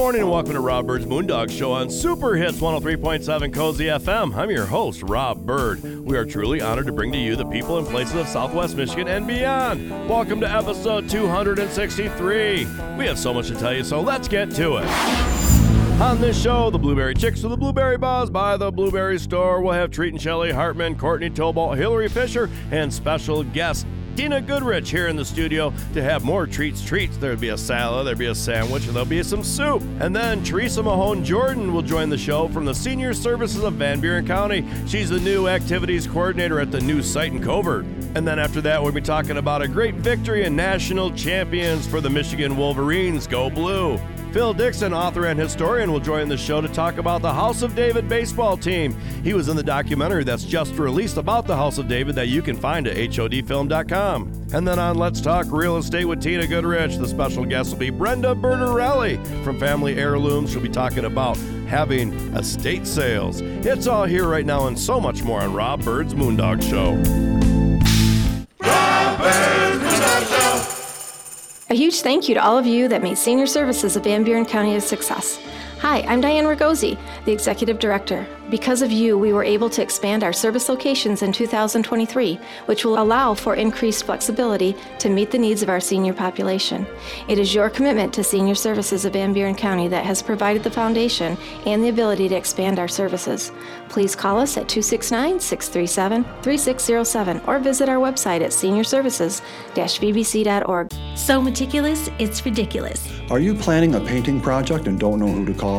morning and welcome to Rob Byrd's Moondog Show on Super Hits 103.7 Cozy FM. I'm your host, Rob Byrd. We are truly honored to bring to you the people and places of Southwest Michigan and beyond. Welcome to episode 263. We have so much to tell you, so let's get to it. On this show, the Blueberry Chicks of the Blueberry Buzz by the Blueberry Store. We'll have Treat and Shelly Hartmann, Courtney Tolbolt, Hillary Fisher, and special guest Tina Goodrich here in the studio to have more treats. Treats. There'd be a salad, there'd be a sandwich, and there'll be some soup. And then Teresa Mahone Jordan will join the show from the Senior Services of Van Buren County. She's the new activities coordinator at the new site in Covert. And then after that, we'll be talking about a great victory and national champions for the Michigan Wolverines. Go Blue! Phil Dixon, author and historian, will join the show to talk about the House of David baseball team. He was in the documentary that's just released about the House of David that you can find at HODfilm.com. And then on Let's Talk Real Estate with Tina Goodrich, the special guest will be Brenda Bertorelli from Family Heirlooms. She'll be talking about having estate sales. It's all here right now and so much more on Rob Byrd's Moondog Show. A huge thank you to all of you that made senior services of Van Buren County a success. Hi, I'm Diane Ragosi, the Executive Director. Because of you, we were able to expand our service locations in 2023, which will allow for increased flexibility to meet the needs of our senior population. It is your commitment to senior services of Van Buren County that has provided the foundation and the ability to expand our services. Please call us at 269 637 3607 or visit our website at seniorservices-vbc.org. So meticulous, it's ridiculous. Are you planning a painting project and don't know who to call?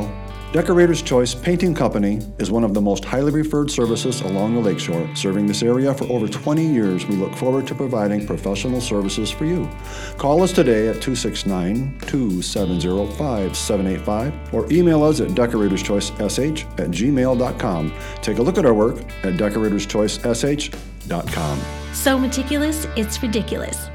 Decorator's Choice Painting Company is one of the most highly referred services along the lakeshore. Serving this area for over 20 years, we look forward to providing professional services for you. Call us today at 269 270 5785 or email us at decoratorschoicesh at gmail.com. Take a look at our work at decoratorschoicesh.com. So meticulous, it's ridiculous.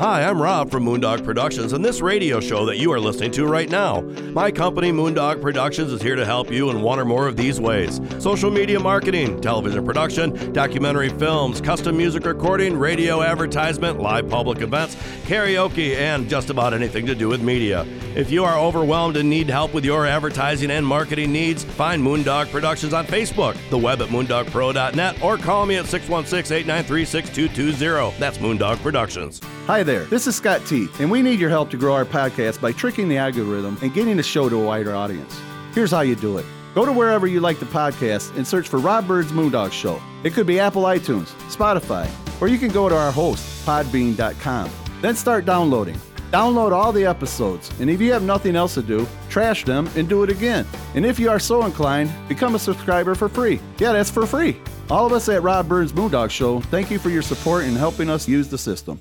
Hi, I'm Rob from Moondog Productions and this radio show that you are listening to right now. My company, Moondog Productions, is here to help you in one or more of these ways social media marketing, television production, documentary films, custom music recording, radio advertisement, live public events, karaoke, and just about anything to do with media. If you are overwhelmed and need help with your advertising and marketing needs, find Moondog Productions on Facebook, the web at moondogpro.net, or call me at 616 893 6220. That's Moondog Productions. Hi there, this is Scott T, and we need your help to grow our podcast by tricking the algorithm and getting the show to a wider audience. Here's how you do it. Go to wherever you like the podcast and search for Rob Byrd's Moondog Show. It could be Apple iTunes, Spotify, or you can go to our host, podbean.com. Then start downloading. Download all the episodes, and if you have nothing else to do, trash them and do it again. And if you are so inclined, become a subscriber for free. Yeah, that's for free. All of us at Rob Byrd's Moondog Show, thank you for your support in helping us use the system.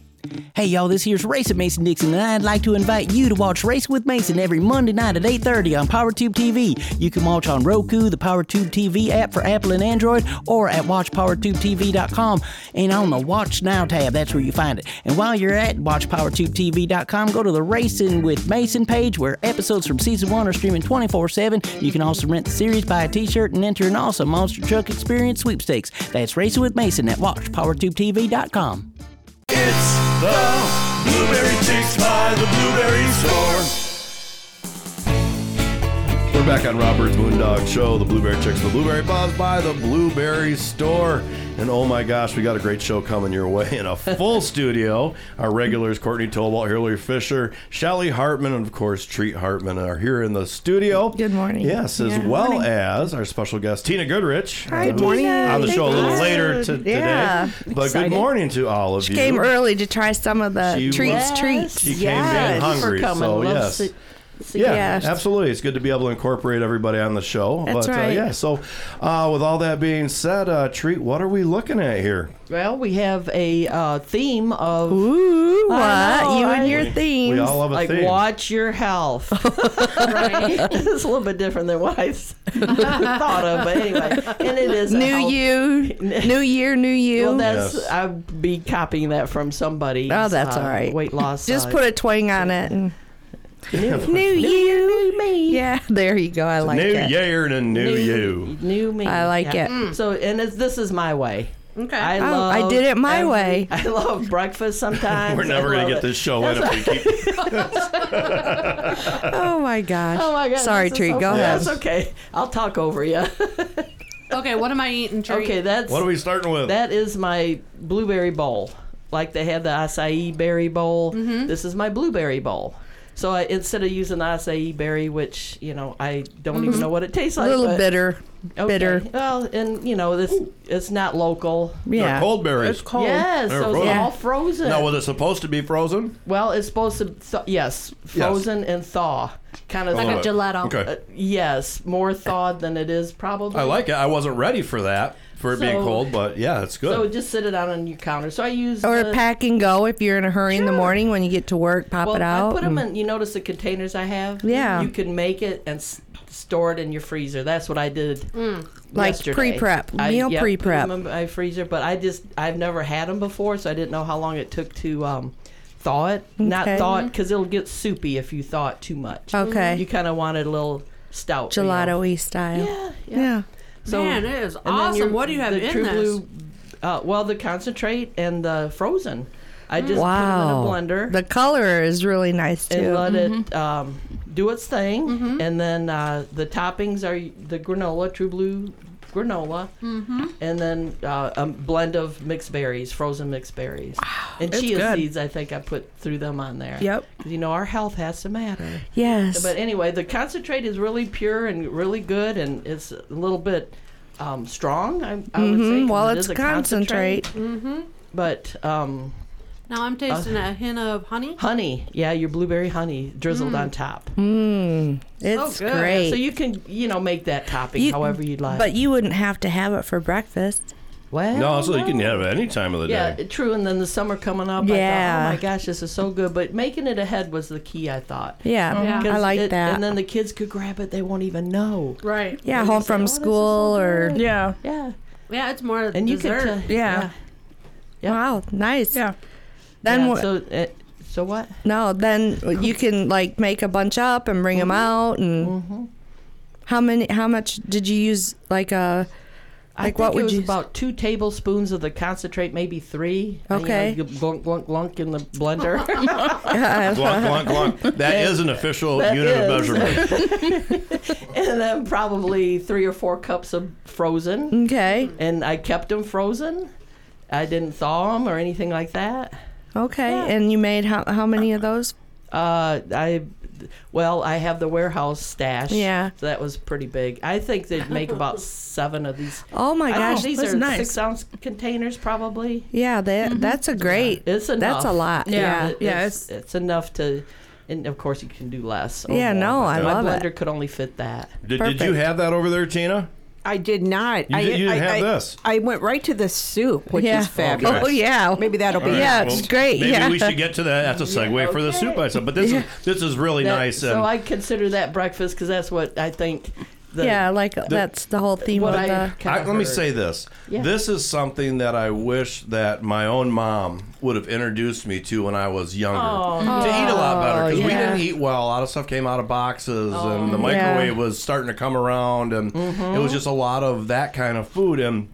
Hey y'all, this here's Race with Mason Dixon, and I'd like to invite you to watch Race with Mason every Monday night at 8.30 on PowerTube TV. You can watch on Roku, the PowerTube TV app for Apple and Android, or at watchpowertubetv.com. And on the Watch Now tab, that's where you find it. And while you're at watchpowertubetv.com, go to the Racing with Mason page where episodes from season one are streaming 24-7. You can also rent the series, buy a t-shirt, and enter an awesome Monster Truck Experience sweepstakes. That's Racing with Mason at watchpowertubetv.com. It's the Blueberry Chicks by the Blueberry Store. We're back on Rob Byrd's Moondog Show, the Blueberry Chicks, the Blueberry Buzz by the Blueberry Store. And oh my gosh, we got a great show coming your way in a full studio. Our regulars, Courtney Tolbolt, Hillary Fisher, Shelly Hartmann, and of course, Treat Hartmann are here in the studio. Good morning. Yes, as Yeah, well morning. as our special guest, Tina Goodrich. Hi, who's Tina. On the show a little later you. to, today. Yeah, But excited. good morning to all of She you. She came early to try some of the She treats. was- Treats. She came in hungry, so yes. Yeah, Yes. absolutely. It's good to be able to incorporate everybody on the show. That's but, Uh, right. yeah, so uh, with all that being said, uh, Treat, what are we looking at here? Well, we have a uh, theme of Ooh, what? Know, you and I- your We- themes. We all have a like theme. watch your health. right? it's a little bit different than what I thought of, but anyway, and it is new health- you, new year, new you. Well, that's Yes. I'd be copying that from somebody. Oh, that's all right. Weight loss. Just uh, put a twang on it. And new, new you, new me. Yeah, there you go. I like new it. year and a new, you. new me. I like Yeah. it. So, and it's, this is my way. Okay. I Oh, love. I did it my every- way. I love breakfast sometimes. We're never going to get it. this show in if we keep. Oh my gosh. Oh my gosh. Sorry, Treat. so go fun. ahead. That's okay. I'll talk over you. okay, what am I eating, Treat? okay, that's What are we starting with? that is my blueberry bowl. Like they have the acai berry bowl. Mm-hmm. This is my blueberry bowl. So I, instead of using the acai berry, which you know I don't even mm-hmm. know what it tastes like, A little but- bitter. okay. bitter. Well, and you know this it's not local. They're Yeah. cold berries. Yes, They're so it's frozen. all frozen. Now, was it supposed to be frozen? well, it's supposed to th- yes, frozen and thaw, kind of Like a gelato. Okay. Uh, yes, more thawed than it is probably. I like it. I wasn't ready for that, for it being cold, but yeah, it's good. So just sit it out on your counter. So I use Or the, pack and go if you're in a hurry in the Sure. morning when you get to work, pop well, it out. I put them and- in. You notice the containers I have? Yeah. You can make it and s- store it in your freezer. That's what I did. Like yesterday. pre-prep, I- meal yep, put 'em pre-prep. in my freezer, but I just I've never had them before, so I didn't know how long it took to um, thaw it. Not Okay. thaw it because it'll get soupy if you thaw it too much. Okay. You kind of want it a little stout. you. Gelato-y style. Yeah, yeah. Yeah. So, Man, it is and awesome. your- What do you have the in True this? Blue, uh, well, the concentrate and the frozen. I just Wow. put them in a blender The color is really nice too. and too. let it um, do its thing. And then uh, the toppings are the granola, True Blue granola, and then uh, a blend of mixed berries, frozen mixed berries, and chia good. seeds. I think I put through them on there. Yep. You know, our health has to matter. Yes. But anyway, the concentrate is really pure and really good, and it's a little bit um, strong. I, I would say. Mhm, 'cause well, it it's a concentrate. Mm-hmm. But um, Now I'm tasting a hint of honey. honey, yeah, your blueberry honey drizzled on top. Mm, it's good. great. So you can, you know, make that topping You- however you'd like. but you wouldn't have to have it for breakfast. well, no, so you can have it any time of the Yeah, day. true. And then the summer coming up, Yeah. I thought, oh my gosh, this is so good. But making it ahead was the key, I thought. Yeah, Yeah. I 'Cause like it- that. And then the kids could grab it; they won't even know. Right. yeah, home you say, from "Oh, this so school or yeah. Yeah, Yeah, it's more and you dessert. could, t- Yeah. Yep. Wow, nice. Yeah. Then yeah, what? so, uh, so what? no, then you can like make a bunch up and bring them out. And Mm-hmm. how many? How much did you use? Like a I Like, think what it would was you- about two tablespoons of the concentrate, maybe three. And, you know, Okay. you glunk, glunk, glunk in the blender. glunk, glunk, glunk. That is an official That unit of measurement. and then probably three or four cups of frozen. okay, And I kept them frozen. I didn't thaw them or anything like that. Okay. Yeah. And you made how how many of those? Uh, I, well, I have the warehouse stash. Yeah. So that was pretty big. I think they'd make about seven of these. Oh my I think gosh, these are nice. six ounce containers, probably. yeah, that that's a great. It's enough. That's a lot. Yeah. Yeah. It- it's, it's enough to, and of course you can do less. Yeah, more, no, I love it. blender could only fit that. Did, did you have that over there, Tina? I did not. You I, did- you didn't I, have I- this. I went right to the soup, which Yeah. is fabulous. Oh, oh yeah. Maybe that'll be All right, Yeah, well, it's great, Maybe yeah. we should get to that. That's a segue for the soup I said. But this is this is really That- nice. So and I consider that breakfast because that's what I think. The, yeah, like that's the whole theme of I the. kinda I, let me say this. Yeah. This is something that I wish that my own mom would have introduced me to when I was younger. Oh, to eat a lot better because we didn't eat well. A lot of stuff came out of boxes, and the Yeah. microwave was starting to come around, and it was just a lot of that kind of food. And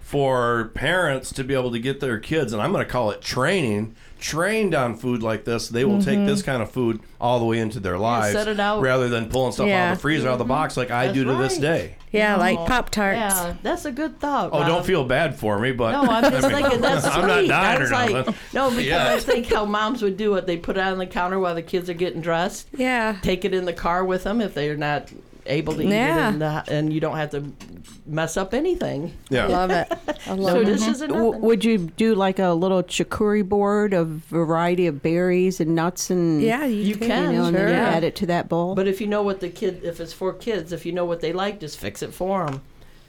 for parents to be able to get their kids, and I'm going to call it training, trained on food like this, they will take this mm-hmm. kind of food all the way into their lives, set it out. rather than pulling stuff out of the freezer out of the mm-hmm. box like I That's do to this day. Yeah, like Pop Tarts. Yeah, that's a good thought. Oh, Rob. don't feel bad for me, but No, I'm just I mean, thinking that's I'm not sweet. dying I or like, nothing. no, because Yeah. I think how moms would do it. They put it on the counter while the kids are getting dressed. Yeah. Take it in the car with them if they're not able to eat Yeah. it, in the, and you don't have to mess up anything. Yeah. Love it. I love it. So it. this mm-hmm. isn't W- would you do like a little charcuterie board of variety of berries and nuts and Yeah, you, You can. can, you know, and then sure. you add it to that bowl? But if you know what the kid, if it's for kids, if you know what they like, just fix it for them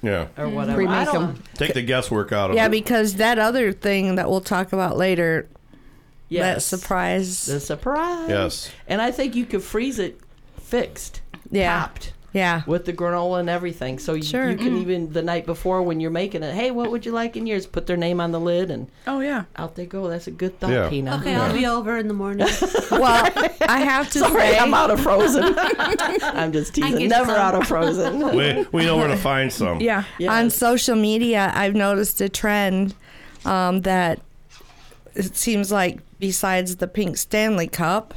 Yeah. or mm-hmm. whatever. Pre-make I don't. 'em. Take the guesswork out of Yeah, it. because that other thing that we'll talk about later, that surprise. The surprise. Yes. And I think you could freeze it fixed, Yeah. topped. Yeah. with the granola and everything. So you, Sure. you can even the night before when you're making it, hey, what would you like in yours? Put their name on the lid and Oh yeah. out they go. That's a good thought, Yeah. Tina. Okay, I'll be over in the morning. Well, I have to Sorry, say, I'm out of frozen. I'm just teasing. Never some. out of frozen. We, we know where to find some. Yeah. on social media, I've noticed a trend um, that it seems like besides the pink Stanley Cup,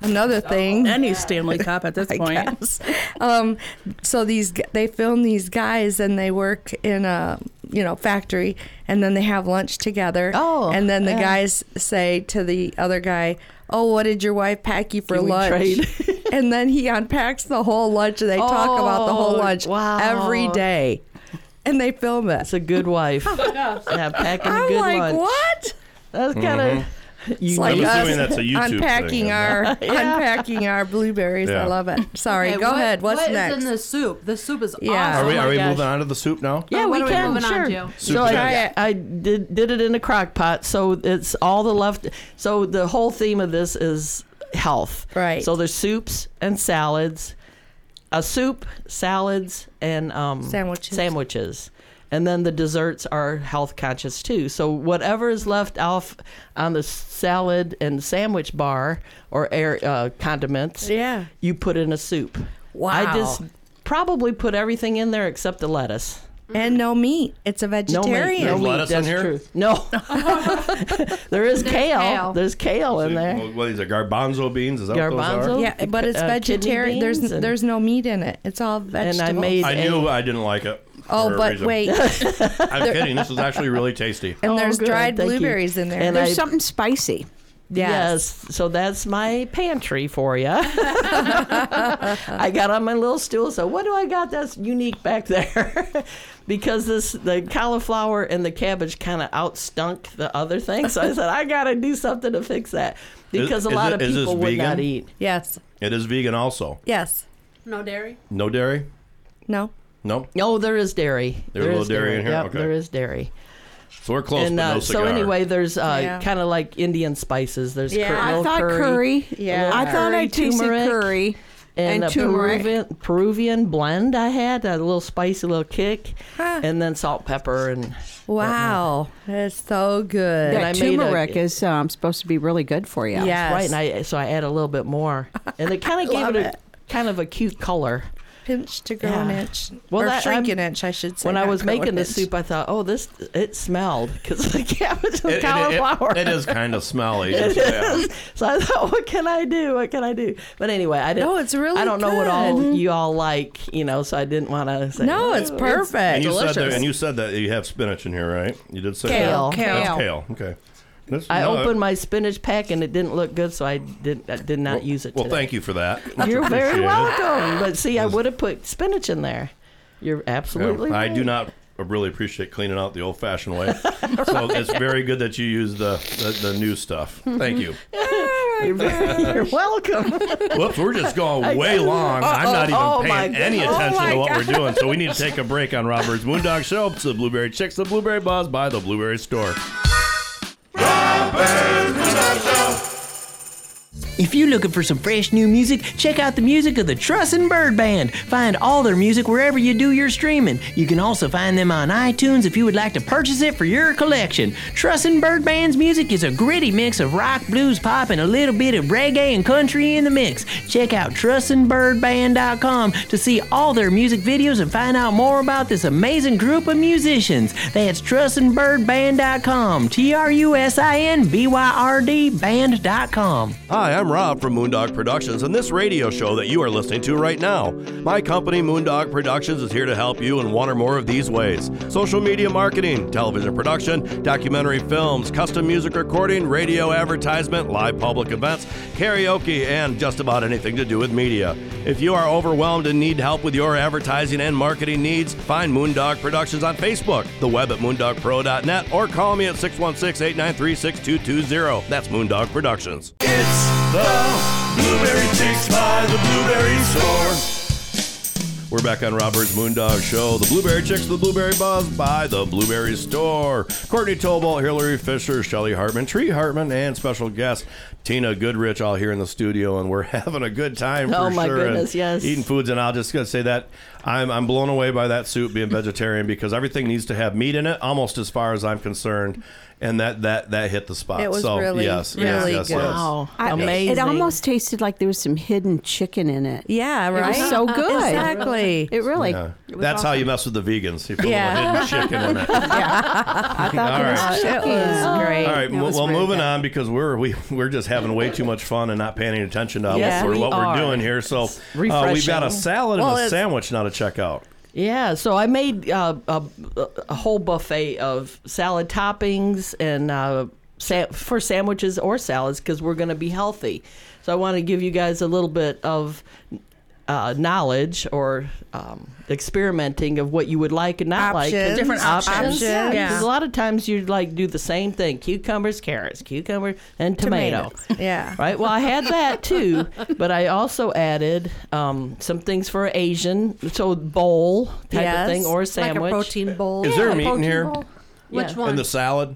another thing. Any Stanley Cup at this I point. guess. Um, so these they film these guys and they work in a you know factory and then they have lunch together. Oh, and then the yeah. guys say to the other guy, "Oh, what did your wife pack you for Can we lunch?" trade? and then he unpacks the whole lunch and they talk about the whole Oh, lunch wow. every day, and they film it. That's a good wife. yeah, packing a I'm good like, lunch. what? That's kind of. You It's like I'm us assuming that's a YouTube unpacking thing, our unpacking our blueberries. Yeah. I love it. Sorry, Okay, go what- ahead. What's what is next? in the soup? The soup is Yeah. awesome. Are we, Oh are my we gosh. moving on to the soup now? Yeah, what we are we can. moving on sure. to? Soup So I. I did did it in a crock pot. So it's all the left. So the whole theme of this is health. Right. So there's soups and salads, a soup, salads, and um, Sandwiches. Sandwiches. And then the desserts are health conscious too. So whatever is left off on the salad and sandwich bar or air, uh, condiments, Yeah. you put in a soup. Wow. I just probably put everything in there except the lettuce. and no meat. It's a No meat. vegetarian. No There's meat. lettuce in That's here? true. No. there is kale. kale. There's kale in there. What- these are Garbanzo beans? Is that what those Garbanzo? are? Yeah, but it's Uh, vegetarian. There's there's no meat in it. It's all vegetables. made- I knew I didn't like it. Oh, but reason. wait, I'm kidding. This is actually really tasty. and Oh, there's good. dried Thank you. blueberries in there. And There's I- something spicy. Yes. So that's my pantry for you. I got on my little stool. So what do I got that's unique back there? because this the cauliflower and the cabbage kind of outstunk the other thing. So I said I got to do something to fix that because a lot it- of people would not eat. yes, It is vegan also. yes, No dairy. No dairy? no. No? No, there is dairy. There's a little is dairy in here? Yep, Okay. there is dairy. So we're close, and but uh, no so anyway, there's uh, Yeah. kind of like Indian spices. There's Yeah. cur- I thought curry. Yeah. I thought I Curry, tasted turmeric, curry. and, and a turmeric. Peruvian Peruvian blend. I had a little spicy little kick, Huh. and then salt, pepper, and Wow, that's so good. And I That made a- turmeric is um, supposed to be really good for you. Yes. right. And I so I add a little bit more, and it kind of gave it a it. kind of a cute color. Pinch to grow an inch, Well, or that- shrink I'm- an inch, I should say. When I was making an the soup, I thought, oh, this it smelled because the cabbage and It- it- it- cauliflower. it is kind of smelly. It Yeah. is. So I thought, what can I do? What can I do? But anyway, I didn't. No, it's really I don't know what all good. you all like, you know. So I didn't want to say. No, oh, it's "Oh, perfect. And you delicious. said that, and you said that you have spinach in here, right? You did say Kale. that. Kale. That's kale. Okay. This- I no, opened my spinach pack and it didn't look good, so I did. I did not use it. Well, today. thank you for that. You're very welcome. But see, I would have put spinach in there. You're absolutely. Yeah, I do not really appreciate cleaning out the old-fashioned way. So it's very good that you use the, the, the new stuff. Thank you. You're, you're welcome. Whoops, we're just going way long. I'm not even Oh, paying any attention Oh, to what we're doing. So we need to take a break on Rob Byrd's Moondog Show. It's the Blueberry Chicks, the Blueberry Buzz by the Blueberry Store. Robin if you're looking for some fresh new music, check out the music of the Trussin' Byrd Band. Find all their music wherever you do your streaming. You can also find them on iTunes if you would like to purchase it for your collection. Trussin' Byrd Band's music is a gritty mix of rock, blues, pop, and a little bit of reggae and country in the mix. Check out trussinbyrdband.com to see all their music videos and find out more about this amazing group of musicians. That's trussinbyrdband.com. T R U S I N B Y R D band.com. Hi, I'm Rob from Moondog Productions and this radio show that you are listening to right now. My company, Moondog Productions, is here to help you in one or more of these ways social media marketing, television production, documentary films, custom music recording, radio advertisement, live public events, karaoke, and just about anything to do with media. If you are overwhelmed and need help with your advertising and marketing needs, find Moondog Productions on Facebook, the web at moondogpro.net, or call me at 616 893 6220. That's Moondog Productions. It's the Blueberry Chicks by the Blueberry Store. We're back on Rob Byrd's Moondog Show. The Blueberry Chicks, the Blueberry Buzz by the Blueberry Store. Courtney Tolbolt, Hillary Fisher, Shelly Hartmann, Treat Hartmann, and special guest Tina Goodrich all here in the studio, and we're having a good time. Oh, my sure, goodness, yes. Eating foods, and I'll just gonna say that I'm I'm blown away by that soup being vegetarian because everything needs to have meat in it, almost as far as I'm concerned, and that that that hit the spot. It was so really, yes, yes, really yes, good. yes. Wow, I- amazing! It almost tasted like there was some hidden chicken in it. Yeah, It right. was so good. Exactly. It really. Yeah. That's how you mess with the vegans. You put Yeah. a little hidden chicken in it. I thought All there was right. It was great. All right, That well, very moving good. on because we're we, we're just having way too much fun and not paying any attention to Yes, what, we're, we what we're doing here. So uh, we've got a salad Well, and a sandwich now to check out. Yeah, so I made uh, a, a whole buffet of salad toppings and uh, sa- for sandwiches or salads because we're going to be healthy. So I want to give you guys a little bit of uh, knowledge or um, experimenting of what you would like and not like. 'cause Options. Different options. Options. Yeah, Yeah. because a lot of times you like do the same thing: cucumbers, carrots, cucumber, and tomato. Tomatoes. Yeah. Right. Well, I had that too, but I also added um, some things for Asian, so bowl type Yes. of thing or Like sandwich. a protein bowl. Is there Yeah, meat in here? bowl. Which Yeah. one? In the salad?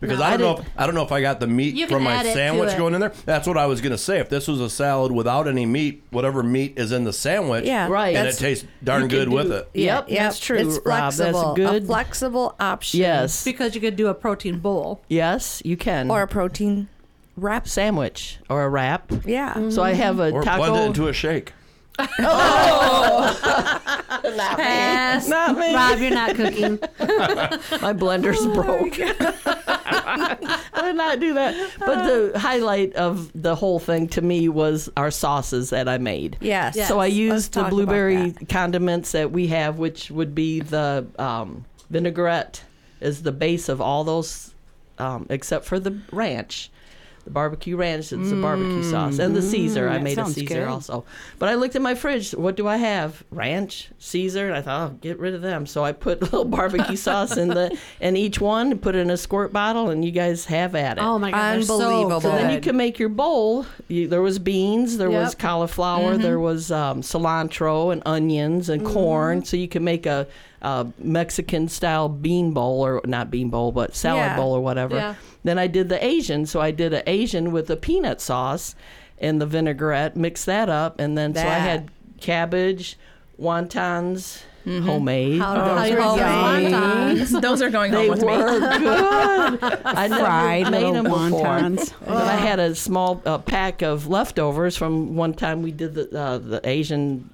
Because No, I I don't know. If, I don't know if I got the meat from my add it to sandwich going in there. That's what I was gonna say. If this was a salad without any meat, whatever meat is in the sandwich, Yeah. Right. and it tastes darn good do- with it. Yep, Yep, that's true. It's Rob. flexible. That's good. A flexible option. yes, because you could do a protein bowl. yes, you can. Or a protein wrap. sandwich or a wrap. Yeah. So I have a Or taco. blend it into a shake. Pass. Not me. Rob, you're not cooking. My blender's broke. I did not do that. But the highlight of the whole thing to me was our sauces that I made. Yes. Yes. So I used the blueberry that. condiments that we have, which would be the um, vinaigrette is the base of all those, um, except for the ranch. The barbecue ranch is the barbecue sauce, and the Caesar. I made a Caesar good. also. But I looked at my fridge. What do I have? Ranch, Caesar, and I thought, oh, get rid of them. So I put a little barbecue sauce in the in each one, and put it in a squirt bottle, and you guys have at it. Oh my god, they're so Unbelievable. So then you can make your bowl. You, there was beans, there was Yep. Mm-hmm. cauliflower, there was um, cilantro and onions and corn. So you can make a, a Mexican style bean bowl or not bean bowl, but salad Yeah. bowl or whatever. Yeah. Then I did the Asian. So I did an Asian with a peanut sauce and the vinaigrette. Mixed that up, and then so I had cabbage, wontons, homemade. How, how those make are your wontons. Those are going They home with me. were good. I never Fried made little them before. wontons. But I had a small uh, pack of leftovers from one time we did the uh, the Asian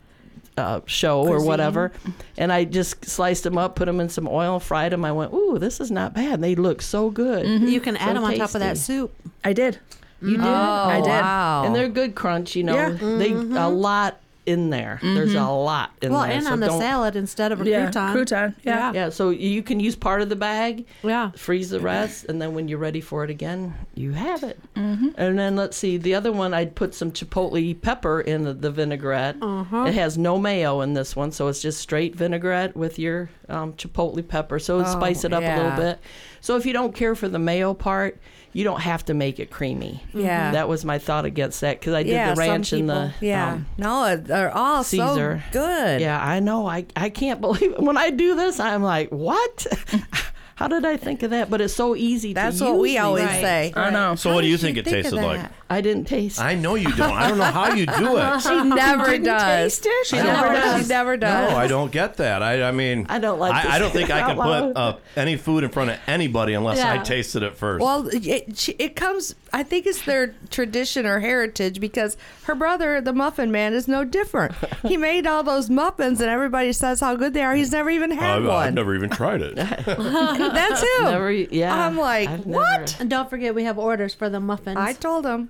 uh, show or whatever, and I just sliced them up, put them in some oil, fried them. I went, "Ooh, this is not bad. They look so good." You can So add them on top of that soup. I did. You did. Oh, I did. Wow. And they're good crunch, you know. Yeah. They a lot in there. There's a lot in Well, there. Well, and so on the salad instead of a Yeah, crouton. crouton, yeah. Yeah, so you can use part of the bag, Yeah. freeze the rest, and then when you're ready for it again, you have it. Mm-hmm. And then let's see, the other one, I'd put some chipotle pepper in the, the vinaigrette. It has no mayo in this one, so it's just straight vinaigrette with your um, chipotle pepper. So Oh, spice it up a little bit. So if you don't care for the mayo part, you don't have to make it creamy. Yeah. That was my thought against that because I did yeah, the ranch some and the yeah. um, no, they're all Caesar. so good. yeah, I know. I, I can't believe it. When I do this, I'm like, what? How did I think of that? But it's so easy That's to what use we always days. say. I know. So what do you think you it think tasted like? That? I didn't taste. I know you don't. I don't know how you do it. She never does. taste it? She never never does. does. She never does. No, I don't get that. I, I mean, I don't like I, I don't think I out can put uh, any food in front of anybody unless I Yeah. tasted it first. Well, it, it comes. I think it's their tradition or heritage because her brother, the Muffin Man, is no different. he made all those muffins, and everybody says how good they are. He's never even had I've, one. I've never even tried it. That's him. Never, yeah. I'm like, I've what? never- And don't forget, we have orders for the muffins. I told him.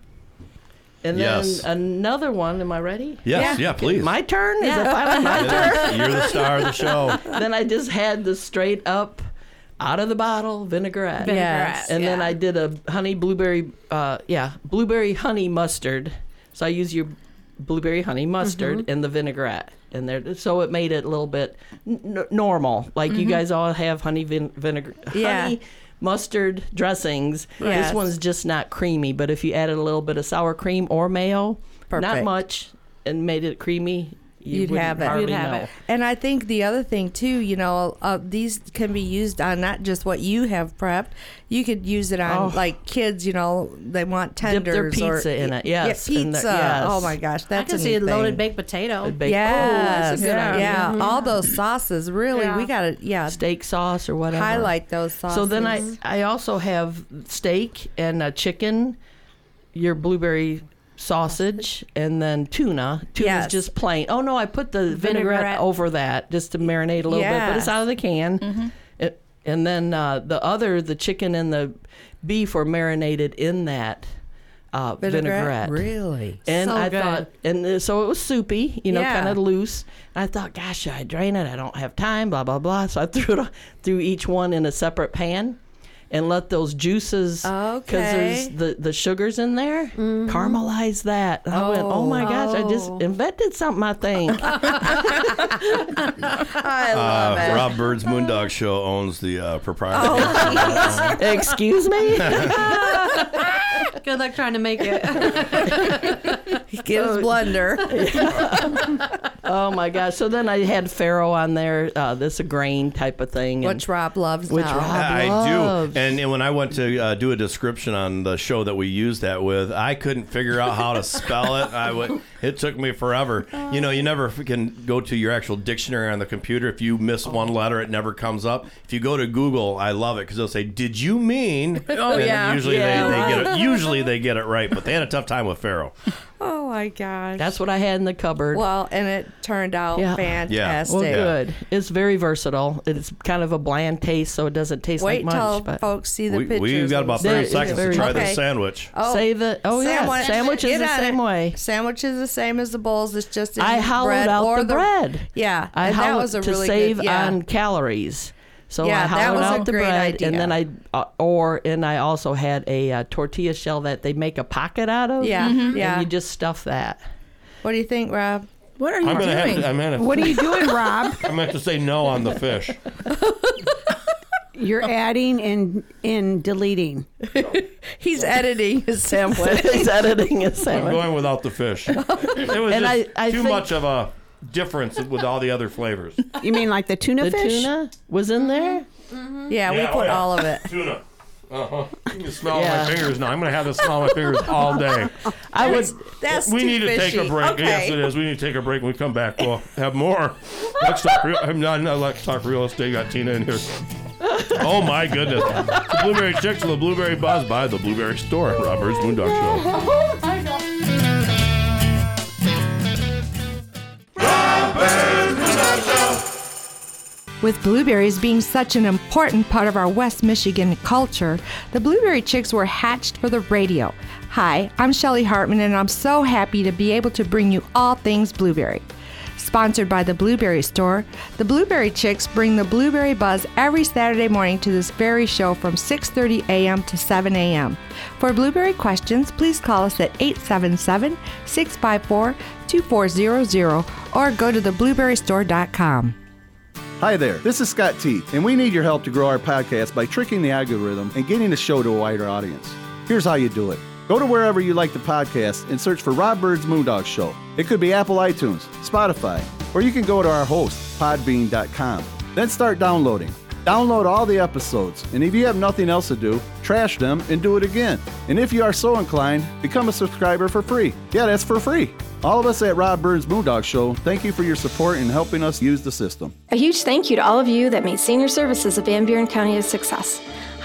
And Yes. then another one. Am I ready? Yes, yeah, please. My turn. Is it finally my turn? You're the star of the show. then I just had the straight up, out of the bottle vinaigrette. Yes. And then. I did a honey blueberry, uh, yeah, blueberry honey mustard. So I use your blueberry honey mustard Mm-hmm. and the vinaigrette in there. So it made it a little bit n- n- normal. Like you guys all have honey vin- vinegar, Mm-hmm. Yeah. honey mustard dressings. Yes. This one's just not creamy. But if you added a little bit of sour cream or mayo, not much, and made it creamy. You You'd have it. You'd have know. it. And I think the other thing too, you know, uh, these can be used on not just what you have prepped. You could use it on Oh. like kids. You know, they want Dip tenders their or pizza in it, Yeah, yes, and pizza. the- yes. Oh my gosh, that's I can a see a loaded baked potato. Bake- Yes, Oh, that's a good yeah, idea. yeah. Mhm. all those sauces. Really, Yeah. we gotta yeah steak sauce or whatever. highlight those sauces. So then I I also have steak and uh, chicken, your blueberry sausage, and then tuna. Tuna's Yes. just plain. Oh no, I put the vinaigrette, Vinaigrette. over that just to marinate a little bit, but it's out of the can. It- and then uh, the other, the chicken and the beef were marinated in that uh, vinaigrette. Really? And So I good. thought, and so it was soupy, you know, Yeah. kind of loose. And I thought, gosh, should I drain it? I don't have time, blah blah blah. So I threw it, threw each one in a separate pan, and let those juices, because there's the the sugars in there, caramelize that. And I went, oh my gosh, I just Oh. invented something. I think. I love Uh, it. Rob Byrd's Moondog Show owns the uh, proprietary. Oh, Excuse me. Good luck trying to make it. Get his blender. oh my gosh. So then I had farro on there. Uh, this a grain type of thing. and- Which Rob loves Which now. Rob I loves. do. And, and when I went to uh, do a description on the show that we used that with, I couldn't figure out how to spell it. I would. It took me forever. You know, you uh. never can go to your actual dictionary on the computer. If you miss oh. one letter, it never comes up. If you go to Google, I love it because they'll say, "Did you mean?" Oh yeah. Usually Yeah, they, they get it. Usually they get it right, but they had a tough time with farro. Oh my gosh. That's what I had in the cupboard. well, and it turned out Yeah. fantastic. Well, good. It's very versatile. It's kind of a bland taste, so it doesn't taste Wait like till much. But folks see the We, pictures. we've got about the- 30 seconds to try Okay. this sandwich. Oh, Say the oh yeah, sandwich is Get the same it. way. Sandwich is the same as the bowls. It's just in I hollowed bread out or the, bread. Yeah, I and that was a to really save good, yeah. on calories. So Yeah, I that hollowed was a out the great bread, and then. I uh, or and I also had a uh, tortilla shell that they make a pocket out of. Yeah, and yeah. you just stuff that. What do you think, Rob? What are you I'm gonna have doing? to. I'm gonna. what are you doing, Rob? I meant to say no on the fish. You're oh. adding and and deleting. He's editing his sandwich. He's editing his I'm sandwich. going without the fish. It was And just I- I too think- much of a difference with all the other flavors. You mean like the tuna The fish? tuna was in there. yeah, we Yeah, oh put yeah. all of it. Tuna. Uh huh. You can smell Yeah. my fingers now. I'm gonna have to smell my fingers all day. I would. That's we too need to take a break. Okay. Yes, it is. We need to take a break. When we come back, we'll have more. Let's talk. Real, I'm not, not let's talk real estate. Got Tina in here. Oh my goodness! The blueberry chicks and the blueberry buzz by the blueberry store. Rob Byrd's Moondog Show. With blueberries being such an important part of our West Michigan culture, the Blueberry Chicks were hatched for the radio. Hi, I'm Shelly Hartmann, and I'm so happy to be able to bring you all things blueberry. Sponsored by the Blueberry Store, the Blueberry Chicks bring the blueberry buzz every Saturday morning to this very show from 6:30 a.m. to 7 a.m. For blueberry questions, please call us at 877-654-2400 or go to theblueberrystore.com. Hi there, this is Scott T, and we need your help to grow our podcast by tricking the algorithm and getting the show to a wider audience. Here's how you do it. Go to wherever you like the podcast and search for Rob Byrd's Moondog Show. It could be Apple iTunes, Spotify, or you can go to our host, podbean.com. Then start downloading. Download all the episodes, and if you have nothing else to do, trash them and do it again. And if you are so inclined, become a subscriber for free. Yeah, that's for free. All of us at Rob Byrd's Moondog Show, thank you for your support in helping us use the system. A huge thank you to all of you that made senior services of Van Buren County a success.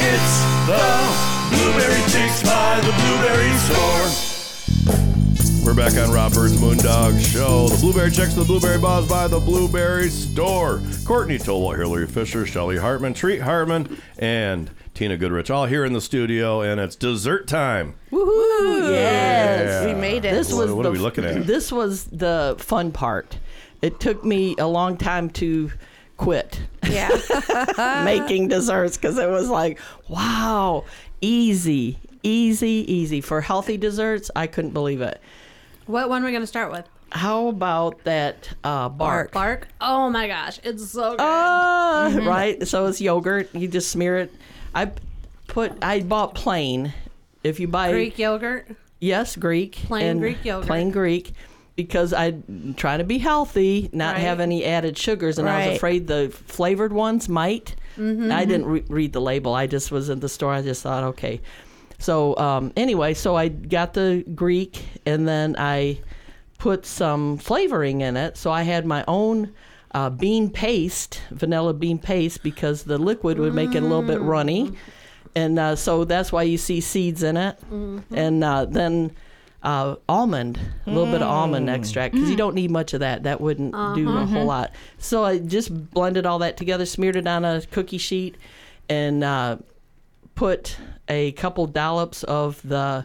It's the Blueberry Chicks by the Blueberry Store. We're back on Rob Byrd's Moondog Show. The Blueberry Chicks, the Blueberry Buzz by the Blueberry Store. Courtney Toll, Hillary Fisher, Shelly Hartmann, Treat Hartmann, and Tina Goodrich all here in the studio, and it's dessert time. Woohoo! Yes. We made it. This was What the, are we looking at? This was the fun part. it took me a long time to quit Yeah. making desserts because it was like, wow, easy, easy, easy. For healthy desserts, I couldn't believe it. What one are we going to start with? How about that uh, bark? Bark. Oh my gosh, it's so good. Ah, right. So it's yogurt. You just smear it. I put. I bought plain. If you buy Greek yogurt. yes, Greek, Plain Greek yogurt. plain Greek, because I'm trying to be healthy, not Right. have any added sugars, and I was afraid the flavored ones might. Mm-hmm. I didn't re- read the label. I just was in the store. I just thought, okay. So um, anyway, so I got the Greek, and then I put some flavoring in it. So I had my own uh, bean paste, vanilla bean paste, because the liquid would make it a little bit runny. And uh, so that's why you see seeds in it. And uh, then uh, almond, a little bit of almond mm. extract, because you mm. don't need much of that. That wouldn't do a uh-huh. whole lot. So I just blended all that together, smeared it on a cookie sheet, and uh, put a couple dollops of the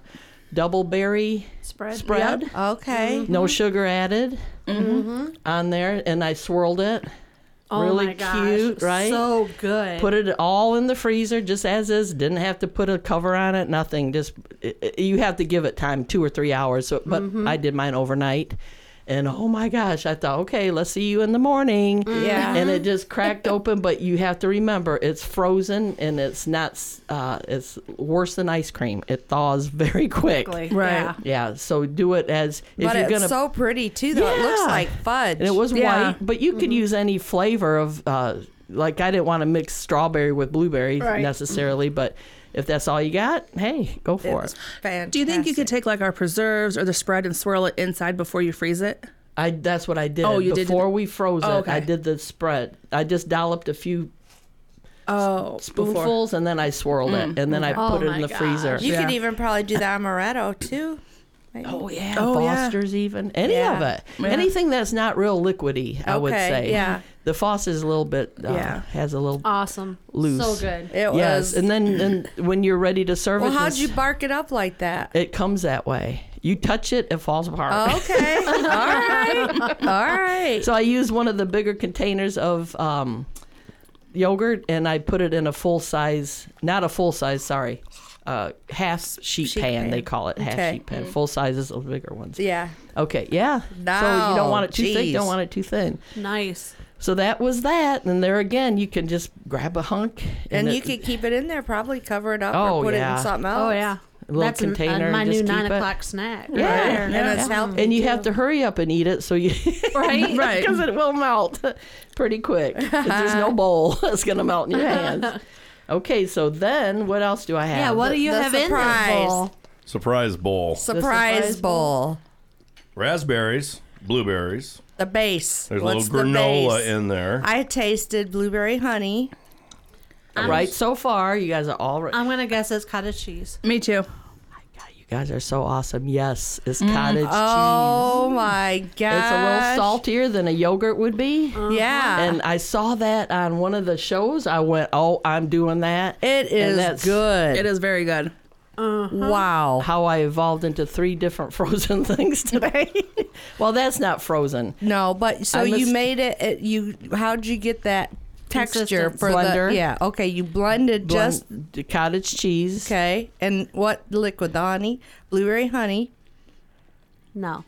double berry Spread. spread. Yep. Okay. No mm-hmm. sugar added mm-hmm. on there, and I swirled it. Oh really cute, right? So good. Put it all in the freezer just as is. Didn't have to put a cover on it. Nothing. Just i- i- you have to give it time, two or three hours. So, but Mm-hmm. I did mine overnight. And oh my gosh, I thought, okay, let's see you in the morning. Yeah. And it just cracked open, but you have to remember it's frozen and it's not, uh, it's worse than ice cream. It thaws very quick. Quickly, Right. yeah. Yeah, so do it as if But you're it's gonna. It's so pretty too, though. It looks like fudge. and it was Yeah. white, but you could use any flavor of. Uh, like I didn't want to mix strawberry with blueberry Right. necessarily, but if that's all you got, hey, go for it. fantastic. Do you think you could take like our preserves or the spread and swirl it inside before you freeze it? I that's what I did. Oh, you did- before we froze Oh, it. I did the spread. I just dolloped a few Oh, spoonfuls and then I swirled it mm. and then I Oh put it in the gosh. freezer. You could even probably do the amaretto too. Maybe. Oh yeah, Oh, yeah. Foster's even any Yeah. of it, Yeah. anything that's not real liquidy. I would say. yeah. The Foster's a little bit. Uh, Yeah. Has a little. Awesome. Loose. So good. It was. yes, and then and when you're ready to serve well, it, how'd just- you bark it up like that? It comes that way. You touch it, it falls apart. Okay. All right. All right. So I used one of the bigger containers of um, yogurt, and I put it in a full size, not a full size, sorry, uh, half sheet, Sheet pan, pan. They call it half Okay. sheet pan. Full sizes, is the bigger ones. Yeah. Okay, yeah. so you don't want it too thick, geez. don't want it too thin. Nice. So that was that, and there again, you can just grab a hunk, And it- you could keep it in there, probably cover it up Oh, or put it in something else. Oh yeah. A little That's an- container uh, my new just nine keep it. o'clock snack. Yeah, Right there. And it's healthy. and you too. have to hurry up and eat it so you Right. Right. because it will melt pretty quick. 'Cause There's no bowl that's gonna melt in your hands. Okay, so then what else do I have? Yeah. What do you the have in surprise. this bowl? Surprise bowl. surprise, surprise bowl. Raspberries, blueberries. The base. There's What's a little granola base? in there. I tasted blueberry honey. right so far, you guys are all right. I'm gonna guess it's cottage cheese. Me too. You guys are so awesome. Yes, it's mm. cottage oh cheese. Oh my god! It's a little saltier than a yogurt would be. Uh-huh. Yeah, And I saw that on one of the shows. I went, "Oh, I'm doing that." it is good. It is very good. Uh-huh. Wow. How I evolved into three different frozen things today. well, that's not frozen. No, but so you made it, it. You how'd you get that texture for Blender. the? Yeah. Okay, you blended just Blend- the cottage cheese. okay. And what liquid? The honey, blueberry honey. No.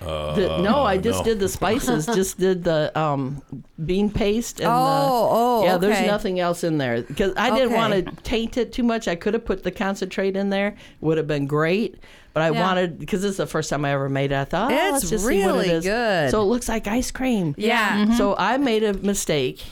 The- no, I just no. did the spices. just did the um, bean paste and Oh, the, oh, yeah. There's nothing else in there because I didn't Okay. want to taint it too much. I could have put the concentrate in there; would have been great. But I Yeah. wanted because this is the first time I ever made it. I thought, oh, It's let's just see what really it is. good. So it looks like ice cream. Yeah. So I made a mistake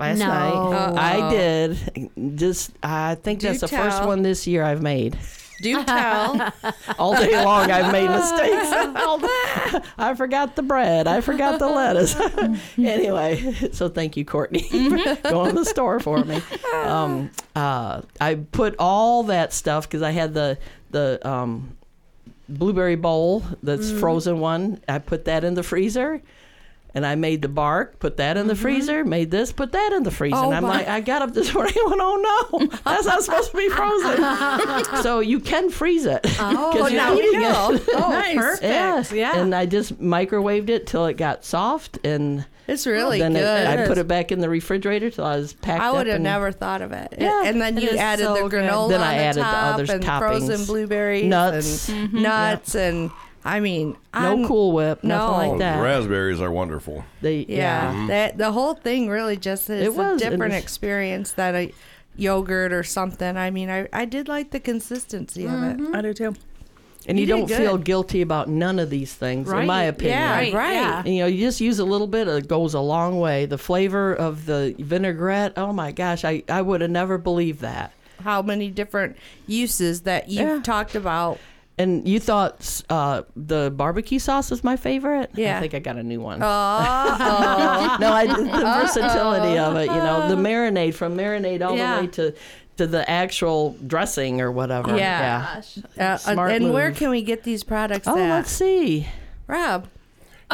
last No. night. I did. Just I think Do that's the first one this year I've made. Do tell. All day long, I've made mistakes. I forgot the bread. I forgot the lettuce. anyway, so thank you, Courtney, Mm-hmm. for going to the store for me. Um, uh, I put all that stuff because I had the the um, blueberry bowl that's Mm-hmm. frozen one. I put that in the freezer. And I made the bark, put that in the freezer, made this, put that in the freezer. Mm-hmm. Oh, and I'm my- like, I got up this morning and went, oh no, that's not supposed to be frozen. so you can freeze it. Oh, you're now we know. it. Oh, Nice. perfect. Yeah. Yeah. And I just microwaved it till it got soft and It's really then good. it- I put it back in the refrigerator till I was packed I would have never thought of it. Yeah, and then you added so the good. granola Then on I the added the other and toppings. frozen blueberries, Nuts. and Mhm. nuts, and I mean, No I'm- Cool Whip, nothing no. like Those that. raspberries are wonderful. They, Yeah, Mhm. that the whole thing really just is It was. a It different was- experience than a yogurt or something. I mean, I, I did like the consistency of it. I do too. And you, You don't feel guilty about none of these things, in my opinion. Yeah, Right, right. yeah. And, you know, you just use a little bit, it goes a long way. The flavor of the vinaigrette, oh my gosh, I, I would have never believed that. How many different uses that you've Yeah. talked about? And you thought uh, the barbecue sauce was my favorite? Yeah. I think I got a new one. Oh, no, I the versatility of it, you know, the marinade from marinade all Yeah. the way to to the actual dressing or whatever. Yeah. Yeah. uh, and where can we get these products Oh, at? let's see. Rob.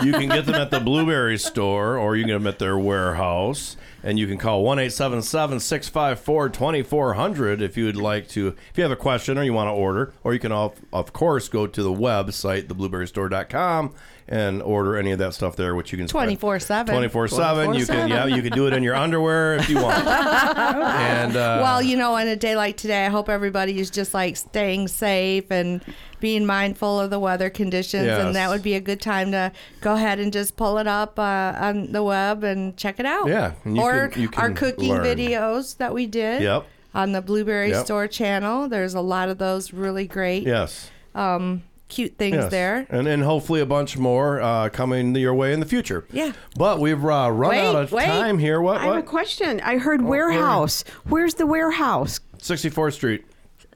You can get them at the Blueberry store or you can get them at their warehouse. And you can call 1 877 654 2400 if you would like to, if you have a question or you want to order. Or you can, of, of course, go to the website, theblueberrystore.com, and order any of that stuff there, which you can 24/7. 24 7. You can, yeah, you can do it in your underwear if you want. and, uh, well, you know, on a day like today, I hope everybody is just like staying safe and being mindful of the weather conditions. Yes. And that would be a good time to go ahead and just pull it up uh, on the web and check it out. Yeah, and you or can- you our cooking learn. videos that we did. Yep. On the Blueberry Yep. Store channel, there's a lot of those really great, yes. um, cute things Yes. there. And, and hopefully a bunch more uh, coming your way in the future. Yeah. But we've uh, run Wait, out of wait. time here. What? I have a question. I heard warehouse. Where's the warehouse? 64th Street.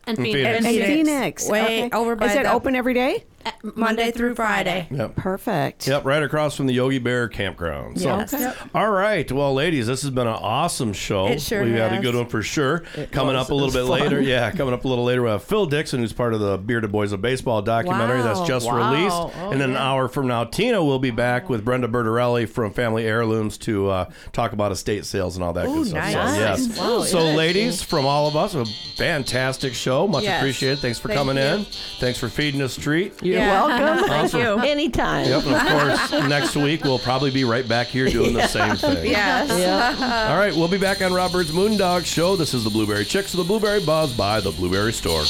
And Phoenix. Phoenix. In Phoenix. Phoenix. Way Okay. over by Is it the- open every day? Monday through Friday. Yep. Perfect. Yep, right across from the Yogi Bear campground. So, Yes. Yep. all right. Well, ladies, this has been an awesome show. It sure we had a has. good one for sure. It coming was. up a little bit was fun. later. Yeah, coming up a little later, we have Phil Dixon, who's part of the Bearded Boys of Baseball documentary that's just Wow. released. Oh, and then an hour from now, Tina will be back with Brenda Bertorelli from Family Heirlooms to uh, talk about estate sales and all that Ooh, good stuff. nice. So, yes. Wow, so, interesting. ladies, from all of us, a fantastic show. Much Yes. appreciated. Thanks for Thank coming you. in. Thanks for feeding us treat. You're Yeah. welcome. Thank you. Anytime. Yep, and of course, next week we'll probably be right back here doing the same thing. Yes. Yeah. All right, we'll be back on Rob Byrd's Moondog Show. This is the Blueberry Chicks of the Blueberry Buzz by the Blueberry Store.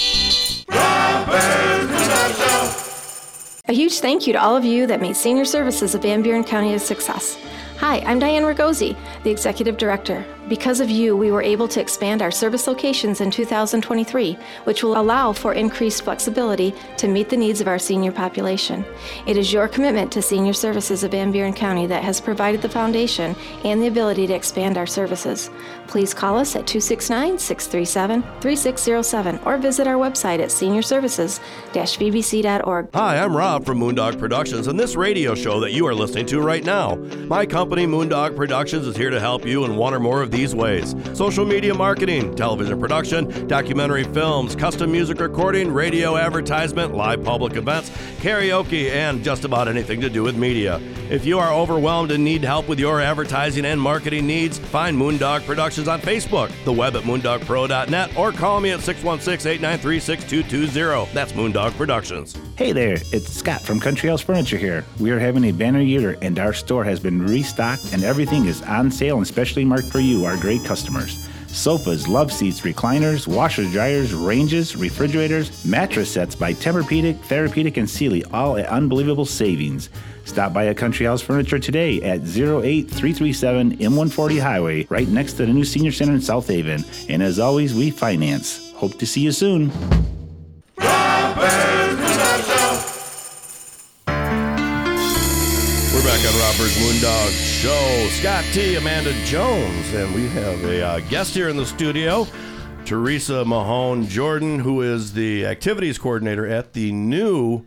A huge thank you to all of you that made senior services of Van Buren County a success. Hi, I'm Diane Ragosi, the Executive Director. Because of you, we were able to expand our service locations in 2023, which will allow for increased flexibility to meet the needs of our senior population. It is your commitment to senior services of Van Buren County that has provided the foundation and the ability to expand our services. Please call us at 269 637 3607 or visit our website at seniorservices-vbc.org. Hi, I'm Rob from Moondog Productions and this radio show that you are listening to right now. My company, Moondog Productions, is here to help you in one or more of these ways social media marketing, television production, documentary films, custom music recording, radio advertisement, live public events, karaoke, and just about anything to do with media. If you are overwhelmed and need help with your advertising and marketing needs, find Moondog Productions on Facebook, the web at moondogpro.net, or call me at 616 893 6220. That's Moondog Productions. Hey there, it's Scott from Country House Furniture here. We are having a banner year and our store has been restocked and everything is on sale and specially marked for you, our great customers. Sofas, love seats, recliners, washers, dryers, ranges, refrigerators, mattress sets by Tempur-Pedic, Therapedic, and Sealy, all at unbelievable savings. Stop by a Country House Furniture today at 08337 M140 Highway, right next to the new Senior Center in South Haven. And as always, we finance. Hope to see you soon. We're back on Rob Byrd's Moondog Show. Scott T, Amanda Jones, and we have a uh, guest here in the studio, Teresa Mahone Jordan, who is the activities coordinator at the new.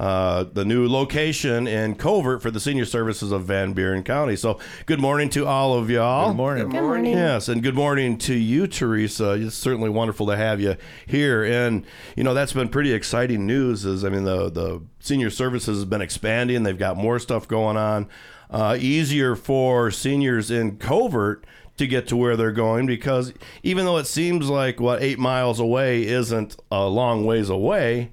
Uh, the new location in Covert for the senior services of Van Buren County. So, good morning to all of y'all. Good morning. Good morning. Yes, and good morning to you, Teresa. It's certainly wonderful to have you here. And you know that's been pretty exciting news. Is I mean the the senior services has been expanding. They've got more stuff going on. uh, easier for seniors in Covert to get to where they're going because even though it seems like what eight miles away isn't a long ways away,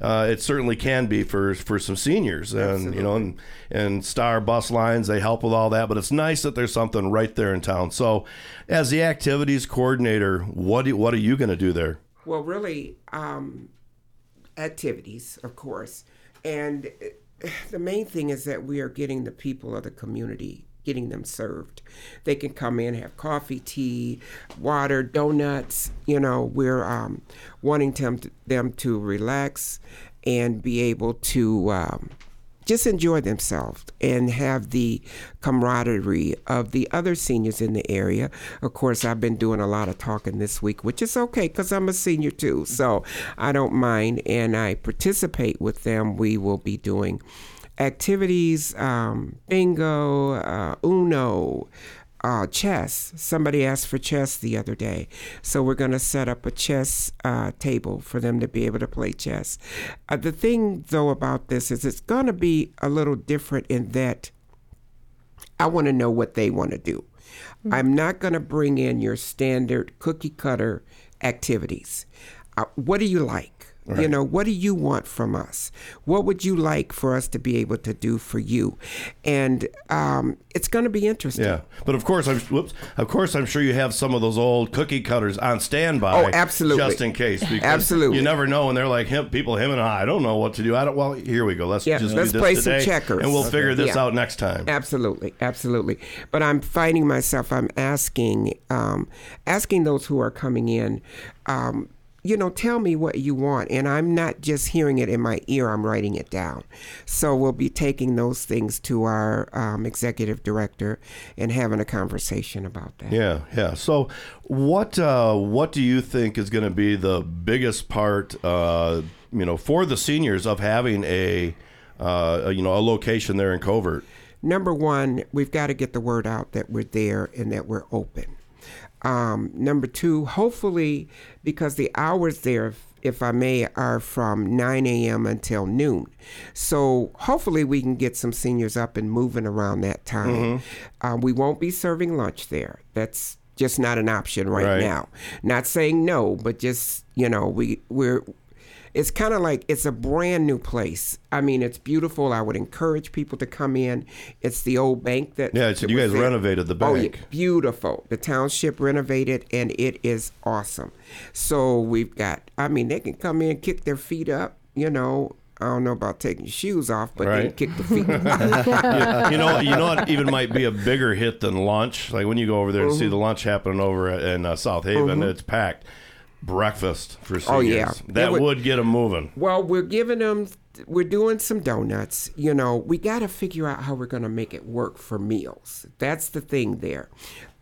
uh, it certainly can be for for some seniors, and you know, and and Star bus lines they help with all that. But it's nice that there's something right there in town. So, as the activities coordinator, what do, what are you going to do there? Well, really, um, activities, of course. And uh, the main thing is that we are getting the people of the community, getting them served. They can come in, have coffee, tea, water, donuts. You know, we're um, wanting them to, them to relax and be able to. Um, just enjoy themselves and have the camaraderie of the other seniors in the area. Of course, I've been doing a lot of talking this week, which is okay because I'm a senior too, so I don't mind and I participate with them. We will be doing activities, um, bingo, uh, Uno. Uh, chess. Somebody asked for chess the other day. So we're going to set up a chess uh, table for them to be able to play chess. Uh, the thing, though, about this is it's going to be a little different in that I want to know what they want to do. I'm not going to bring in your standard cookie cutter activities. Uh, what do you like? You know, what do you want from us? What would you like for us to be able to do for you? And um, it's going to be interesting. Yeah, but of course, I'm whoops. Of course, I'm sure you have some of those old cookie cutters on standby. Oh, absolutely. just in case. Because Absolutely. you never know And they're like him, people. Him and I, I don't know what to do. I don't. Well, here we go. Let's Yeah, just let's do this play some checkers. and we'll figure this Yeah. out next time. Absolutely, absolutely. But I'm finding myself. I'm asking, um, asking those who are coming in. Um, you know, tell me what you want, and I'm not just hearing it in my ear. I'm writing it down. So we'll be taking those things to our um, executive director and having a conversation about that. Yeah, yeah. So, what uh, what do you think is going to be the biggest part, uh, you know, for the seniors of having a, uh, you know, a location there in Covert? Number one, we've got to get the word out that we're there and that we're open. Um, number two, hopefully, because the hours there, if, if I may, are from 9 a.m. until noon. So hopefully, we can get some seniors up and moving around that time. Uh, we won't be serving lunch there. That's just not an option right, Right. now. Not saying no, but just you know, we we're it's kind of like it's a brand new place. I mean, it's beautiful. I would encourage people to come in. It's the old bank that Yeah, it's- that you guys there. renovated the bank. Oh, yeah, beautiful. The township renovated, and it is awesome. So we've got. I mean, they can come in, kick their feet up. You know, I don't know about taking shoes off, but they can kick the feet. you, you know, you know what even might be a bigger hit than lunch. Like when you go over there and see Mhm. the lunch happening over in uh, South Haven, Mhm. it's packed. Breakfast for seniors. Oh, yeah. that would, would- get them moving. Well, we're giving them, we're doing some donuts. You know, we got to figure out how we're going to make it work for meals. That's the thing there.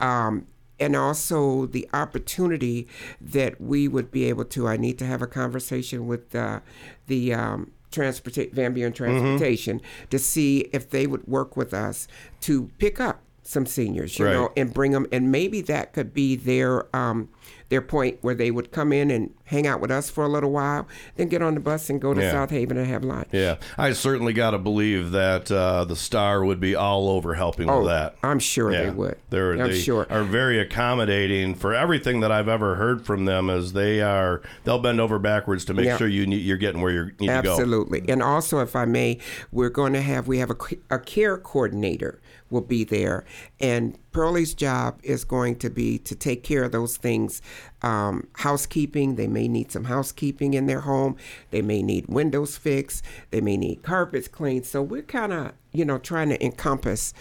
Um, and also the opportunity that we would be able to, I need to have a conversation with uh, the um, transportation, Van Buren Transportation to see if they would work with us to pick up some seniors, you Right. know, and bring them. And maybe that could be their um, their point where they would come in and hang out with us for a little while, then get on the bus and go to Yeah. South Haven and have lunch. Yeah, I certainly got to believe that uh, the Star would be all over helping Oh, with that. I'm sure they would. They're, I'm they sure. are very accommodating for everything that I've ever heard from them. As they are, they'll bend over backwards to make Yeah. sure you need, you're getting where you need to go. Absolutely. And also, if I may, we're going to have, we have a, a care coordinator will be there. And Pearlie's job is going to be to take care of those things. Um, housekeeping, they may need some housekeeping in their home. They may need windows fixed. They may need carpets cleaned. So we're kind of, you know, trying to encompass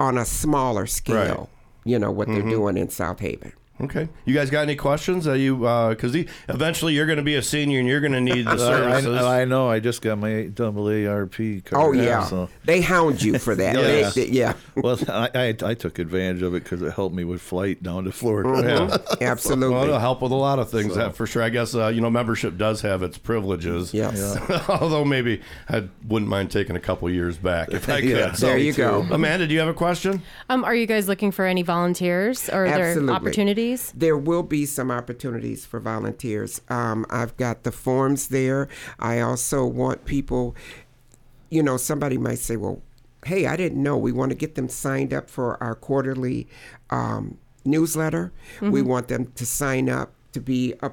on a smaller scale, you know, what Mhm. they're doing in South Haven. Okay, you guys got any questions? Are you because eventually you're going to be a senior and you're going to need the I, services. I, I know. I just got my AARP card. Oh, yeah. so- They hound you for that. They- they- yeah. Well, I, I, I took advantage of it because it helped me with flight down to Florida. Mhm. Absolutely. Well, it'll help with a lot of things, So- that for sure. I guess uh, you know membership does have its privileges. Yes. Although maybe I wouldn't mind taking a couple years back if I could. Yeah, there you go. Amanda, do you have a question? Um, are you guys looking for any volunteers or are there Absolutely. Opportunities? There will be some opportunities for volunteers. Um, I've got the forms there. I also want people, you know, somebody might say, well, hey, I didn't know. We want to get them signed up for our quarterly um, newsletter. We Mhm. want them to sign up to be a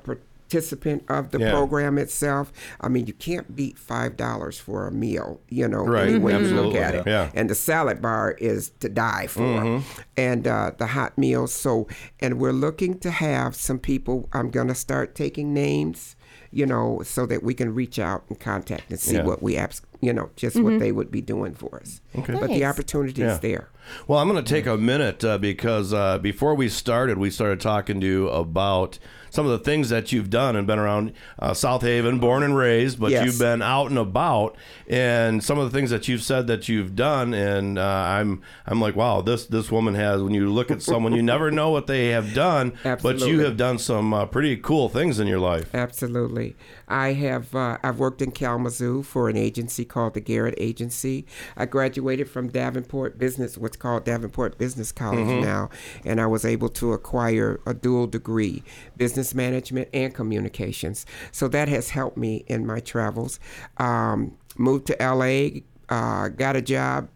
participant of the Yeah. program itself. I mean, you can't beat five dollars for a meal, you know, Right. any way you look Absolutely, at it. yeah. And the salad bar is to die for, Mhm. and uh, the hot meals. So, and we're looking to have some people. I'm gonna start taking names, you know, so that we can reach out and contact and see Yeah. what we abs- you know, just Mhm. what they would be doing for us. Okay. But the Nice. opportunity Yeah. is there. Well, I'm going to take a minute uh, because uh, before we started, we started talking to you about some of the things that you've done and been around uh, South Haven, born and raised, but Yes. you've been out and about, and some of the things that you've said that you've done, and uh, I'm I'm like, wow, this this woman has. When you look at someone, you never know what they have done, but you have done some uh, pretty cool things in your life. Absolutely. I have uh, I've worked in Kalamazoo for an agency called the Garrett Agency. I graduated from Davenport Business, what's called Davenport Business College Mhm. now, and I was able to acquire a dual degree, business management and communications. So that has helped me in my travels. Um, moved to LA, uh, got a job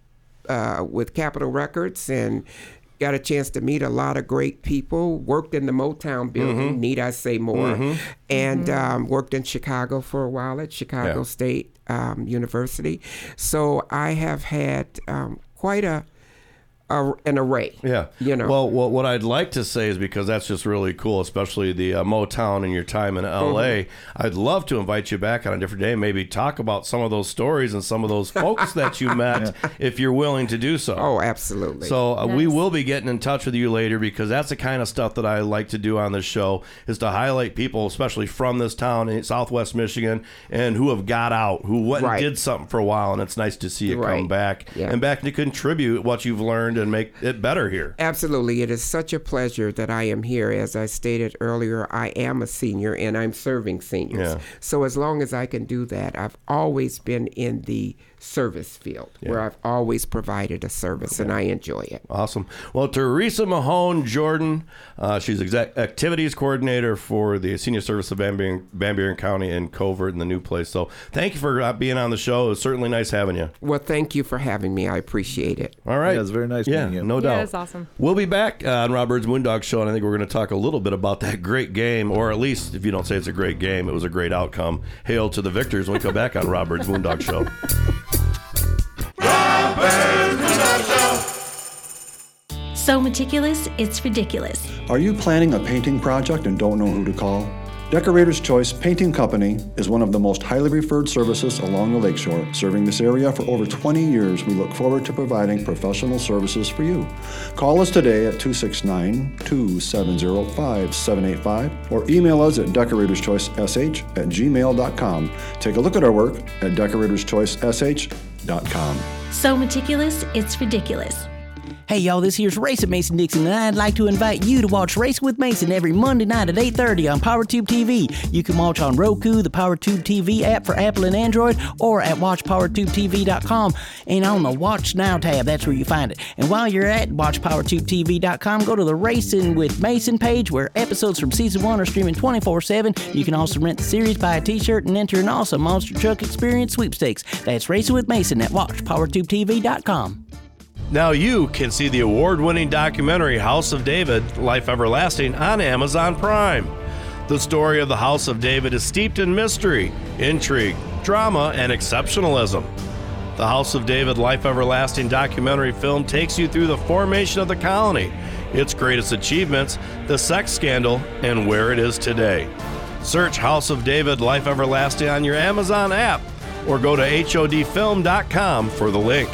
uh, with Capitol Records and got a chance to meet a lot of great people. Worked in the Motown building, Mhm. need I say more? Mhm. And um, worked in Chicago for a while at Chicago Yeah. State um, University. So I have had um, quite a, a an array. Yeah. You know. Well, what, what I'd like to say is because that's just really cool, especially the uh, Motown and your time in LA. Mhm. I'd love to invite you back on a different day and maybe talk about some of those stories and some of those folks that you met if you're willing to do so. Oh, absolutely. So uh, we will be getting in touch with you later because that's the kind of stuff that I like to do on this show is to highlight people, especially from this town in Southwest Michigan, and who have got out, who went Right. and did something for a while, and it's nice to see you come back Yeah. and back to contribute what you've learned and make it better here. Absolutely. It is such a pleasure that I am here. As I stated earlier, I am a senior and I'm serving seniors. Yeah. So as long as I can do that, I've always been in the service field where I've always provided a service and I enjoy it. Awesome. Well, Teresa Mahone Jordan, uh, she's exec- activities coordinator for the Senior Service of Van Buren, Van Buren County and Covert in the new place. So thank you for uh, being on the show. It was certainly nice having you. Well, thank you for having me. I appreciate it. All right. Yeah, it's very nice Yeah, meeting you. no Yeah, doubt. that's awesome. We'll be back uh, on Robert's Byrd's Moondog Show, and I think we're going to talk a little bit about that great game, or at least if you don't say it's a great game, it was a great outcome. Hail to the victors when we come back on Robert's Byrd's Moondog Show. So meticulous, it's ridiculous. Are you planning a painting project and don't know who to call? Decorator's Choice Painting Company is one of the most highly referred services along the lakeshore. Serving this area for over 20 years, we look forward to providing professional services for you. Call us today at 269 270 5785 or email us at decoratorschoicesh at gmail.com. Take a look at our work at decoratorschoicesh.com. So meticulous, it's ridiculous. Hey y'all, this here's Racing Mason Dixon, and I'd like to invite you to watch Race with Mason every Monday night at 8:30 on PowerTube TV. You can watch on Roku, the PowerTube TV app for Apple and Android, or at WatchPowerTubeTV.com. And on the Watch Now tab, that's where you find it. And while you're at WatchPowerTubeTV.com, go to the Racing with Mason page where episodes from season one are streaming 24/7. You can also rent the series, buy a T-shirt, and enter an awesome monster truck experience sweepstakes. That's Racing with Mason at WatchPowerTubeTV.com. Now you can see the award winning documentary House of David Life Everlasting on Amazon Prime. The story of the House of David is steeped in mystery, intrigue, drama, and exceptionalism. The House of David Life Everlasting documentary film takes you through the formation of the colony, its greatest achievements, the sex scandal, and where it is today. Search House of David Life Everlasting on your Amazon app or go to HODfilm.com for the link.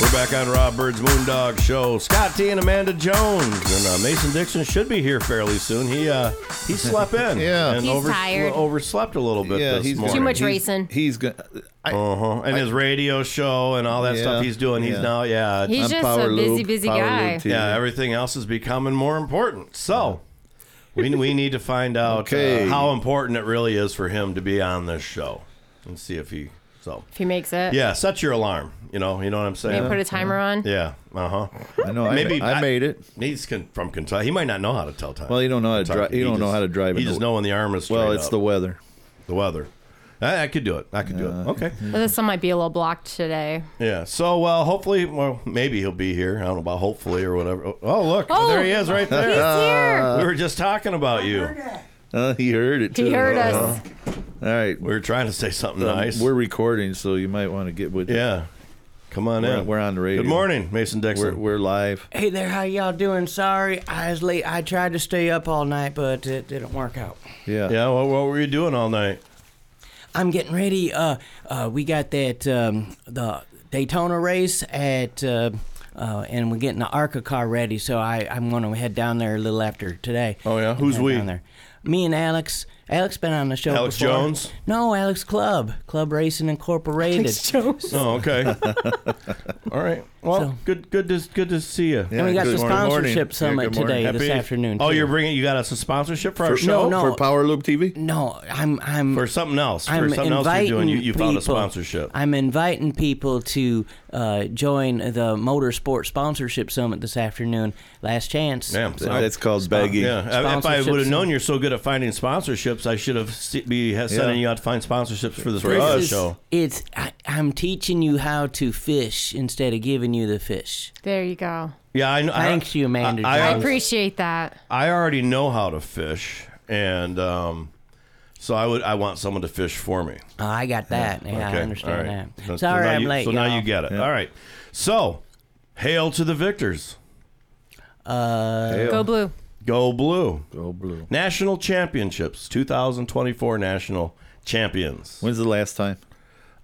We're back on Rob Byrd's Moondog Show. Scott T and Amanda Jones and uh, Mason Dixon should be here fairly soon. He uh, he slept in, Yeah. and He's tired. overslept a little bit Yeah, this he's morning. Too much he's- racing. He's gonna. Uh-huh. And his radio show and all that Yeah, stuff he's doing. He's yeah. now, yeah, He's I'm just Power a busy, Loop, busy Power guy. Loop, yeah. Everything else is becoming more important. So we we need to find out Okay. uh, how important it really is for him to be on this show and see if he. So If he makes it. yeah, set your alarm. You know, you know what I'm saying. Maybe put a timer on. Yeah. Uh huh. I know. I, Maybe ma- I, made it. He's con- from Kentucky. He might not know how to tell time. Well, you don't know how to drive. You He don't know how to drive. He just the- know when the arm is. Well, it's up. the weather. the weather. I, I could do it. I could do it. Okay. But this one might be a little blocked today. Yeah. So, well, hopefully, well, maybe he'll be here. I don't know about hopefully or whatever. Oh, look, Oh, there he is, right there. he's here. We were just talking about you. Uh, he heard it He too. heard us. All right. We were trying to say something Um, nice. We're recording, so you might want to get with it. Yeah. Come on We're, in. we're on the radio. Good morning, Mason Dixon. We're, we're live. Hey there, how y'all doing? Sorry, I was late. I tried to stay up all night, but it didn't work out. Yeah. Yeah. What, what were you doing all night? I'm getting ready. Uh, uh, we got that um, the Daytona race at, uh, uh, and we're getting the ARCA car ready. So I I'm going to head down there a little after today. Oh yeah. Who's Head we? Down there. Me and Alex. Alex been on the show. Alex before. Jones? No, Alex Club. Club Racing Incorporated. Alex Jones. Oh, okay. all right. Well, So- good, good to good to see you. and we got good the morning. sponsorship Yeah, summit good morning. today, this Happy- afternoon. Oh, too. you're bringing. You got us a sponsorship for our show? no, no. For Power Loop TV? No, I'm I'm For something else. For I'm something else you're inviting doing. You, you found a people- sponsorship. I'm inviting people to uh, join the Motorsport Sponsorship Summit this afternoon. Last chance. Damn, so- That's called bagging. Yeah, if I Sponsorships would have known you're so good at finding sponsorships, I should have se- be ha- sending you out to find sponsorships for this For radio us. show. It's I, I'm teaching you how to fish instead of giving you the fish. There you go. Yeah, I know. Thanks you, Amanda I, I I, appreciate that. I already know how to fish, and um, so I would. I want someone to fish for me. Oh, I got that. Yeah, Okay, I understand all right. that. So, Sorry, so I'm you, late. So now y'all. you get it. All right. So, hail to the victors. Uh, Hail. Go blue. Go blue. Go blue. National championships, 2024 national champions. When's the last time?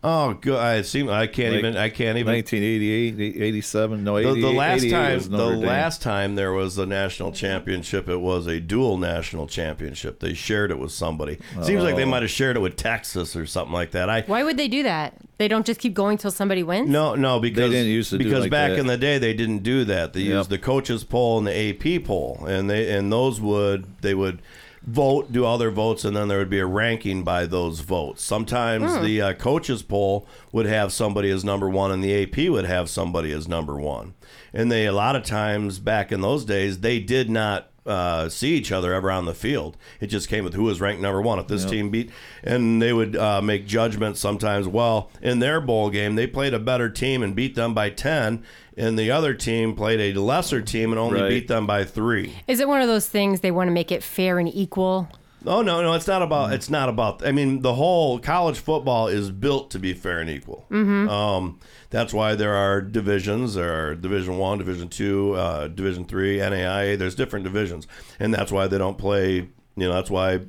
Oh, good. I seem I can't Like even. I can't even. 1988, 87, no, The, 88, the last time, was the Dame. last time there was a national championship, it was a dual national championship. They shared it with somebody. Seems like they Oh. might have shared it with Texas or something like that. I Why would they do that? They don't just keep going till somebody wins. no, no, because didn't used to do because like back that. in the day they didn't do that. They Yep. used the coaches poll and the AP poll, and they and those would they would vote, do all their votes, and then there would be a ranking by those votes. Sometimes Hmm. the uh, coaches poll would have somebody as number one, and the AP would have somebody as number one. And they a lot of times back in those days they did not. Uh, see each other ever on the field. It just came with who was ranked number one. If this team beat, and they would uh, make judgments sometimes. Well, in their bowl game, they played a better team and beat them by ten, and the other team played a lesser team and only Right. beat them by three. Is it one of those things they want to make it fair and equal? Oh no, no, it's not about. It's not about. I mean, the whole college football is built to be fair and equal. Mm-hmm. Um, that's why there are divisions. There are Division One, Division Two, uh, Division Three, NAIA. There's different divisions, and that's why they don't play. You know, that's why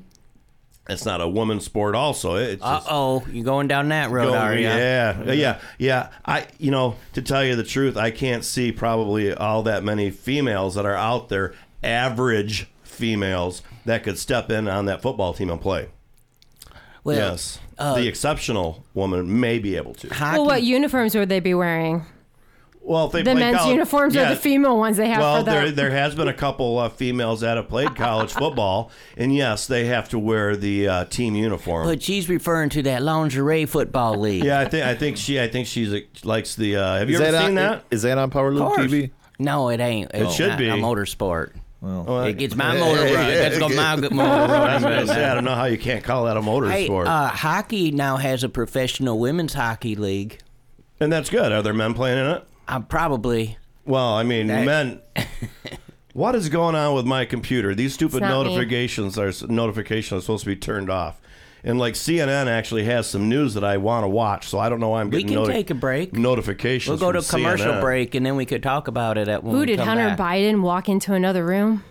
it's not a women's sport. Also, it's Uh oh, you going down that road, Go- are you? Yeah, yeah, yeah. I, you know, to tell you the truth, I can't see probably all that many females that are out there, average females that could step in on that football team and play. Well, yes, uh, the exceptional woman may be able to. hockey, Well, what uniforms would they be wearing? Well, if they The men's college- uniforms or the female ones they have Well, for there there has been a couple of females that have played college football, and yes, they have to wear the uh, team uniform. but she's referring to that lingerie football league. yeah, I think I think she I think she's likes the. Uh, have you Is ever that seen on, that? Is that on Power Loop. TV? No, it ain't. It should be. A motorsport. Well, it gets my motor running. That's got my good motor I running. gonna say, I don't know how you can't call that a motor Hey, sport. uh, hockey now has a professional women's hockey league. and that's good. Are there men playing in it? Uh, probably. Well, I mean, That- men. what is going on with my computer? These stupid It's not me. notifications are notifications are supposed to be turned off. And like CNN actually has some news that I want to watch, so I don't know why I'm We getting can noti- take a break. notifications. We'll go to from commercial CNN. break and then we could talk about it at when Who we did come Hunter back. Biden walk into another room?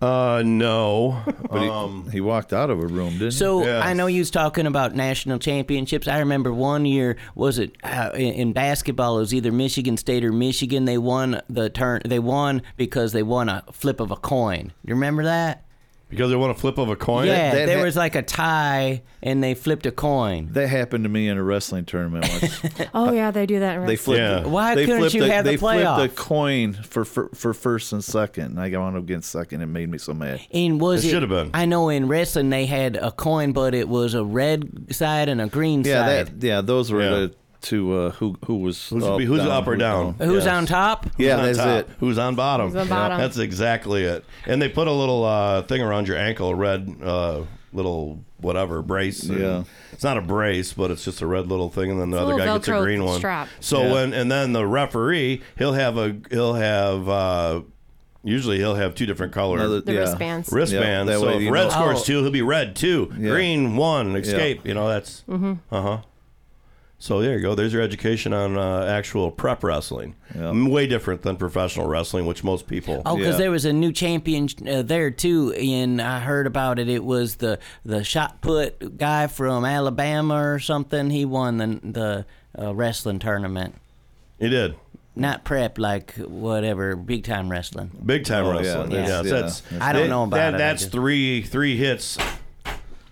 Uh, no. but he, um, he walked out of a room, didn't he? So Yes. I know you was talking about national championships. I remember one year was it uh, in, in basketball? It was either Michigan State or Michigan. They won the turn. They won because they won a flip of a coin. You remember that? Because they want a flip of a coin. yeah, that there ha- was like a tie and they flipped a coin. That happened to me in a wrestling tournament once. Oh yeah, they do that. In They wrestling. flipped. Yeah. Why they couldn't flipped you the, have the They flipped playoff? the coin for, for for first and second, and I got wound up getting second. It made me so mad. And was It it? should have been. I know in wrestling they had a coin, but it was a red side and a green Yeah, side. that yeah, those were Yeah. the two. Uh, who who was Who's, up, who's down, up or who- down? Who's Yes. on top? Yeah, Who's on that's top? it. Who's on bottom? Who's on bottom? That's exactly it. And they put a little uh, thing around your ankle, a red uh, little whatever brace. Yeah. it's not a brace, but it's just a red little thing, and then the It's other guy little gets a green one. strap. So Yeah. when and then the referee, he'll have a he'll have. uh Usually he'll have two different color Another- The yeah. wristbands. wristbands. Yeah, so if red know- scores Oh. two, he'll be red two, Yeah. green one, escape. You know that's Mm-hmm. uh huh. So there you go. There's your education on uh, actual prep wrestling. Yeah. Way different than professional wrestling, which most people. Oh, because Yeah. there was a new champion uh, there too, and I heard about it. It was the the shot put guy from Alabama or something. He won the the uh, wrestling tournament. He did. Not prep, like whatever, big time wrestling. Big time Oh, yeah, wrestling. that's- Yeah, yeah, that's, I don't know about that, it, That's just- three three hits,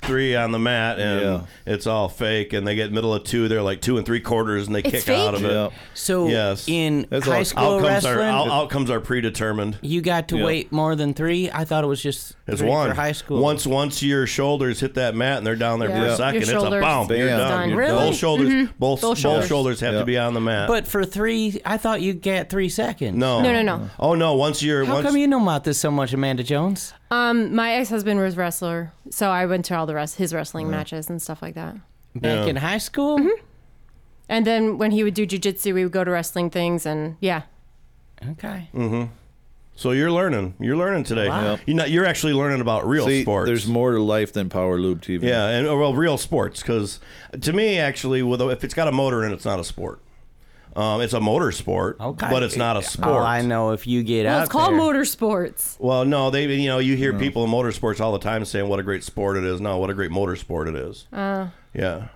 three on the mat, and Yeah. it's all fake. And they get middle of two. They're like two and three quarters, and they It's kick fake? out of it. Yeah. So Yes. in That's high all- school Outcomes wrestling, are out, outcomes are predetermined. you got to Yeah. wait more than three. I thought it was just It's one for high school. Once once your shoulders hit that mat and they're down there for a second, it's a boom. You're Bam. done. Done. You're- Really? Both shoulders, mm-hmm. both Both both shoulders. shoulders, have Yeah. to be on the mat. but for three, I thought you get three seconds. no, No, no, no. Oh no! Once you're How once come you know about this so much, Amanda Jones? Um, my ex-husband was wrestler, so I went to all the rest his wrestling matches and stuff like that. Back Yeah. in high school? Mm-hmm. And then when he would do jujitsu, we would go to wrestling things, and yeah, Okay. Mm-hmm. So you're learning. You're learning today. Wow. You're not. You're actually learning about real See, sports. there's more to life than Power Loop TV. Yeah, and well, real sports because to me, actually, with a, if it's got a motor in it, it's not a sport. Um, it's a motor sport, Okay. but it's not a sport. Oh, I know. If you get well, out it's called there. motorsports. Well, no, they you know you hear people in motorsports all the time saying what a great sport it is. No, what a great motorsport it is. Uh, Yeah,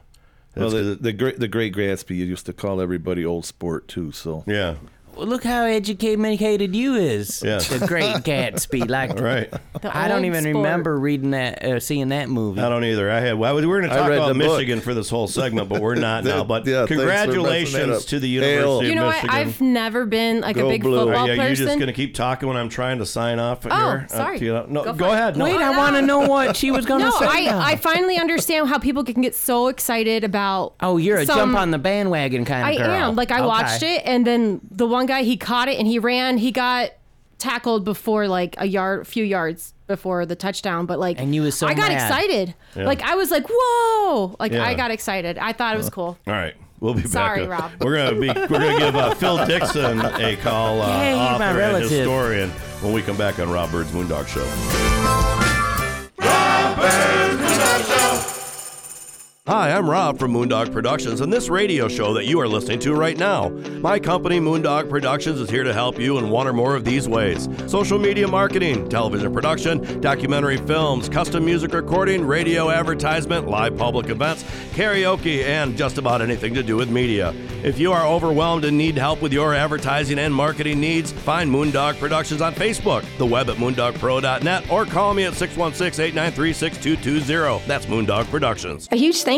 Well, That's the, 'cause- the great the Great Gatsby used to call everybody old sport too. So yeah, Well, look how educated you is. Yeah. The Great Gatsby. Like, right. the I don't even sport. remember reading that, uh, seeing that movie. I don't either. I had. Well, we're going to talk about the book. Michigan for this whole segment, but we're not now. But Yeah, thanks for messing that congratulations to the University Hail. University You of know what? I've never been like Go a big blue. football Are You're just going to keep talking when I'm trying to sign off? Oh, here? Uh, sorry. to you? no, Go go, ahead. No. Wait, I want to know what she was going to no, say. I. I finally understand how people can get so excited about. oh, you're a some- jump on the bandwagon kind I of girl. I am. Like I Okay. watched it, and then the one guy he caught it and he ran. He got tackled before like a yard, few yards before the touchdown. But like, And you was so I got mad. excited. Yeah. Like I was like, whoa! Like Yeah. I got excited. I thought it was cool. All right. We'll be Sorry, back. Rob. We're gonna be we're gonna give uh, Phil Dixon a call, uh, Yay, my author and relative. historian, when we come back on Rob Byrd's Moondog Show. Hi, I'm Rob from Moondog Productions and this radio show that you are listening to right now. My company, Moondog Productions, is here to help you in one or more of these ways social media marketing, television production, documentary films, custom music recording, radio advertisement, live public events, karaoke, and just about anything to do with media. If you are overwhelmed and need help with your advertising and marketing needs, find Moondog Productions on Facebook, the web at moondogpro.net, or call me at 616 893 6220. That's Moondog Productions. A huge thank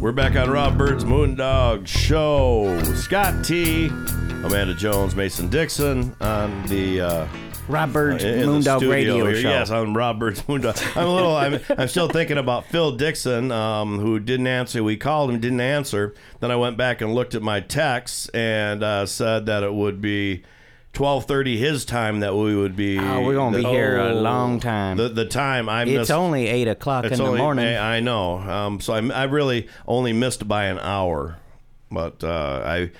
We're back on Rob Byrd's Moondog Show. Scott T, Amanda Jones, Mason Dixon on the uh, Rob Byrd's in the Moondog studio Radio here. Show. Yes, on Rob Byrd's Moondog. I'm a little. I'm, I'm still thinking about Phil Dixon, um, who didn't answer. We called him, didn't answer. Then I went back and looked at my texts and uh, said that it would be. 12:30 his time that we would be Oh, we're gonna be here a Oh, long time. The the time I missed. It's only 8 o'clock in the morning. I, I know. Um, so I, I really only missed by an hour, but uh, I,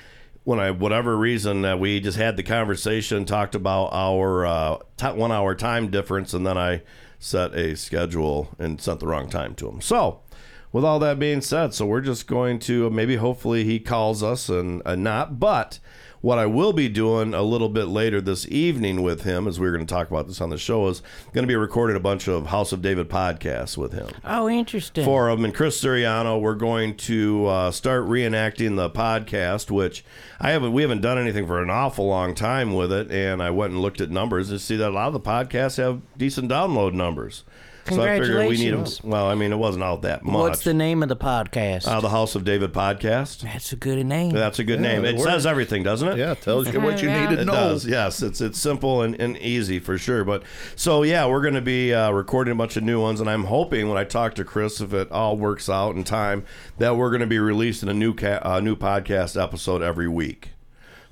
when I whatever reason uh, we just had the conversation, talked about our uh, ti one hour time difference, and then I set a schedule and sent the wrong time to him. So. With all that being said, so we're just going to maybe hopefully he calls us and, and not, but what I will be doing a little bit later this evening with him, as we are going to talk about this on the show, is going to be recording a bunch of House of David podcasts with him. oh, interesting. Four of them. And Chris Siriano, we're going to uh, start reenacting the podcast, which I haven't. We haven't done anything for an awful long time with it. And I went and looked at numbers and see that a lot of the podcasts have decent download numbers. So I figured we need. Congratulations. Well, I mean, it wasn't out that much. What's the name of the podcast? Uh, the House of David podcast. That's a good name. That's a good Yeah, name. it It says everything, doesn't it? Yeah, it tells you what you Yeah. need to It know. does, yes. It's it's simple and, and easy for sure. But so yeah, we're going to be uh, recording a bunch of new ones, and I'm hoping when I talk to Chris, if it all works out in time, that we're going to be releasing a new ca- uh, new podcast episode every week.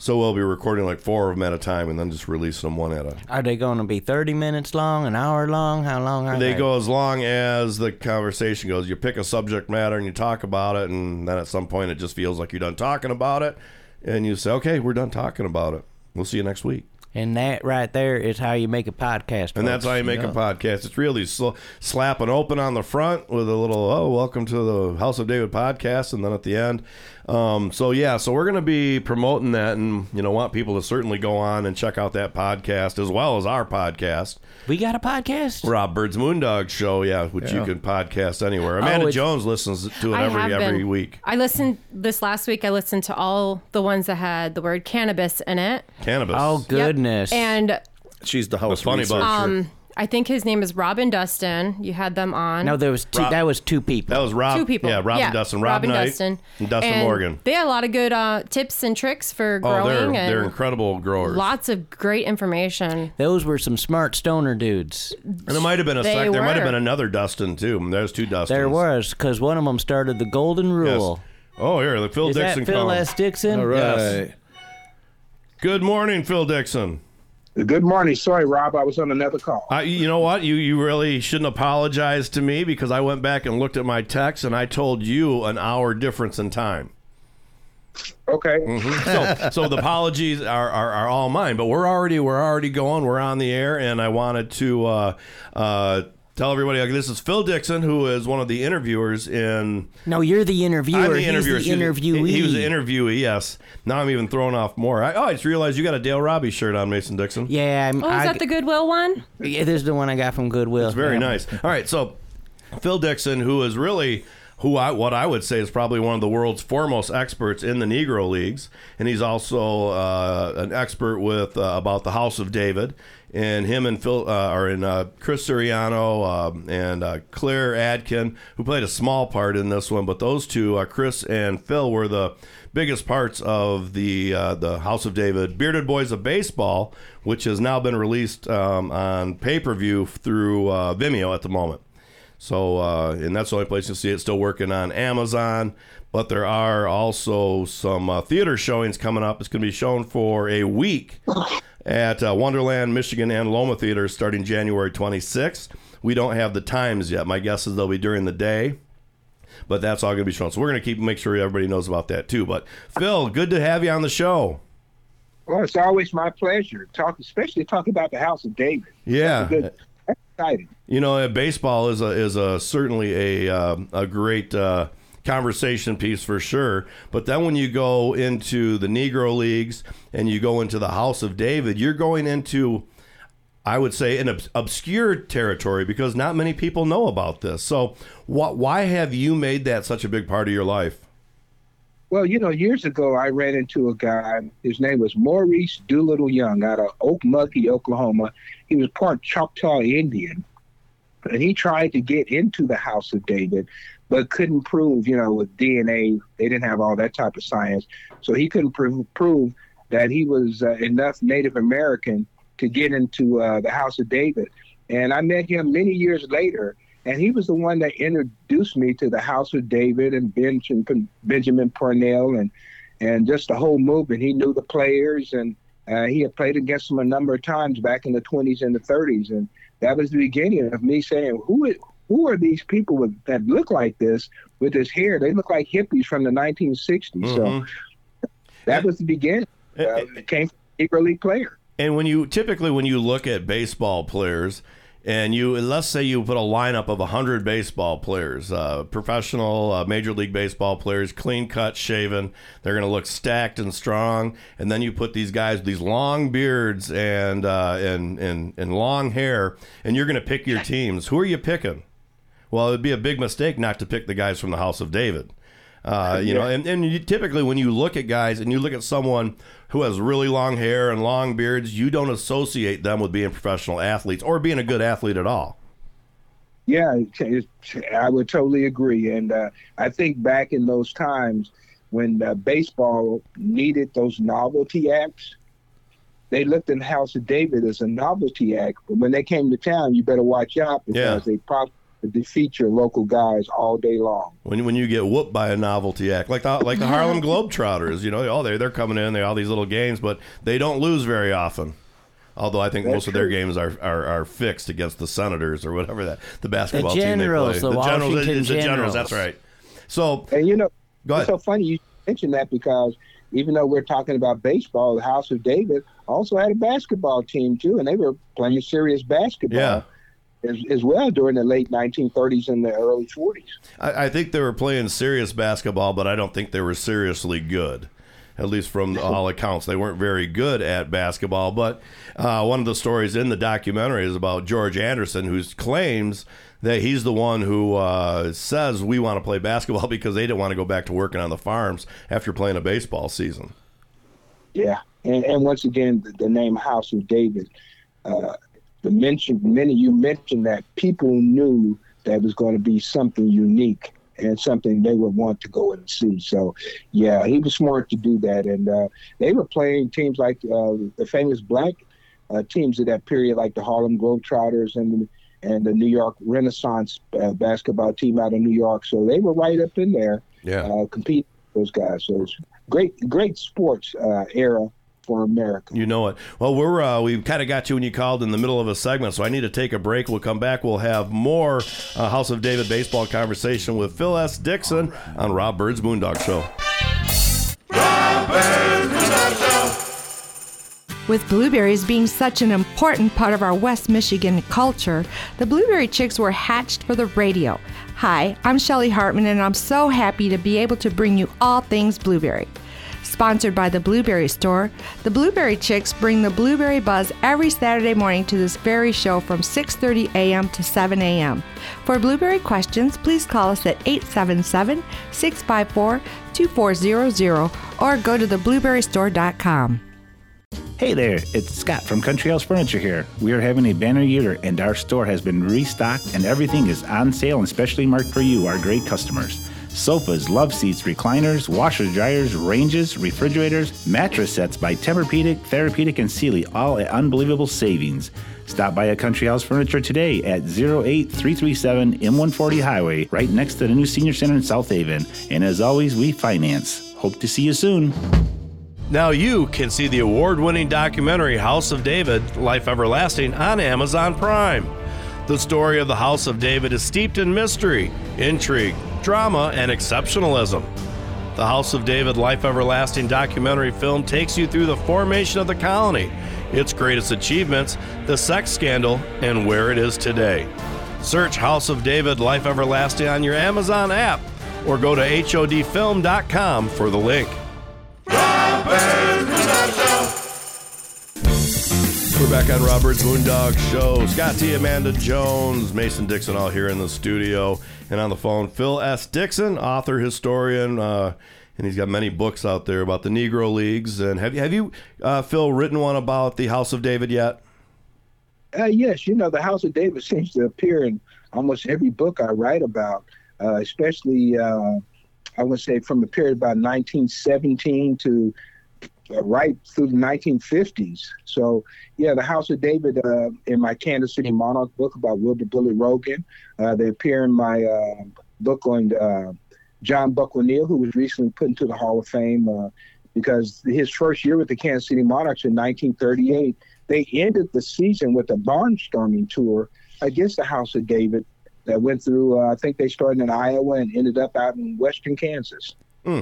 So we'll be recording like four of them at a time, and then just releasing them one at a. Are they going to be 30 minutes long, an hour long? How long are they? They go as long as the conversation goes. You pick a subject matter and you talk about it, and then at some point it just feels like you're done talking about it, and you say, "Okay, we're done talking about it. We'll see you next week." And that right there is how you make a podcast. And that's how you make Yeah. a podcast. It's really sl- slapping open on the front with a little, oh, welcome to the House of David podcast. And then at the end. Um, so, yeah, so we're going to be promoting that and, you know, want people to certainly go on and check out that podcast as well as our podcast. We got a podcast? Rob Byrd's Moondog Show, yeah, which you can podcast anywhere. Oh, Amanda it's- Jones listens to it I every every been. week. I listened this last week. I listened to all the ones that had the word cannabis in it. Cannabis. Oh, Yep. goodness. And She's the house What's funny about researcher. um, I think his name is Robin Dustin. You had them on. no, there was two. Rob- that was two people. That was Rob. Two people. Yeah, Rob and Dustin. Rob Robin Knight Dustin. and Dustin And Morgan. They had a lot of good uh, tips and tricks for growing Oh, they're, growing they're incredible growers. lots of great information. Those were some smart stoner dudes. And it might have been a They sec. There might have were. been another Dustin too. There's two Dustins. There was, because one of them started the Golden Yes. Rule. Oh, here, the Phil Is Dixon that Phil calling. S. Dixon? All right. Yes. Good morning, Phil Dixon. Good morning. Sorry, Rob. I was on another call. Uh, you know what? You you really shouldn't apologize to me because I went back and looked at my text and I told you an hour difference in time. Okay. so so the apologies are, are, are all mine, but we're already we're already going. We're on the air, and I wanted to uh, uh, tell everybody like, this is Phil Dixon, who is one of the interviewers in. No, you're the interviewer. I'm the He's interviewer. the interviewee. He was the interviewee. Yes. Now I'm even thrown off more. I, oh, I just realized you got a Dale Robbie shirt on, Mason Dixon. Yeah, I'm, Oh, is I, that the Goodwill one? yeah, this is the one I got from Goodwill. It's very Yeah. nice. All right, so Phil Dixon, who is really who I what I would say is probably one of the world's foremost experts in the Negro leagues, and he's also uh, an expert with uh, about the House of David. And him and Phil uh, are in uh, Chris Siriano um, and uh, Claire Adkin, who played a small part in this one, but those two, uh, Chris and Phil, were the biggest parts of the the House of David Bearded Boys of Baseball, which has now been released um, on pay per view through Vimeo at the moment. So, uh, and that's the only place you'll see it. Still working on Amazon, but there are also some uh, theater showings coming up. It's going to be shown for a week at uh, Wonderland, Michigan, and Loma Theaters starting January 26th. We don't have the times yet. My guess is they'll be during the day, but that's all going to be shown. So we're going to keep make sure everybody knows about that too. But Phil, good to have you on the show. Well, it's always my pleasure to talk, especially talk about the House of David. Yeah. Good. Exciting. You know, uh, baseball is a is a certainly a uh, a great uh, conversation piece for sure. But then when you go into the Negro leagues and you go into the House of David, you're going into I would say an obs- obscure territory because not many people know about this. So, wh- why have you made that such a big part of your life? Well, you know, years ago, I ran into a guy. His name was Maurice Doolittle Young out of Okmulgee, Oklahoma. He was part Choctaw Indian. And he tried to get into the House of David, but couldn't prove, you know, with DNA, they didn't have all that type of science. So he couldn't prove, prove that he was uh, enough Native American to get into uh, the House of David. And I met him many years later, and he was the one that introduced me to the House of David and Benjamin Benjamin Purnell and and just the whole movement. He knew the players, and uh, he had played against them a number of times back in the 20s and the 30s, and that was the beginning of me saying, "Who is, who are these people with, that look like this with this hair? They look like hippies from the 1960s." So that was the beginning. Uh, it came from a Negro League player. And when you typically when you look at baseball players, and you let's say you put a lineup of hundred baseball players, uh, professional uh, major league baseball players, clean cut, shaven, they're going to look stacked and strong. And then you put these guys with these long beards and uh, and and and long hair, and you're going to pick your teams. Who are you picking? Well, it'd be a big mistake not to pick the guys from the House of David. Uh, you know, and, and you, typically when you look at guys and you look at someone who has really long hair and long beards, you don't associate them with being professional athletes or being a good athlete at all. Yeah, I would totally agree. And uh, I think back in those times when uh, baseball needed those novelty acts, they looked in the House of David as a novelty act. But when they came to town, you better watch out because they probably defeat your local guys all day long. When, when you get whooped by a novelty act, like the like the Harlem Globetrotters, you know, oh they they're coming in, they all these little games, but they don't lose very often. Although I think That's most of their games are, are, are fixed against the Senators or whatever that the basketball Generals, team they play. the Generals, Washington it's the Generals. Generals. That's right. So And you know, Go it's ahead. so funny you mentioned that because even though we're talking about baseball, the House of David also had a basketball team too, and they were playing serious basketball Yeah. As, as well during the late 1930s and the early 40s. I, I think they were playing serious basketball, but I don't think they were seriously good. At least from all accounts, they weren't very good at basketball. But uh, one of the stories in the documentary is about George Anderson, who claims that he's the one who uh, says we want to play basketball because they didn't want to go back to working on the farms after playing a baseball season. Yeah, and, and once again, the, the name House of David. Uh, the mention, many you mentioned that people knew that was going to be something unique and something they would want to go and see. So, yeah, he was smart to do that, and uh, they were playing teams like uh, the famous black uh, teams of that period, like the Harlem Globetrotters and and the New York Renaissance uh, basketball team out of New York. So they were right up in there, Yeah. uh, competing those guys. So it's great, great sports uh, era for America. You know it. Well, we're uh, we kind of got you when you called in the middle of a segment, so I need to take a break. We'll come back. We'll have more uh, House of David baseball conversation with Phil S. Dixon on Rob Byrd's Moondog Show. With blueberries being such an important part of our West Michigan culture, the Blueberry Chicks were hatched for the radio. Hi, I'm Shelly Hartmann, and I'm so happy to be able to bring you all things blueberry. Sponsored by the Blueberry Store, the Blueberry Chicks bring the blueberry buzz every Saturday morning to this very show from 6:30 a.m. to 7 a.m. For blueberry questions, please call us at 877-654-2400 or go to theblueberrystore.com. Hey there, it's Scott from Country House Furniture here. We are having a banner year and our store has been restocked and everything is on sale and specially marked for you, our great customers. Sofas, love seats, recliners, washers, dryers, ranges, refrigerators, mattress sets by Tempur-Pedic, Therapedic, and Sealy, all at unbelievable savings. Stop by a Country House Furniture today at 08337 M140 Highway, right next to the new Senior Center in South Haven. And as always, we finance. Hope to see you soon. Now you can see the award-winning documentary House of David: Life Everlasting on Amazon Prime. The story of the House of David is steeped in mystery, intrigue, drama, and exceptionalism. The House of David Life Everlasting documentary film takes you through the formation of the colony, its greatest achievements, the sex scandal, and where it is today. Search House of David Life Everlasting on your Amazon app or go to HODfilm.com for the link. We're back on Rob Byrd's Moondog Show. Scott T, Amanda Jones, Mason Dixon, all here in the studio, and on the phone, Phil S. Dixon, author, historian, uh, and he's got many books out there about the Negro Leagues. And have you, have you, uh, Phil, written one about the House of David yet? Uh, yes, you know, the House of David seems to appear in almost every book I write about, uh, especially, uh, I would say, from the period about 1917 to right through the 1950s. So, yeah, the House of David uh, in my Kansas City Monarch book about Wilber Bullet Rogan. Uh, they appear in my uh, book on uh, John Buck O'Neil, who was recently put into the Hall of Fame uh, because his first year with the Kansas City Monarchs in 1938, they ended the season with a barnstorming tour against the House of David that went through, uh, I think they started in Iowa and ended up out in western Kansas. Hmm.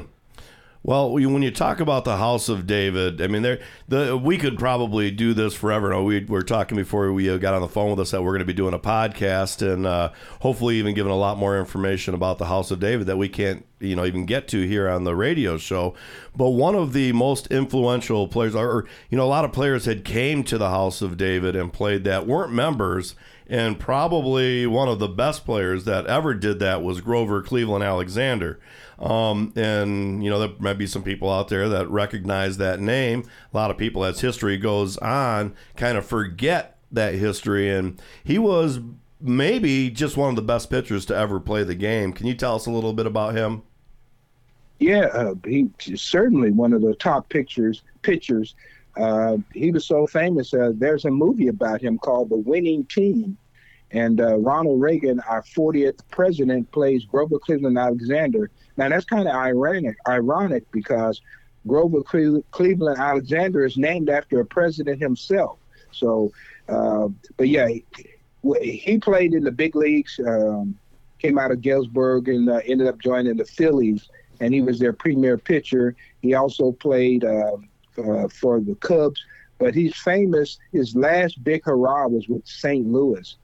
Well, when you talk about the House of David, I mean, there the we could probably do this forever. No, we were talking before we uh, got on the phone with us that we're going to be doing a podcast and uh, hopefully even giving a lot more information about the House of David that we can't, you know, even get to here on the radio show. But one of the most influential players, or you know, a lot of players had came to the House of David and played that weren't members. And probably one of the best players that ever did that was Grover Cleveland Alexander. Um, and, you know, there might be some people out there that recognize that name. A lot of people, as history goes on, kind of forget that history. And he was maybe just one of the best pitchers to ever play the game. Can you tell us a little bit about him? Yeah, uh, certainly one of the top pictures pitchers. Uh, he was so famous. Uh, there's a movie about him called The Winning Team, and uh, Ronald Reagan, our 40th president, plays Grover Cleveland Alexander. Now that's kind of ironic, ironic because Grover Cle- Cleveland Alexander is named after a president himself. So, uh, but yeah, he, he played in the big leagues. Um, came out of Galesburg and uh, ended up joining the Phillies, and he was their premier pitcher. He also played uh, uh, for the Cubs, but he's famous. His last big hurrah was with St. Louis.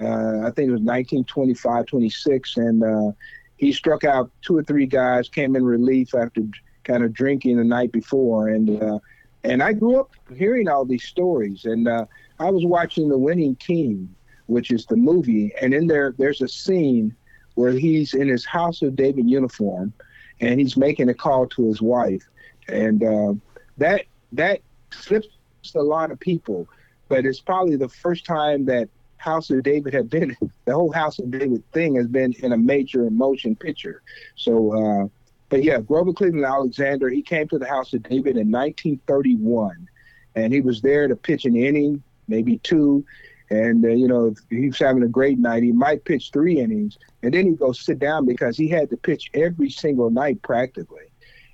Uh, I think it was 1925, 26, and uh, he struck out two or three guys, came in relief after kind of drinking the night before, and uh, and I grew up hearing all these stories, and uh, I was watching The Winning Team, which is the movie, and in there there's a scene where he's in his House of David uniform, and he's making a call to his wife, and uh, that that slips a lot of people, but it's probably the first time that House of David had been the whole House of David thing has been in a major motion picture. So, uh, but yeah, Grover Cleveland Alexander he came to the House of David in 1931, and he was there to pitch an inning, maybe two. And uh, you know, if he was having a great night, he might pitch three innings, and then he'd go sit down because he had to pitch every single night practically.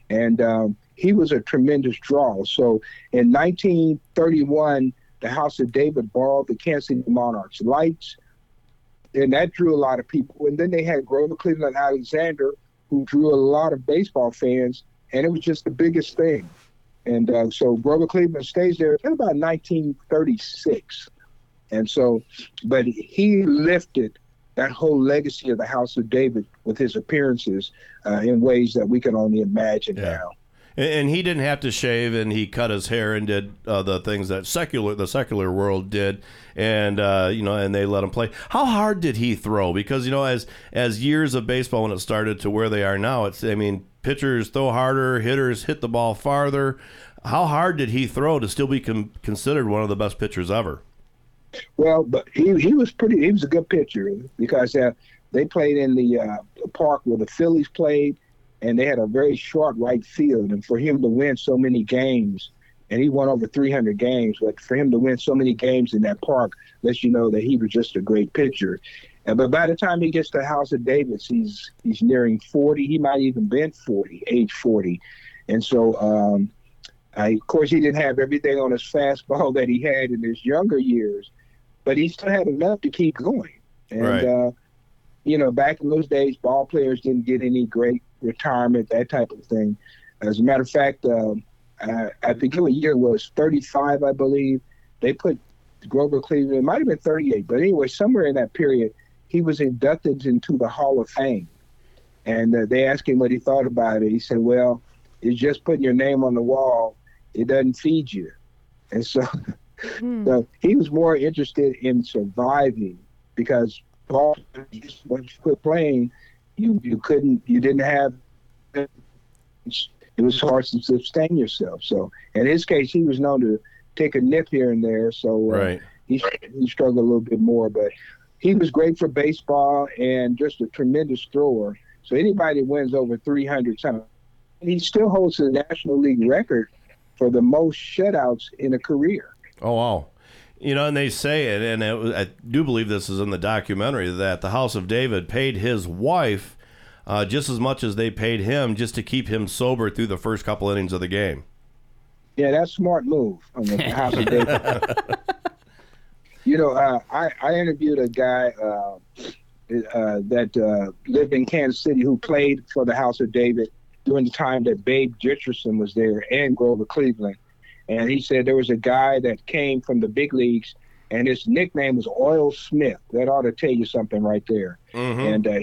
And um, he was a tremendous draw. So in 1931, the House of David borrowed the Kansas City Monarchs lights, and that drew a lot of people. And then they had Grover Cleveland Alexander, who drew a lot of baseball fans, and it was just the biggest thing. And uh, so Grover Cleveland stays there until about 1936. And so, but he lifted that whole legacy of the House of David with his appearances uh, in ways that we can only imagine Yeah. now. And, he didn't have to shave, and he cut his hair and did uh, the things that secular the secular world did, and uh, you know, and they let him play. How hard did he throw? Because you know, as as years of baseball when it started to where they are now, it's I mean, pitchers throw harder, hitters hit the ball farther. How hard did he throw to still be con- considered one of the best pitchers ever? Well, but he, he was pretty. He was a good pitcher because uh, they played in the uh, park where the Phillies played, and they had a very short right field. And for him to win so many games, and he won over 300 games, but for him to win so many games in that park lets you know that he was just a great pitcher. And, but by the time he gets to House of Davis, he's he's nearing 40. He might even been 40, age 40, and so. Um, I, of course, he didn't have everything on his fastball that he had in his younger years, but he still had enough to keep going. And Right. uh, you know, back in those days, ball players didn't get any great retirement, that type of thing. As a matter of fact, um, I, I forget the year it was, 35, I believe. They put Grover Cleveland, it might have been 38, but anyway, somewhere in that period, he was inducted into the Hall of Fame. And uh, they asked him what he thought about it. He said, well, it's just putting your name on the wall. It doesn't feed you. And so, so he was more interested in surviving because once you quit playing, you, you couldn't, you didn't have, it was hard to sustain yourself. So in his case, he was known to take a nip here and there. So uh, Right. he, he struggled a little bit more, but he was great for baseball and just a tremendous thrower. So anybody that wins over 300 times, he still holds the National League record for the most shutouts in a career. Oh wow. You know, and they say it, and it, I do believe this is in the documentary that the House of David paid his wife uh, just as much as they paid him just to keep him sober through the first couple innings of the game. Yeah, that's a smart move on the House of David. you know, uh, I, I interviewed a guy uh, uh, that uh, lived in Kansas City who played for the House of David during the time that Babe Didrikson was there and Grover Cleveland. And he said there was a guy that came from the big leagues, and his nickname was Oil Smith. That ought to tell you something right there. And uh,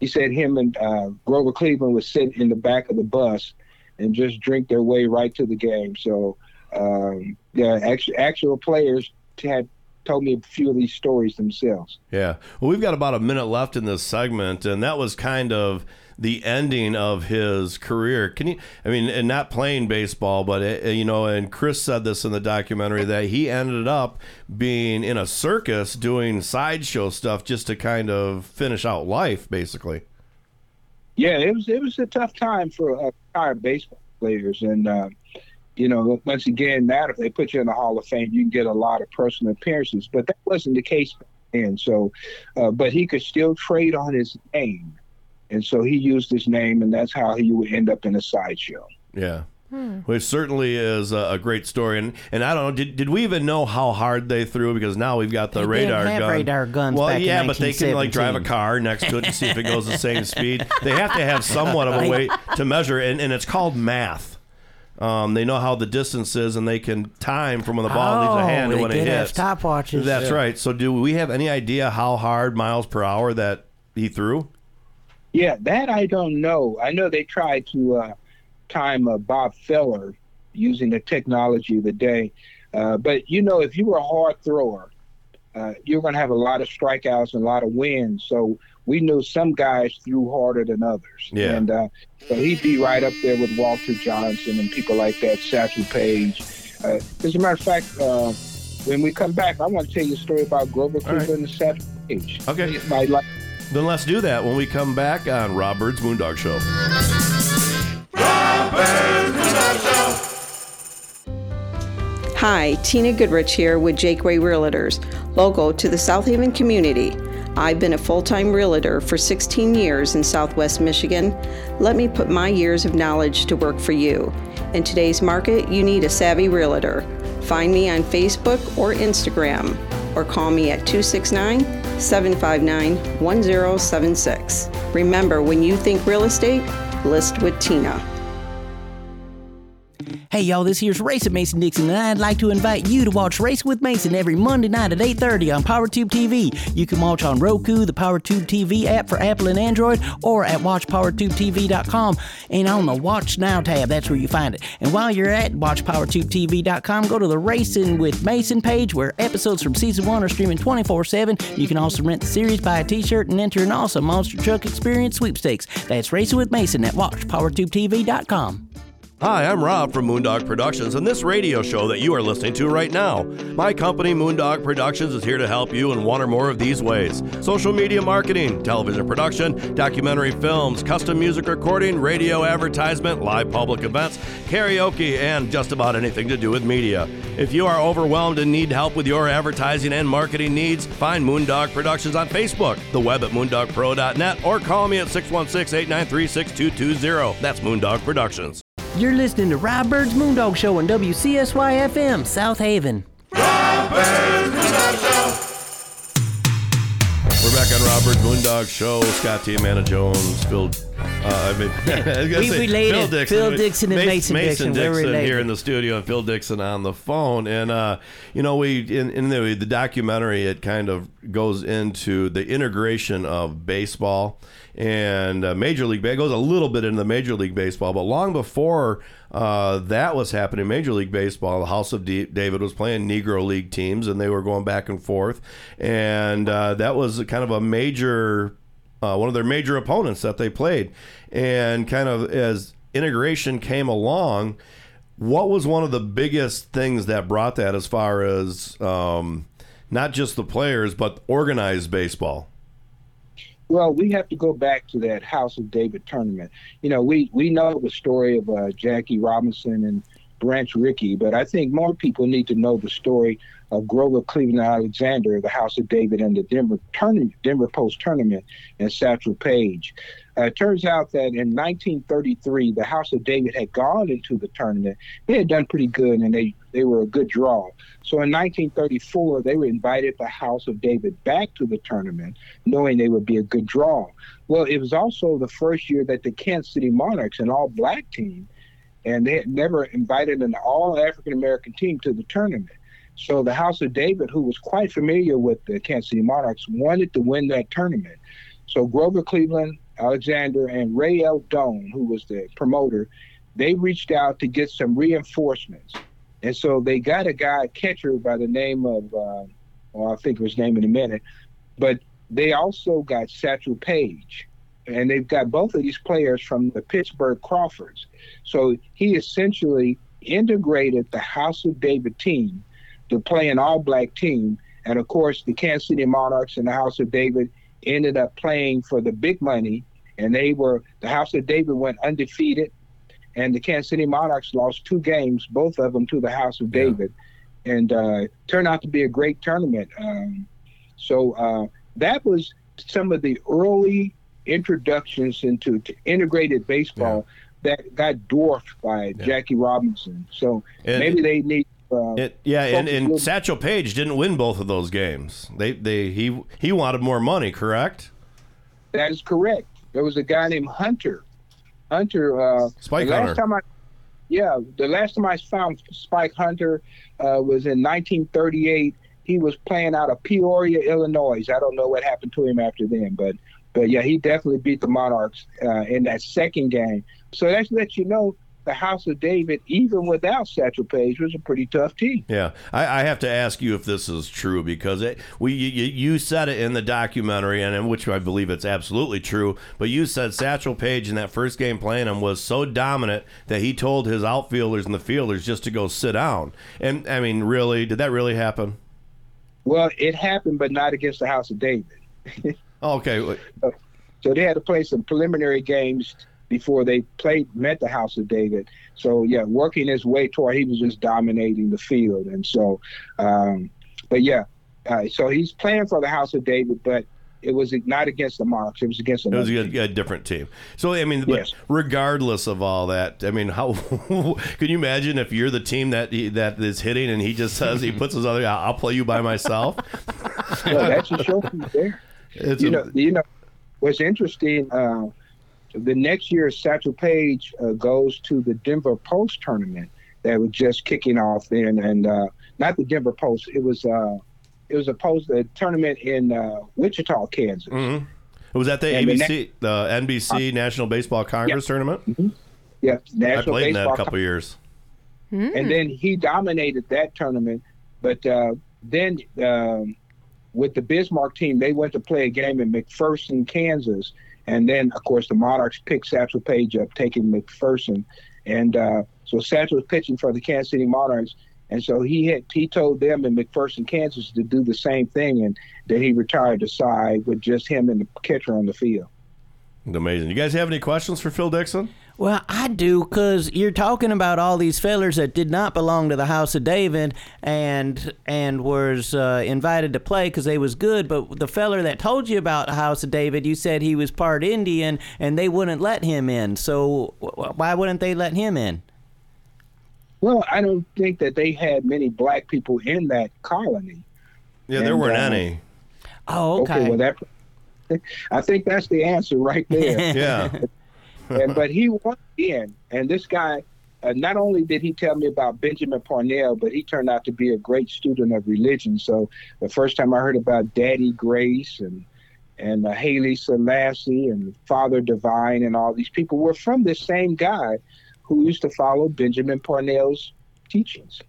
he said him and uh, Grover Cleveland would sit in the back of the bus and just drink their way right to the game. So, um, yeah, actual, actual players had told me a few of these stories themselves. Yeah. Well, we've got about a minute left in this segment, and that was kind of the ending of his career. Can you? I mean, and not playing baseball, but uh you know, and Chris said this in the documentary that he ended up being in a circus doing sideshow stuff just to kind of finish out life, basically. Yeah, it was it was a tough time for uh, retired baseball players, and uh, you know, once again, that if they put you in the Hall of Fame, you can get a lot of personal appearances, but that wasn't the case and so, uh, but he could still trade on his name, and so he used his name, and that's how he would end up in a sideshow. Yeah. Which certainly is a, a great story, and and I don't know, did, did we even know how hard they threw? Because now we've got the They didn't radar have gun. radar guns Well, back in yeah, but they can like drive a car next to it to see if it goes the same speed. They have to have somewhat of a way to measure, and, and it's called math. Um, they know how the distance is, and they can time from when the ball leaves Oh, the hand to when it did have hits. stopwatches. That's Yeah. right. So, do we have any idea how hard miles per hour that he threw? Yeah, that I don't know. I know they tried to uh, time uh, Bob Feller using the technology of the day, uh, but you know, if you were a hard thrower, uh, you're going to have a lot of strikeouts and a lot of wins. So we knew some guys threw harder than others. Yeah. And uh, so he'd be right up there with Walter Johnson and people like that, Satchel Paige. Uh, as a matter of fact, uh, when we come back, I want to tell you a story about Grover Cleveland and Satchel Paige. Okay. My life. Then let's do that when we come back on Rob Byrd's Moondog Show. Hi, Tina Goodrich here with Jaqua Realtors, local to the South Haven community. I've been a full time realtor for 16 years in Southwest Michigan. Let me put my years of knowledge to work for you. In today's market, you need a savvy realtor. Find me on Facebook or Instagram, or call me at 269 759 1076. Remember, when you think real estate, list with Tina. Hey y'all, this here's Racing Mason Dixon, and I'd like to invite you to watch Race with Mason every Monday night at 8:30 on PowerTube TV. You can watch on Roku, the PowerTube TV app for Apple and Android, or at WatchPowerTubeTV.com. And on the Watch Now tab, that's where you find it. And while you're at WatchPowerTubeTV.com, go to the Racing with Mason page where episodes from season one are streaming 24/7. You can also rent the series, buy a T-shirt, and enter an awesome Monster Truck Experience sweepstakes. That's Racing with Mason at WatchPowerTubeTV.com. Hi, I'm Rob from Moondog Productions and this radio show that you are listening to right now. My company, Moondog Productions, is here to help you in one or more of these ways social media marketing, television production, documentary films, custom music recording, radio advertisement, live public events, karaoke, and just about anything to do with media. If you are overwhelmed and need help with your advertising and marketing needs, find Moondog Productions on Facebook, the web at moondogpro.net, or call me at 616 893 6220. That's Moondog Productions. You're listening to Rob Byrd's Moondog Show on WCSY FM, South Haven. We're back on Rob Byrd's Moondog Show. Scott T. Amanda Jones, Phil. Uh, I mean, I We say related. Phil Dixon and Mason Dixon, we're Dixon related. here in the studio, and Phil Dixon on the phone. And uh, you know, we in, in the, the documentary, it kind of goes into the integration of baseball and uh, Major League. Baseball goes a little bit into the Major League Baseball, but long before uh, that was happening, Major League Baseball, the House of D- David was playing Negro League teams, and they were going back and forth, and uh, that was kind of a major uh, one of their major opponents that they played. And kind of as integration came along, what was one of the biggest things that brought that as far as um, not just the players, but organized baseball? Well, we have to go back to that House of David tournament. You know, we, we know the story of uh, Jackie Robinson and Branch Rickey, but I think more people need to know the story of Grover Cleveland Alexander, the House of David, and the Denver tournament, Denver Post tournament, and Satchel Paige. Uh, it turns out that in 1933, the House of David had gone into the tournament. They had done pretty good, and they, they were a good draw. So in 1934, they were invited the House of David back to the tournament, knowing they would be a good draw. Well, it was also the first year that the Kansas City Monarchs, an all black team, and they had never invited an all African American team to the tournament. So the House of David, who was quite familiar with the Kansas City Monarchs, wanted to win that tournament. So Grover Cleveland, Alexander, and Ray L. Doan, who was the promoter, they reached out to get some reinforcements. And so they got a guy, catcher by the name of, uh, or I'll think of his name in a minute. But they also got Satchel Paige, and they've got both of these players from the Pittsburgh Crawfords. So he essentially integrated the House of David team to play an all black team. And of course, the Kansas City Monarchs and the House of David ended up playing for the big money. And they were, the House of David went undefeated. And the Kansas City Monarchs lost two games, both of them to the House of David. And uh, turned out to be a great tournament. Um, so uh, that was some of the early introductions into to integrated baseball that got dwarfed by Jackie Robinson. So And- maybe they need. Uh, It, yeah, and, and Satchel Paige didn't win both of those games. They they he he wanted more money, correct? That is correct. There was a guy named Hunter. Hunter. Uh, Spike Hunter. Time I, yeah, the last time I found Spike Hunter uh, was in 1938. He was playing out of Peoria, Illinois. I don't know what happened to him after then, but but yeah, he definitely beat the Monarchs uh, in that second game. So that lets you know the House of David, even without Satchel Paige, was a pretty tough team. Yeah, I, I have to ask you if this is true because it, we you, you said it in the documentary, and in which I believe it's absolutely true. But you said Satchel Paige in that first game playing him was so dominant that he told his outfielders and the fielders just to go sit down. And I mean, really, did that really happen? Well, it happened, but not against the House of David. Okay, So they had to play some preliminary games before they played met the House of David. So yeah, working his way toward he was just dominating the field, and so, um, but yeah, uh, so he's playing for the House of David, but it was not against the Monarchs. It was against the It was a, a different team. So I mean, but Yes. regardless of all that, I mean, how can you imagine if you're the team that he, that is hitting and he just says he puts his other, I'll play you by myself. Well, that's a show from there. It's you a- know, you know, what's interesting. Uh, the next year, Satchel Paige uh, goes to the Denver Post tournament that was just kicking off then, and uh, not the Denver Post. It was uh, it was a post a tournament in uh, Wichita, Kansas. Mhm. Was that the And the ABC, the NBC National Baseball Congress tournament? Yeah, I National played in that a couple of years. and then he dominated that tournament. But uh, then um, with the Bismarck team, they went to play a game in McPherson, Kansas, and then of course the Monarchs picked Satchel Paige up, taking McPherson, and uh, so Satchel was pitching for the Kansas City Monarchs. And so he had he told them in McPherson, Kansas, to do the same thing, and then he retired to side with just him and the catcher on the field. Amazing. You guys have any questions for Phil Dixon? Well, I do, because you're talking about all these fellers that did not belong to the House of David and and was uh, invited to play because they was good. But the feller that told you about the House of David, you said he was part Indian and they wouldn't let him in. So wh- why wouldn't they let him in? Well, I don't think that they had many black people in that colony. Yeah, there And, weren't uh, any. Oh, Okay, well that I think that's the answer right there. Yeah. and but he went in, and this guy, uh, not only did he tell me about Benjamin Purnell, but he turned out to be a great student of religion. So the first time I heard about Daddy Grace and and uh, Haile Selassie and Father Divine and all these people were from this same guy who used to follow Benjamin Purnell's teachings.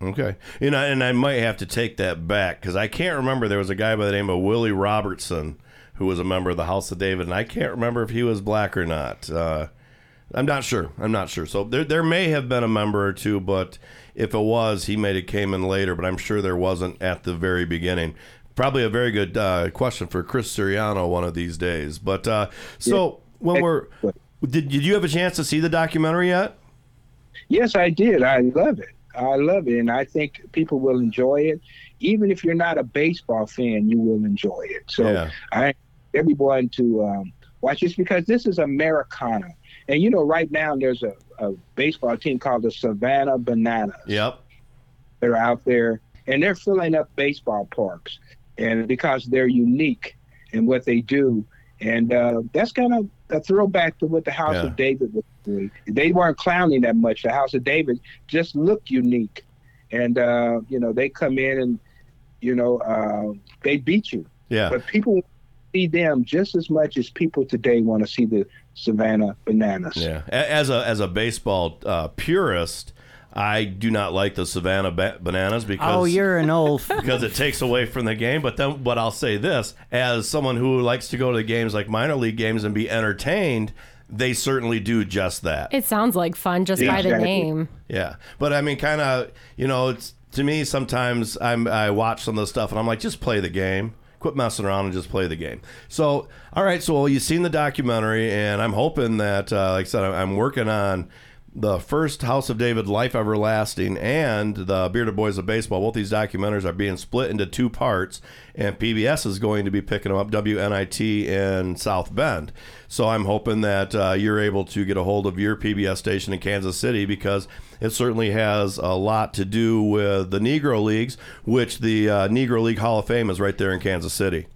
Okay. You know, and I might have to take that back because I can't remember. There was a guy by the name of Willie Robertson who was a member of the House of David, and I can't remember if he was black or not. Uh, I'm not sure. I'm not sure. So there, there may have been a member or two, but if it was, he may have came in later. But I'm sure there wasn't at the very beginning. Probably a very good uh, question for Chris Siriano one of these days. But uh, so when we're did, did you have a chance to see the documentary yet? Yes, I did. I love it. I love it, and I think people will enjoy it. Even if you're not a baseball fan, you will enjoy it. So Yeah. I everyone to um, watch this because this is Americana, and you know, right now there's a, a baseball team called the Savannah Bananas. Yep. They're out there, and they're filling up baseball parks, and because they're unique in what they do, and uh, that's kind of a throwback to what the House Yeah. of David was doing. They weren't clowning that much. The House of David just looked unique, and uh, you know they come in and you know uh, they beat you. Yeah. But people see them just as much as people today want to see the Savannah Bananas. Yeah, as a as a baseball uh, purist, I do not like the Savannah ba- bananas because Oh, you're an old. because it takes away from the game. But then, but I'll say this: as someone who likes to go to the games like minor league games and be entertained, they certainly do just that. It sounds like fun just by the Exactly. name. Yeah, but I mean, kind of, you know, it's to me sometimes I'm I watch some of the stuff and I'm like, just play the game. Quit messing around and just play the game. So, all right, so well, you've seen the documentary, and I'm hoping that, uh, like I said, I'm- I'm working on the first House of David, Life Everlasting, and the Bearded Boys of Baseball. Both these documentaries are being split into two parts, and PBS is going to be picking them up, WNIT in South Bend. So I'm hoping that uh, you're able to get a hold of your PBS station in Kansas City because it certainly has a lot to do with the Negro Leagues, which the uh, Negro League Hall of Fame is right there in Kansas City.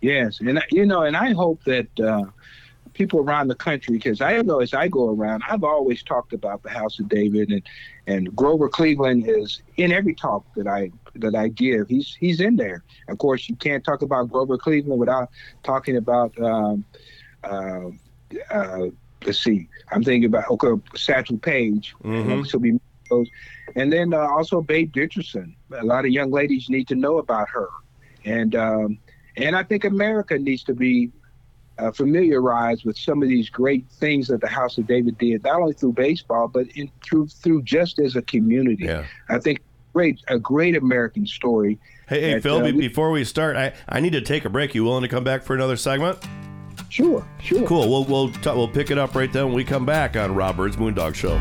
Yes, and you know, and I hope that uh, people around the country, because I know as I go around, I've always talked about the House of David, and and Grover Cleveland is in every talk that I that I give. He's he's in there. Of course, you can't talk about Grover Cleveland without talking about. Um, uh, uh, let's see, I'm thinking about okay, Satchel Paige. Mhm. We those, and then uh, also Babe Didrikson. A lot of young ladies need to know about her, and um, and I think America needs to be uh, familiarized with some of these great things that the House of David did, not only through baseball but in, through through just as a community. Yeah. I think great a great American story. Hey, hey that, Phil, uh, we- before we start, I, I need to take a break. You willing to come back for another segment? Sure, sure. Cool. We'll we'll t- we'll pick it up right then when we come back on Rob Byrd's Moondog Show.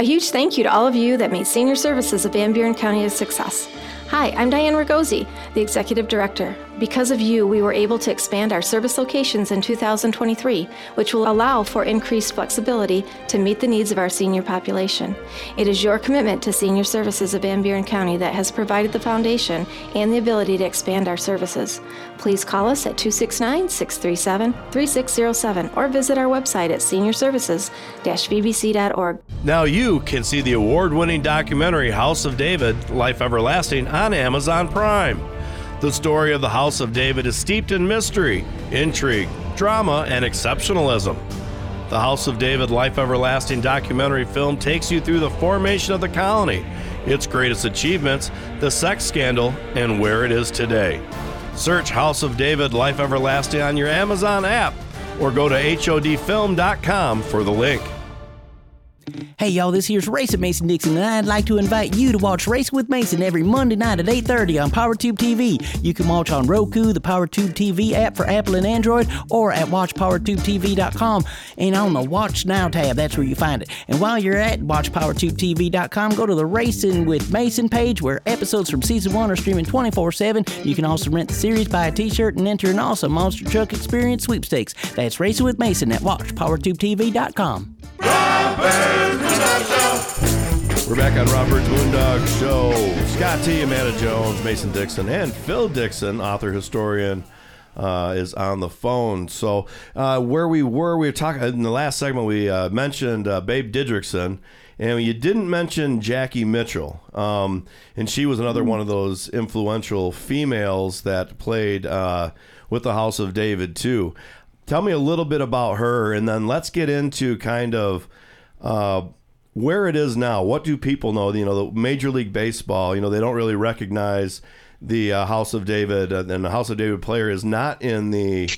A huge thank you to all of you that made senior services of Van Buren County a success. Hi, I'm Diane Ragosi, the Executive Director. Because of you, we were able to expand our service locations in 2023, which will allow for increased flexibility to meet the needs of our senior population. It is your commitment to senior services of Van Buren County that has provided the foundation and the ability to expand our services. Please call us at 269 637 3607 or visit our website at seniorservices-vbc.org. Now you can see the award-winning documentary House of David: Life Everlasting on Amazon Prime. The story of the House of David is steeped in mystery, intrigue, drama, and exceptionalism. The House of David Life Everlasting documentary film takes you through the formation of the colony, its greatest achievements, the sex scandal, and where it is today. Search House of David Life Everlasting on your Amazon app or go to HODfilm.com for the link. Hey y'all, this here's Racing Mason Dixon, and I'd like to invite you to watch Racing with Mason every Monday night at 8:30 on PowerTube TV. You can watch on Roku, the PowerTube TV app for Apple and Android, or at WatchPowerTubeTV.com. And on the Watch Now tab, that's where you find it. And while you're at WatchPowerTubeTV.com, go to the Racing with Mason page where episodes from season one are streaming 24/7. You can also rent the series, buy a T-shirt, and enter an awesome Monster Truck Experience sweepstakes. That's Racing with Mason at WatchPowerTubeTV.com. We're back on Rob Byrd's Moondog Show. Scott T, Amanda Jones, Mason Dixon, and Phil Dixon, author historian, uh, is on the phone. So uh, where we were, we were talking in the last segment. We uh, mentioned uh, Babe Didrikson, and you didn't mention Jackie Mitchell, um, and she was another one of those influential females that played uh, with the House of David too. Tell me a little bit about her, and then let's get into kind of uh, where it is now. What do people know? You know, the Major League Baseball. You know, they don't really recognize the uh, House of David, uh, and the House of David player is not in the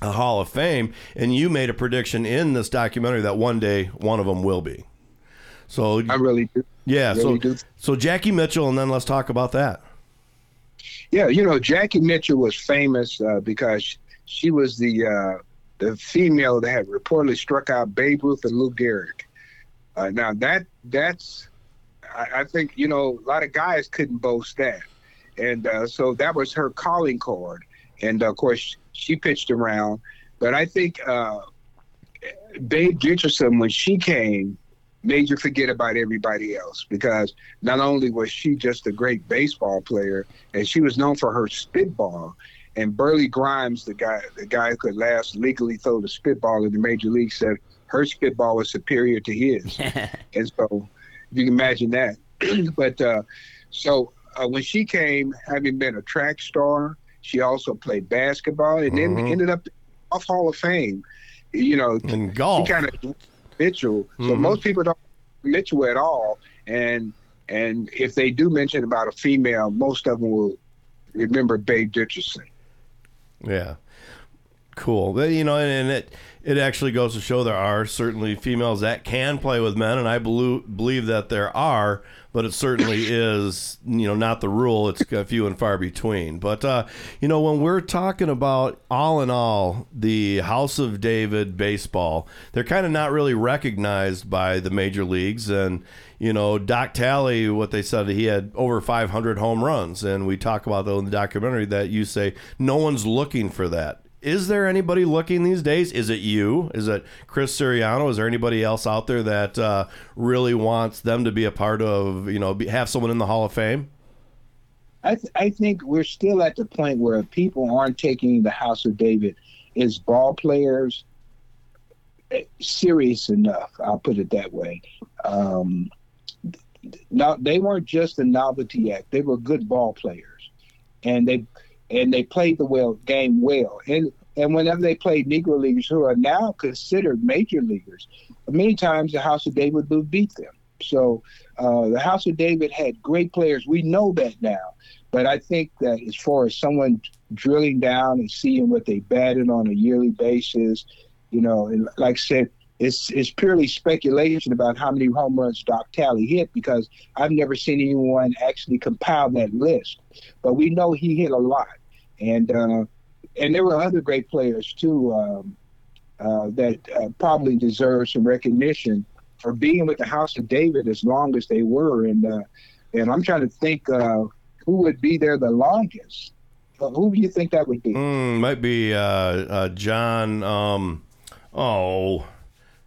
uh, Hall of Fame. And you made a prediction in this documentary that one day one of them will be. So I really do. Yeah. Really so do. so Jackie Mitchell, and then let's talk about that. Yeah, you know, Jackie Mitchell was famous uh, because she was the uh, the female that had reportedly struck out Babe Ruth and Lou Gehrig. Uh, now that that's, I, I think you know a lot of guys couldn't boast that, and uh, so that was her calling card. And of course, she pitched around, but I think uh, Babe Didrikson when she came made you forget about everybody else because not only was she just a great baseball player, and she was known for her spitball. And Burleigh Grimes, the guy, the guy who could last legally throw the spitball in the major league, said her spitball was superior to his. and so, if you can imagine that. but uh, so uh, when she came, having been a track star, she also played basketball, and then Mhm. ended up off Hall of Fame. you know, in golf. She kind of Mitchell. So Mhm. most people don't Mitchell at all, and and if they do mention about a female, most of them will remember Babe Didrikson. Yeah. Cool. You know, and it it actually goes to show there are certainly females that can play with men, and I believe believe that there are, but it certainly is you know not the rule. It's a few and far between. But uh, you know, when we're talking about all in all the House of David baseball, they're kind of not really recognized by the major leagues, and you know, Doc Talley, what they said, he had over 500 home runs. And we talk about that in the documentary that you say no one's looking for that. Is there anybody looking these days? Is it you? Is it Chris Siriano? Is there anybody else out there that uh, really wants them to be a part of, you know, be, have someone in the Hall of Fame? I, th- I think we're still at the point where people aren't taking the House of David as ball players eh, serious enough. I'll put it that way. Um, now they weren't just a novelty act; they were good ball players, and they and they played the well game well. And and whenever they played Negro leaguers who are now considered major leaguers, many times the House of David would beat them. So uh, the House of David had great players. We know that now. But I think that as far as someone drilling down and seeing what they batted on a yearly basis, you know, and like I said, it's it's purely speculation about how many home runs Doc Talley hit because I've never seen anyone actually compile that list. But we know he hit a lot, and uh, and there were other great players too um, uh, that uh, probably deserve some recognition for being with the House of David as long as they were. And uh, and I'm trying to think uh, who would be there the longest. Uh, who do you think that would be? Mm, might be uh, uh, John. Um, oh,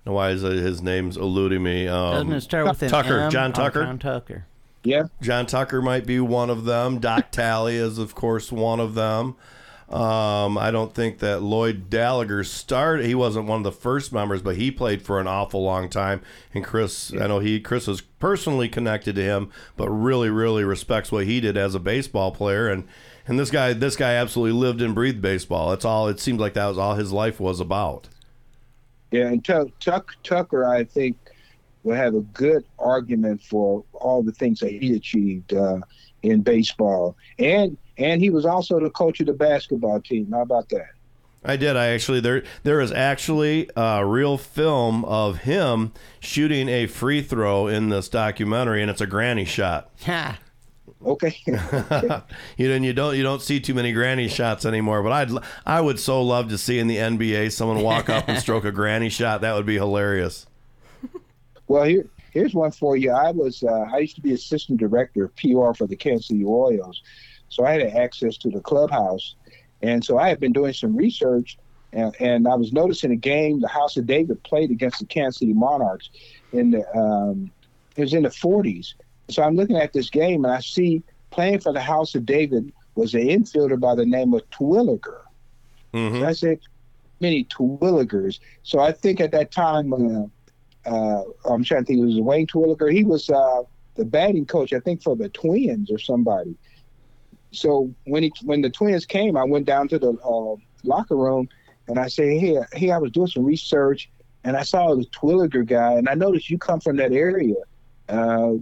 why is his name's eluding me? Um, Doesn't it start with an Tucker? M? John Oh, Tucker. John Tucker. Yeah. John Tucker might be one of them. Doc Talley is, of course, one of them. Um, I don't think that Lloyd Gallagher started. He wasn't one of the first members, but he played for an awful long time. And Chris, I know he Chris is personally connected to him, but really, really respects what he did as a baseball player. And and this guy, this guy absolutely lived and breathed baseball. It's all. It seemed like that was all his life was about. Yeah, and Tuck, Tuck, Tucker, I think, will have a good argument for all the things that he achieved uh, in baseball, and and he was also the coach of the basketball team. How about that? I did. I actually there there is actually a real film of him shooting a free throw in this documentary, and it's a granny shot. Ha. Okay. you and you don't you don't see too many granny shots anymore. But I'd I would so love to see in the NBA someone walk up and stroke a granny shot. That would be hilarious. Well, here here's one for you. I was uh, I used to be assistant director of PR for the Kansas City Royals, so I had access to the clubhouse, and so I had been doing some research, and, and I was noticing a game the House of David played against the Kansas City Monarchs in the um, it was in the 40s. So I'm looking at this game and I see playing for the House of David was an infielder by the name of Twilliger. So I said, many Twilligers. So I think at that time, uh, uh, I'm trying to think, it was Wayne Twilliger. He was uh, the batting coach, I think, for the Twins or somebody. So when he when the Twins came, I went down to the uh, locker room and I said, "Hey, hey, I was doing some research and I saw the Twilliger guy, and I noticed you come from that area. Uh,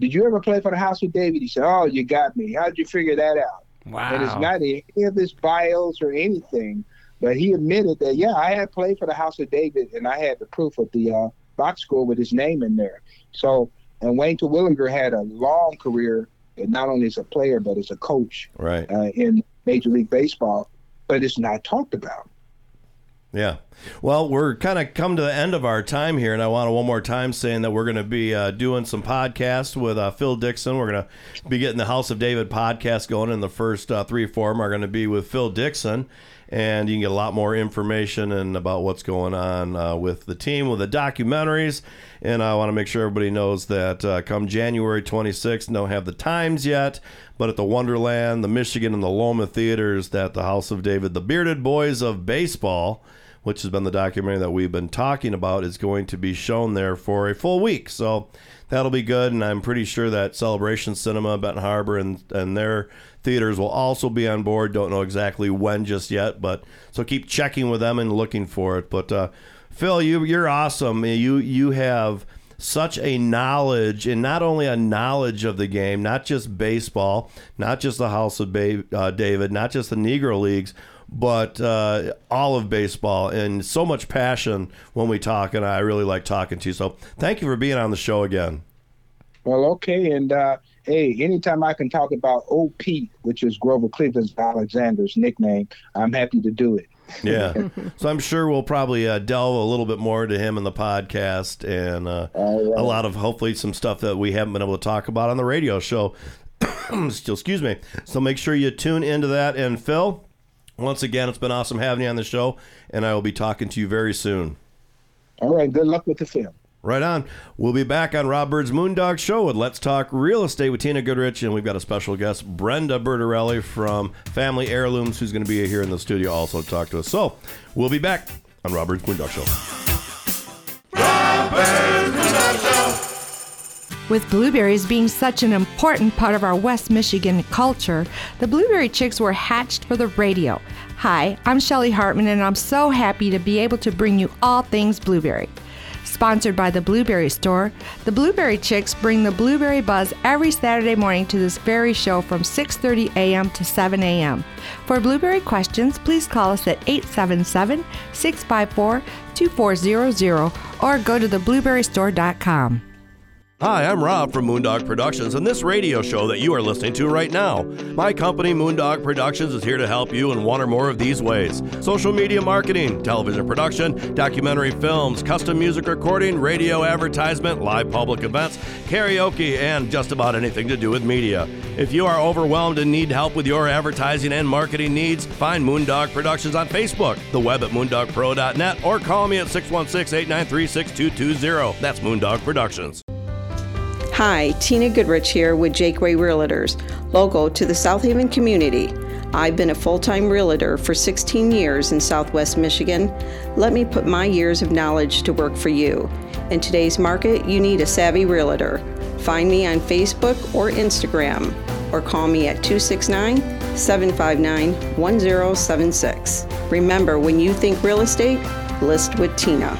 did you ever play for the House of David?" He said, "Oh, you got me. How'd you figure that out?" Wow. And it's not in any of his bios or anything, but he admitted that, yeah, I had played for the House of David, and I had the proof of the uh, box score with his name in there. So, and Wayne Terwilliger had a long career, not only as a player but as a coach Right. uh, in Major League Baseball. But it's not talked about. Yeah. Well, we're kind of come to the end of our time here, and I want to one more time saying that we're going to be uh, doing some podcasts with uh, Phil Dixon. We're going to be getting the House of David podcast going, and the first uh, three or four of them are going to be with Phil Dixon, and you can get a lot more information and about what's going on uh, with the team, with the documentaries, and I want to make sure everybody knows that uh, come January 26th, don't have the times yet, but at the Wonderland, the Michigan, and the Loma theaters, that the House of David, the Bearded Boys of Baseball which has been the documentary that we've been talking about, is going to be shown there for a full week. So that'll be good. And I'm pretty sure that Celebration Cinema, Benton Harbor, and, and their theaters will also be on board. Don't know exactly when just yet, but so keep checking with them and looking for it. But uh, Phil, you you're awesome. You you have such a knowledge and not only a knowledge of the game, not just baseball, not just the House of ba- uh, David, not just the Negro Leagues, but uh, all of baseball and so much passion when we talk. And I really like talking to you. So thank you for being on the show again. Well, okay, and uh, hey, anytime I can talk about Pete, which is Grover Cleveland's Alexander's nickname, I'm happy to do it. Yeah. so I'm sure we'll probably uh, delve a little bit more into him in the podcast and uh, a lot of hopefully some stuff that we haven't been able to talk about on the radio show. Still, excuse me. So make sure you tune into that. And Phil, once again, it's been awesome having you on the show, and I will be talking to you very soon. All right, good luck with the film. Right on. We'll be back on Rob Byrd's Moondog Show with Let's Talk Real Estate with Tina Goodrich, and we've got a special guest, Brenda Bertorelli from Family Heirlooms, who's going to be here in the studio also to talk to us. So we'll be back on Rob Byrd's Moondog Show. With blueberries being such an important part of our West Michigan culture, the Blueberry Chicks were hatched for the radio. Hi, I'm Shelly Hartmann, and I'm so happy to be able to bring you all things blueberry. Sponsored by the Blueberry Store, the Blueberry Chicks bring the blueberry buzz every Saturday morning to this very show from 6:30 a.m. to 7 a.m. For blueberry questions, please call us at 877-654-2400 or go to theblueberrystore.com. Hi, I'm Rob from Moondog Productions and this radio show that you are listening to right now. My company, Moondog Productions, is here to help you in one or more of these ways social media marketing, television production, documentary films, custom music recording, radio advertisement, live public events, karaoke, and just about anything to do with media. If you are overwhelmed and need help with your advertising and marketing needs, find Moondog Productions on Facebook, the web at moondogpro.net, or call me at 616 893 6220. That's Moondog Productions. Hi, Tina Goodrich here with Jaqua Realtors, local to the South Haven community. I've been a full time realtor for 16 years in Southwest Michigan. Let me put my years of knowledge to work for you. In today's market, you need a savvy realtor. Find me on Facebook or Instagram, or call me at 269 759 1076. Remember, when you think real estate, list with Tina.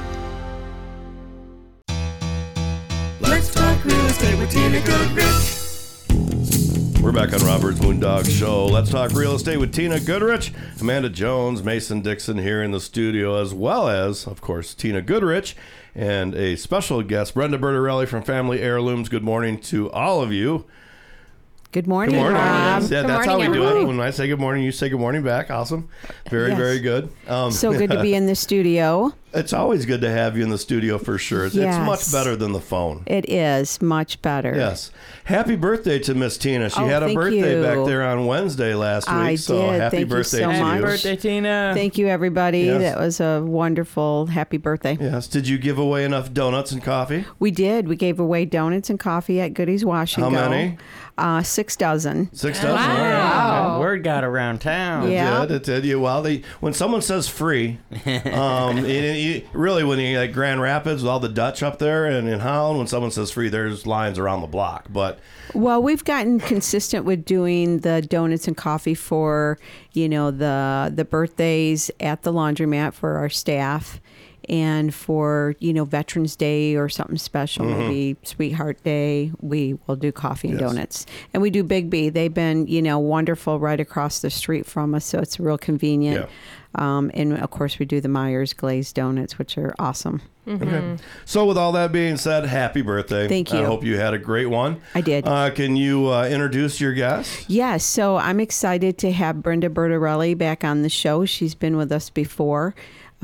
Tina Goodrich. We're back on Rob Byrd's Moondog Show. Let's talk real estate with Tina Goodrich, Amanda Jones, Mason Dixon here in the studio, as well as, of course, Tina Goodrich and a special guest, Brenda Bertorelli from Family Heirlooms. Good morning to all of you. Good morning, Good morning. Rob. Yeah, that's how we do it. When I say good morning, you say good morning back. Awesome. Very, Yes. very good. Um, So good to be in the studio. It's always good to have you in the studio for sure. It's, Yes. it's much better than the phone. It is much better. Yes. Happy birthday to Miss Tina. She Oh, had a birthday you. back there on Wednesday last week. I so did. happy Thank you birthday so to much. you. Birthday, Tina. Thank you, everybody. Yes. That was a wonderful, happy birthday. Yes. Did you give away enough donuts and coffee? We did. We gave away donuts and coffee at Goody's Wash and How Go. many? Uh, six dozen. Six dozen. All right. Word got around town. Yeah. It did. It did. You well, they when someone says free, um, you- you- really when you like Grand Rapids with all the Dutch up there and in Holland, when someone says free, there's lines around the block. But Well, we've gotten consistent with doing the donuts and coffee for, you know, the the birthdays at the laundromat for our staff and for, you know, Veterans Day or something special, Mhm. maybe Sweetheart Day, we will do coffee and Yes. donuts. And we do Big B. They've been, you know, wonderful right across the street from us, so it's real convenient. Um, and of course, we do the Myers glazed donuts, which are awesome. okay. So with all that being said, happy birthday. Thank you. I hope you had a great one. I did. Uh, can you uh, introduce your guest? Yes, so I'm excited to have Brenda Bertorelli back on the show. She's been with us before.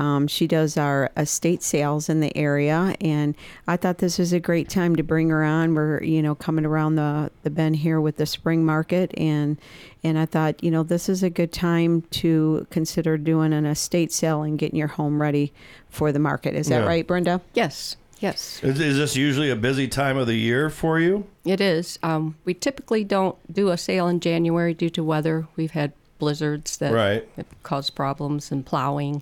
Um, she does our estate sales in the area, and I thought this was a great time to bring her on. We're you know coming around the the bend here with the spring market, and and I thought you know this is a good time to consider doing an estate sale and getting your home ready for the market. Is that Yeah. right, Brenda? Yes, yes, Is, is this usually a busy time of the year for you? it is. Um, we typically don't do a sale in January due to weather. We've had blizzards that Right. have caused problems and plowing.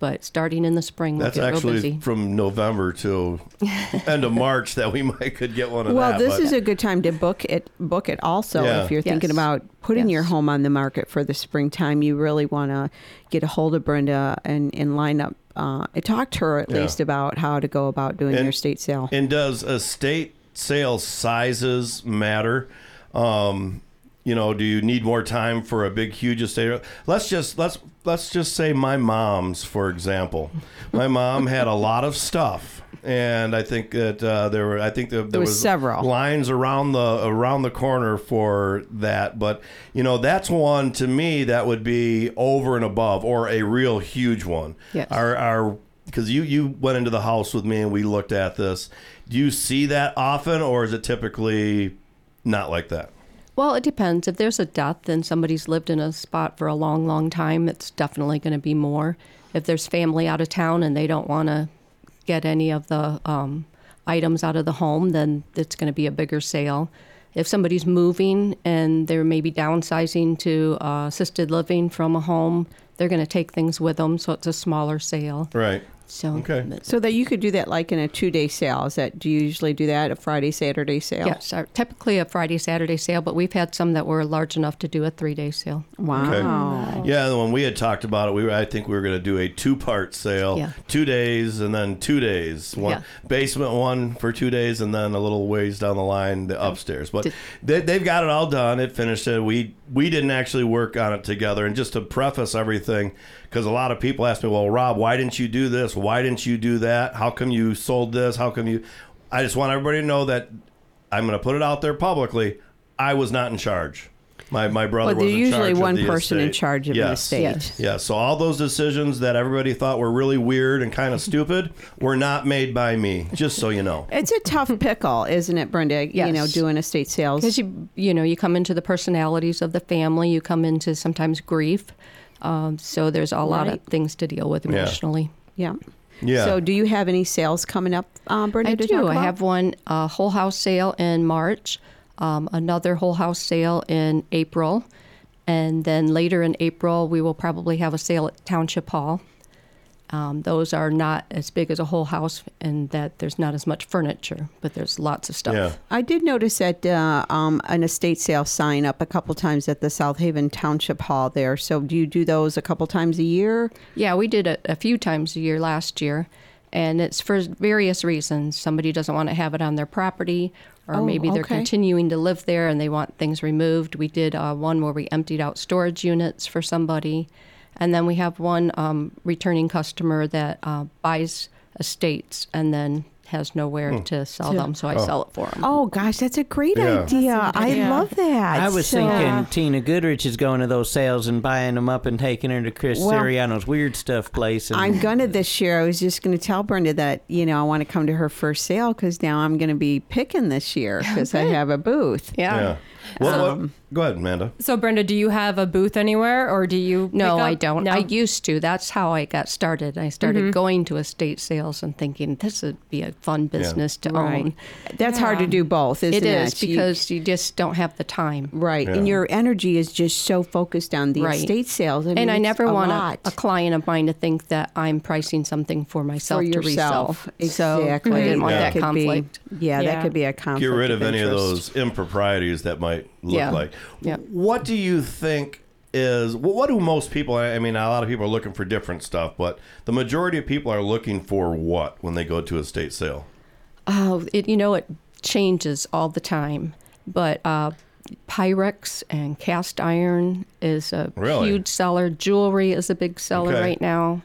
But starting in the spring, we'll That's get real actually busy. from November to end of March that we might could get one of Well, that. this but- is a good time to book it. Book it also Yeah. if you're thinking about putting your home on the market for the springtime. You really want to get a hold of Brenda and and line up. Uh, talk to her at Yeah. least about how to go about doing And- your state sale. And does estate sale sizes matter? Um, you know, do you need more time for a big, huge estate? Let's just let's let's just say my mom's, for example. My mom had a lot of stuff, and I think that uh, there were I think that there, was several. lines around the around the corner for that. But you know, that's one to me that would be over and above, or a real huge one. Yes. Our our because you you went into the house with me and we looked at this. Do you see that often, or is it typically not like that? Well, it depends. If there's a death and somebody's lived in a spot for a long, long time, it's definitely going to be more. If there's family out of town and they don't want to get any of the um, items out of the home, then it's going to be a bigger sale. If somebody's moving and they're maybe downsizing to uh, assisted living from a home, they're going to take things with them, so it's a smaller sale. Right. So okay. So that you could do that like in a two day sale. Is that do you usually do that a Friday Saturday sale? Yes, our, typically a Friday Saturday sale, but we've had some that were large enough to do a three day sale. Wow. Mm-hmm. Yeah, when we had talked about it, we were, I think we were going to do a two part sale, Yeah. two days and then two days. One Yeah. basement one for two days, and then a little ways down the line the upstairs. But they, they've got it all done. It finished it. We we didn't actually work on it together. And just to preface everything, because a lot of people ask me, "Well, Rob, why didn't you do this? Why didn't you do that? How come you sold this? How come you?" I just want everybody to know that I'm going to put it out there publicly. I was not in charge. My my brother Well, was there's in usually charge of one the person in estate. charge of an yes. estate. Yes. Yeah, so all those decisions that everybody thought were really weird and kind of stupid were not made by me, just so you know. It's a tough pickle, isn't it, Brenda? Yes. You know, doing estate sales. Because you, you know, you come into the personalities of the family. You come into sometimes grief. Um, so there's a lot of things to deal with emotionally. Yeah. Yeah. So, do you have any sales coming up, um, Brenda? I do. talk I have one uh, whole house sale in March, um, another whole house sale in April, and then later in April we will probably have a sale at Township Hall. Um, those are not as big as a whole house, in that there's not as much furniture, but there's lots of stuff. Yeah. I did notice that uh, um, an estate sale sign up a couple times at the South Haven Township Hall there. So, do you do those a couple times a year? Yeah, we did it a few times a year last year, and it's for various reasons. Somebody doesn't want to have it on their property, or Oh, maybe they're okay. continuing to live there and they want things removed. We did uh, one where we emptied out storage units for somebody, and then we have one um, returning customer that uh, buys estates and then has nowhere Hmm. to sell To- them, so I Oh. sell it for them. Oh gosh, that's a great Yeah. idea. I idea. love that. I was So- thinking Tina Goodrich is going to those sales and buying them up and taking her to Chris Well, Siriano's weird stuff place. And I'm gonna this year. I was just gonna tell Brenda that you know I want to come to her first sale because now I'm gonna be picking this year because I have a booth. Yeah. Well, what- Um, go ahead, Amanda. So, Brenda, do you have a booth anywhere, or do you? No, pick up- I don't. No? I used to. That's how I got started. I started Mhm. going to estate sales and thinking this would be a fun business to Right. own. That's hard to do both, isn't It it? is You- because you, just don't have the time. Right, and your energy is just so focused on the Right. estate sales. I mean, and I it's never a want lot. a, a client of mine to think that I'm pricing something for myself for to resell. Exactly. So I didn't want Yeah. that could be- conflict. yeah, Yeah. that could be a conflict. Get rid of, any of interest. those improprieties that might look Yeah. like. Yeah. What do you think is what do most people I mean a lot of people are looking for different stuff, but the majority of people are looking for what when they go to a state sale? Oh, it you know it changes all the time, but uh, Pyrex and cast iron is a Really? huge seller. Jewelry is a big seller Okay. right now.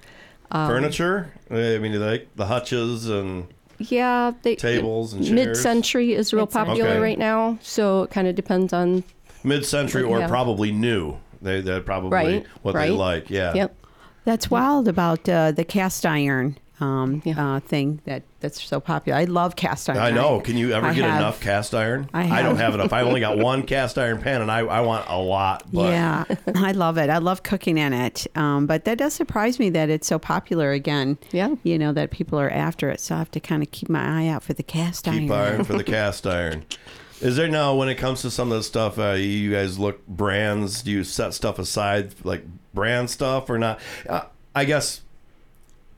Um, Furniture? I mean, like the hutches and Yeah, they, Tables and chairs? Mid-century is real popular Okay. right now, so it kind of depends on mid-century or Yeah. probably new. They they're probably Right, what they like. Yeah. Yep. That's wild about uh, the cast iron um, uh, thing that that's so popular. I love cast iron. I know. Can you ever I get have- enough cast iron? I don't have. have enough. I only got one cast iron pan, and I, I want a lot. But Yeah, I love it. I love cooking in it. Um, but that does surprise me that it's so popular again. Yeah. You know, that people are after it. So I have to kind of keep my eye out for the cast keep iron. iron for the cast iron. Is there now when it comes to some of the stuff? Uh, you guys look brands. Do you set stuff aside like brand stuff or not? Uh, I guess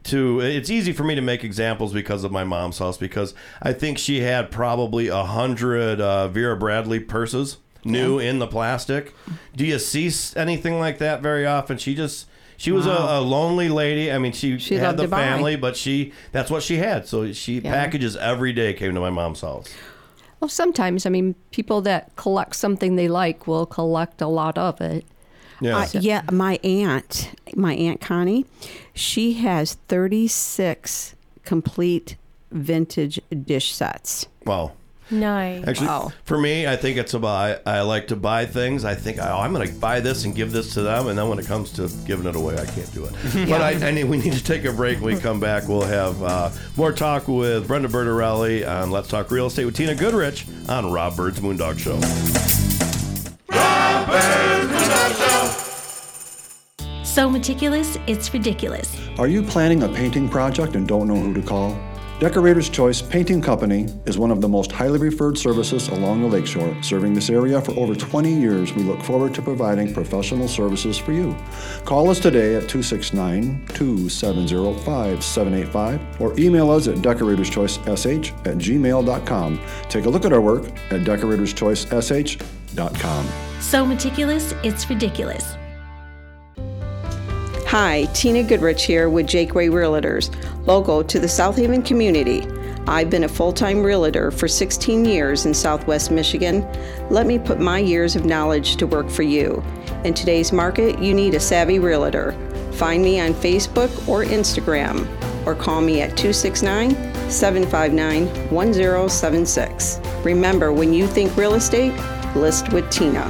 to it's easy for me to make examples because of my mom's house because I think she had probably a hundred uh, Vera Bradley purses new in the plastic. Do you see anything like that very often? She just she was Wow. a, a lonely lady. I mean, she, She had the family, but she that's what she had. So she Yeah. packages every day came to my mom's house. Well, sometimes, I mean, people that collect something they like will collect a lot of it. Yeah. Uh, yeah, my aunt, my aunt Connie, she has 36 complete vintage dish sets. Wow. Nice. Actually, for me, I think it's about I like to buy things. I think oh, I'm going to buy this and give this to them, and then when it comes to giving it away, I can't do it. But I, I need, we need to take a break. When we come back, we'll have uh, more talk with Brenda Bertorelli on Let's Talk Real Estate with Tina Goodrich on Rob Byrd's Moondog Show. So meticulous, it's ridiculous. Are you planning a painting project and don't know who to call? Decorator's Choice Painting Company is one of the most highly referred services along the lakeshore. Serving this area for over 20 years, we look forward to providing professional services for you. Call us today at 269 270 5785 or email us at decoratorschoicesh at gmail.com. Take a look at our work at decoratorschoicesh.com. So meticulous, it's ridiculous. Hi, Tina Goodrich here with Jaqua Realtors, local to the South Haven community. I've been a full time realtor for 16 years in Southwest Michigan. Let me put my years of knowledge to work for you. In today's market, you need a savvy realtor. Find me on Facebook or Instagram, or call me at 269 759 1076. Remember, when you think real estate, list with Tina.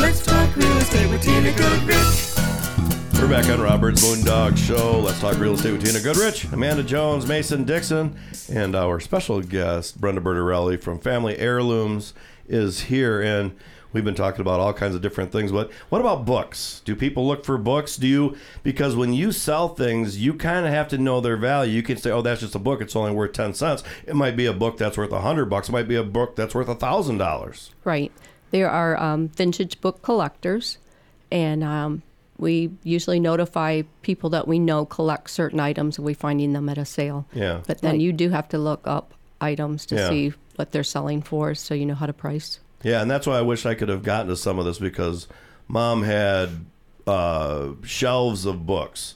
Let's talk real estate with Tina Goodrich. We're back on Rob Byrd's Moondog Show. Let's talk real estate with Tina Goodrich, Amanda Jones, Mason Dixon, and our special guest, Brenda Bertorelli from Family Heirlooms, is here. And we've been talking about all kinds of different things. But what about books? Do people look for books? Do you, because when you sell things, you kind of have to know their value. You can say, oh, that's just a book. It's only worth 10 cents. It might be a book that's worth a 100 bucks. It might be a book that's worth a $1,000. Right. There are um, vintage book collectors, and um, we usually notify people that we know collect certain items and we're finding them at a sale. Yeah. But then Right. you do have to look up items to Yeah. see what they're selling for so you know how to price. Yeah, and that's why I wish I could have gotten to some of this because mom had uh, shelves of books,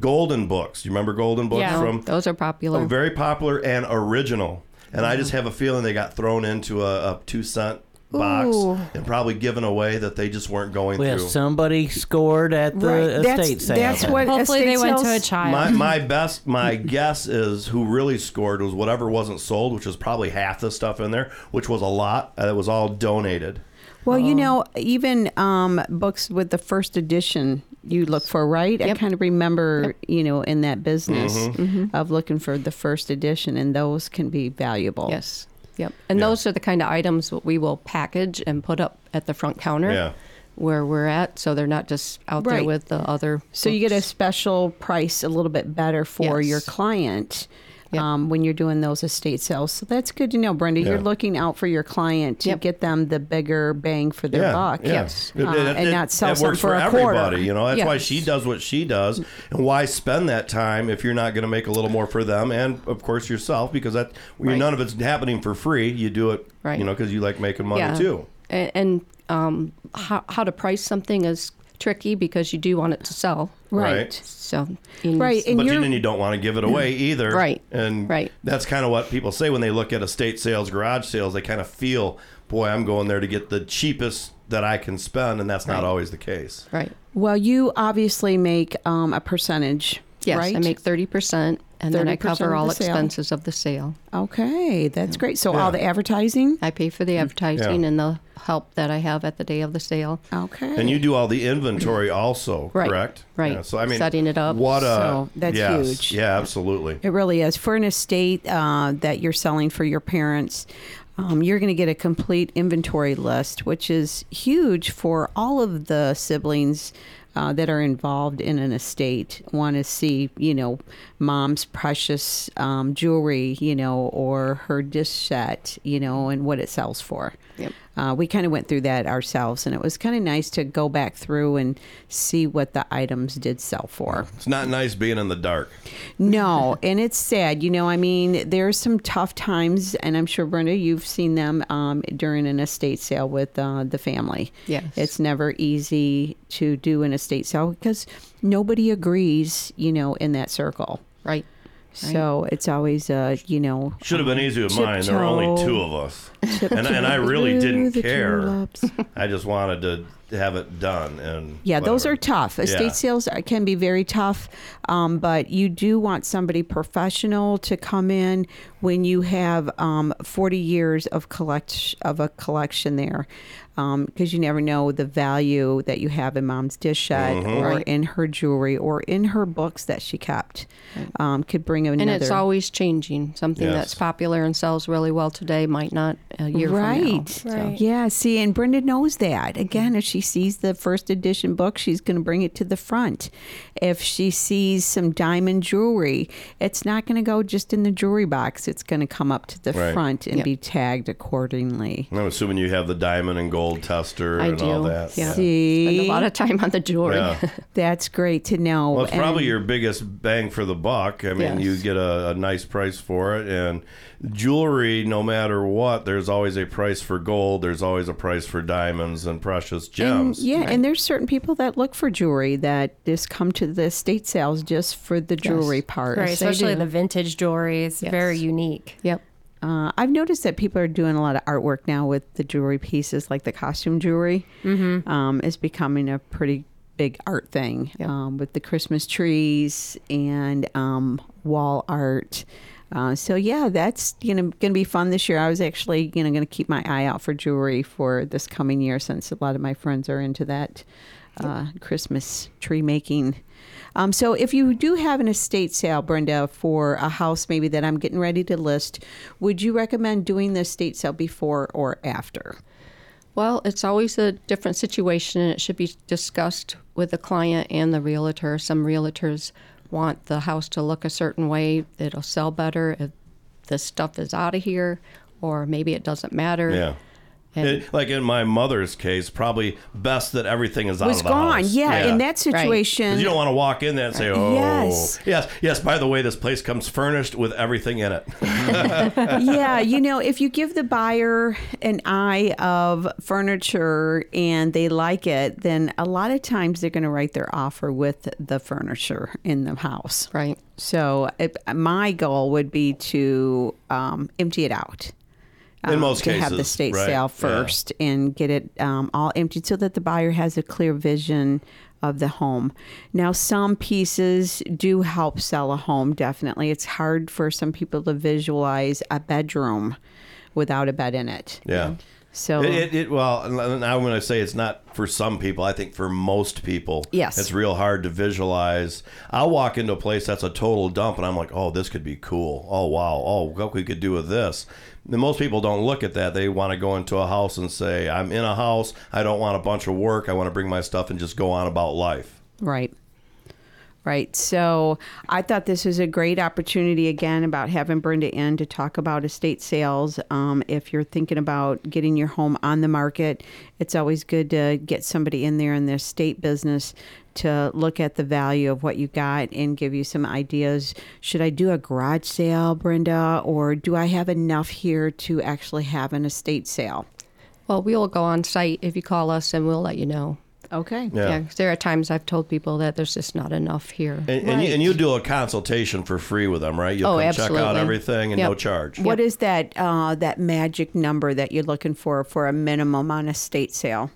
golden books. You remember golden books Yeah. from? Those are popular. Oh, very popular and original. And I just have a feeling they got thrown into a, a two cent box Ooh. and probably given away that they just weren't going Well, through. somebody scored at the Right. That's- estate sale. that's what Hopefully they estate went to a child. My, my best, my guess is who really scored was whatever wasn't sold, which was probably half the stuff in there, which was a lot. And it was all donated. Well, you know, even um, books with the first edition you look for, right? I kind of remember, you know, in that business Mhm. of looking for the first edition, and those can be valuable. Yes. Yep. And those are the kind of items that we will package and put up at the front counter Yeah. where we're at so they're not just out there with the other So you get a special price, a little bit better for your Yes. Client. Um, when you're doing those estate sales, so that's good to know, Brenda. You're looking out for your client to get them the bigger bang for their yeah, buck, yeah. yes, It- uh, it- and it- not sell it something works for, a everybody. quarter. You know, that's why she does what she does, and why spend that time if you're not going to make a little more for them and of course yourself because that Right. none of it's happening for free. You do it, Right. you know, because you like making money too. And, and um, how, how to price something is tricky because you do want it to sell. Right. Right. So you Right, but you, then you don't want to give it away either. Right. And Right. that's kind of what people say when they look at estate sales, garage sales. They kind of feel, boy, I'm going there to get the cheapest that I can spend, and that's not Right. always the case. Right. Well, you obviously make um, a percentage, Yes, right? I make thirty percent, And then I cover all sale. expenses of the sale. Okay, that's great. So Yeah. all the advertising? I pay for the advertising and the help that I have at the day of the sale. Okay. And you do all the inventory also, Right, correct? right. Yeah, so I mean, Setting it up. What a So that's yes, huge. Yeah, absolutely. It really is. For an estate uh, that you're selling for your parents, um, you're going to get a complete inventory list, which is huge for all of the siblings. Uh, that are involved in an estate want to see, you know, mom's precious um, jewelry, you know, or her dish set, you know, and what it sells for. Yep. Uh, we kind of went through that ourselves, and it was kind of nice to go back through and see what the items did sell for. It's not nice being in the dark. No, and it's sad. You know, I mean, there's some tough times, and I'm sure Brenda, you've seen them um, during an estate sale with uh, the family. Yes. it's never easy to do an estate sale because nobody agrees. You know, in that circle. Right. So it's always, uh, you know, Should have been easy with mine. There were only two of us, and, and I really didn't care. tulips. I just wanted to have it done. And Yeah, those are tough. Estate Yeah. sales are- can be very tough, um, but you do want somebody professional to come in when you have um, 40 years of collect of a collection there, because you never know the value that you have in mom's dish set Mhm. or Right. in her jewelry or in her books that she kept. Um, could bring another. And it's always changing. Something Yes. that's popular and sells really well today might not a year right. from now. Right. So- Yeah. See, and Brenda knows that. Again, if she sees the first edition book, she's going to bring it to the front. If she sees some diamond jewelry, it's not going to go just in the jewelry box. It's going to come up to the Right. front and Yep. be tagged accordingly. I'm assuming you have the diamond and gold tester I and all that. yeah. See, Spend a lot of time on the jewelry. Yeah. That's great to know. Well, it's probably your biggest bang for the buck. I mean, Yes. you get a, a nice price for it. And jewelry, no matter what, there's always a price for gold. There's always a price for diamonds and precious And, gems. yeah, and there's certain people that look for jewelry that just come to the estate sales just for the jewelry part. Right, especially the vintage jewelry is very unique. Yep. Uh, I've noticed that people are doing a lot of artwork now with the jewelry pieces, like the costume jewelry. Mhm. Um, is becoming a pretty big art thing um, with the Christmas trees and um, wall art. Uh, so yeah, that's you know going to be fun this year. I was actually you know going to keep my eye out for jewelry for this coming year since a lot of my friends are into that uh, Christmas tree making. Um, so if you do have an estate sale, Brenda, for a house maybe that I'm getting ready to list, would you recommend doing the estate sale before or after? Well, it's always a different situation, and it should be discussed with the client and the realtor. Some realtors want the house to look a certain way, it'll sell better if this stuff is out of here, or maybe it doesn't matter. Yeah. And- It- like in my mother's case, probably best that everything is out Was of the house. It's gone. house. Yeah, in that situation- you don't want to walk in there and say, "Oh, Yes. yes, yes." By the way, this place comes furnished with everything in it. yeah, you know, if you give the buyer an eye of furniture and they like it, then a lot of times they're going to write their offer with the furniture in the house. Right. So it, my goal would be to um, empty it out. In um, most to have the state right, sale yeah. first and get it um, all emptied so that the buyer has a clear vision of the home. Now, some pieces do help sell a home. Definitely, it's hard for some people to visualize a bedroom without a bed in it. Yeah. So it, it, it well, and I'm going to say it's not for some people. I think for most people, Yes. it's real hard to visualize. I'll walk into a place that's a total dump, and I'm like, oh, this could be cool. Oh, wow. Oh, what we could do with this. Most people don't look at that. They want to go into a house and say, I'm in a house. I don't want a bunch of work. I want to bring my stuff and just go on about life. Right. Right. So I thought this was a great opportunity again about having Brenda in to talk about estate sales. Um, if you're thinking about getting your home on the market, it's always good to get somebody in there in the estate business to look at the value of what you got and give you some ideas. Should I do a garage sale, Brenda, or do I have enough here to actually have an estate sale? Well, we will go on site if you call us, and we'll let you know. Okay. Yeah. there are times I've told people that there's just not enough here. And, and, you, and you do a consultation for free with them, right? You'll Oh, come check out everything and Yep. no charge. What is that uh, that magic number that you're looking for for a minimum on a estate sale?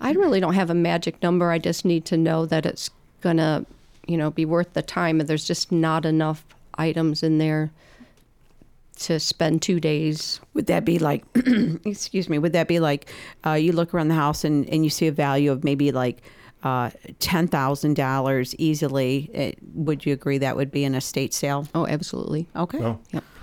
I really don't have a magic number. I just need to know that it's gonna, you know, be worth the time. And there's just not enough items in there to spend two days. Would that be like, excuse me, would that be like uh, you look around the house and, and you see a value of maybe like uh, $10,000 easily? It, would you agree that would be an estate sale? Oh, absolutely. Okay. Oh.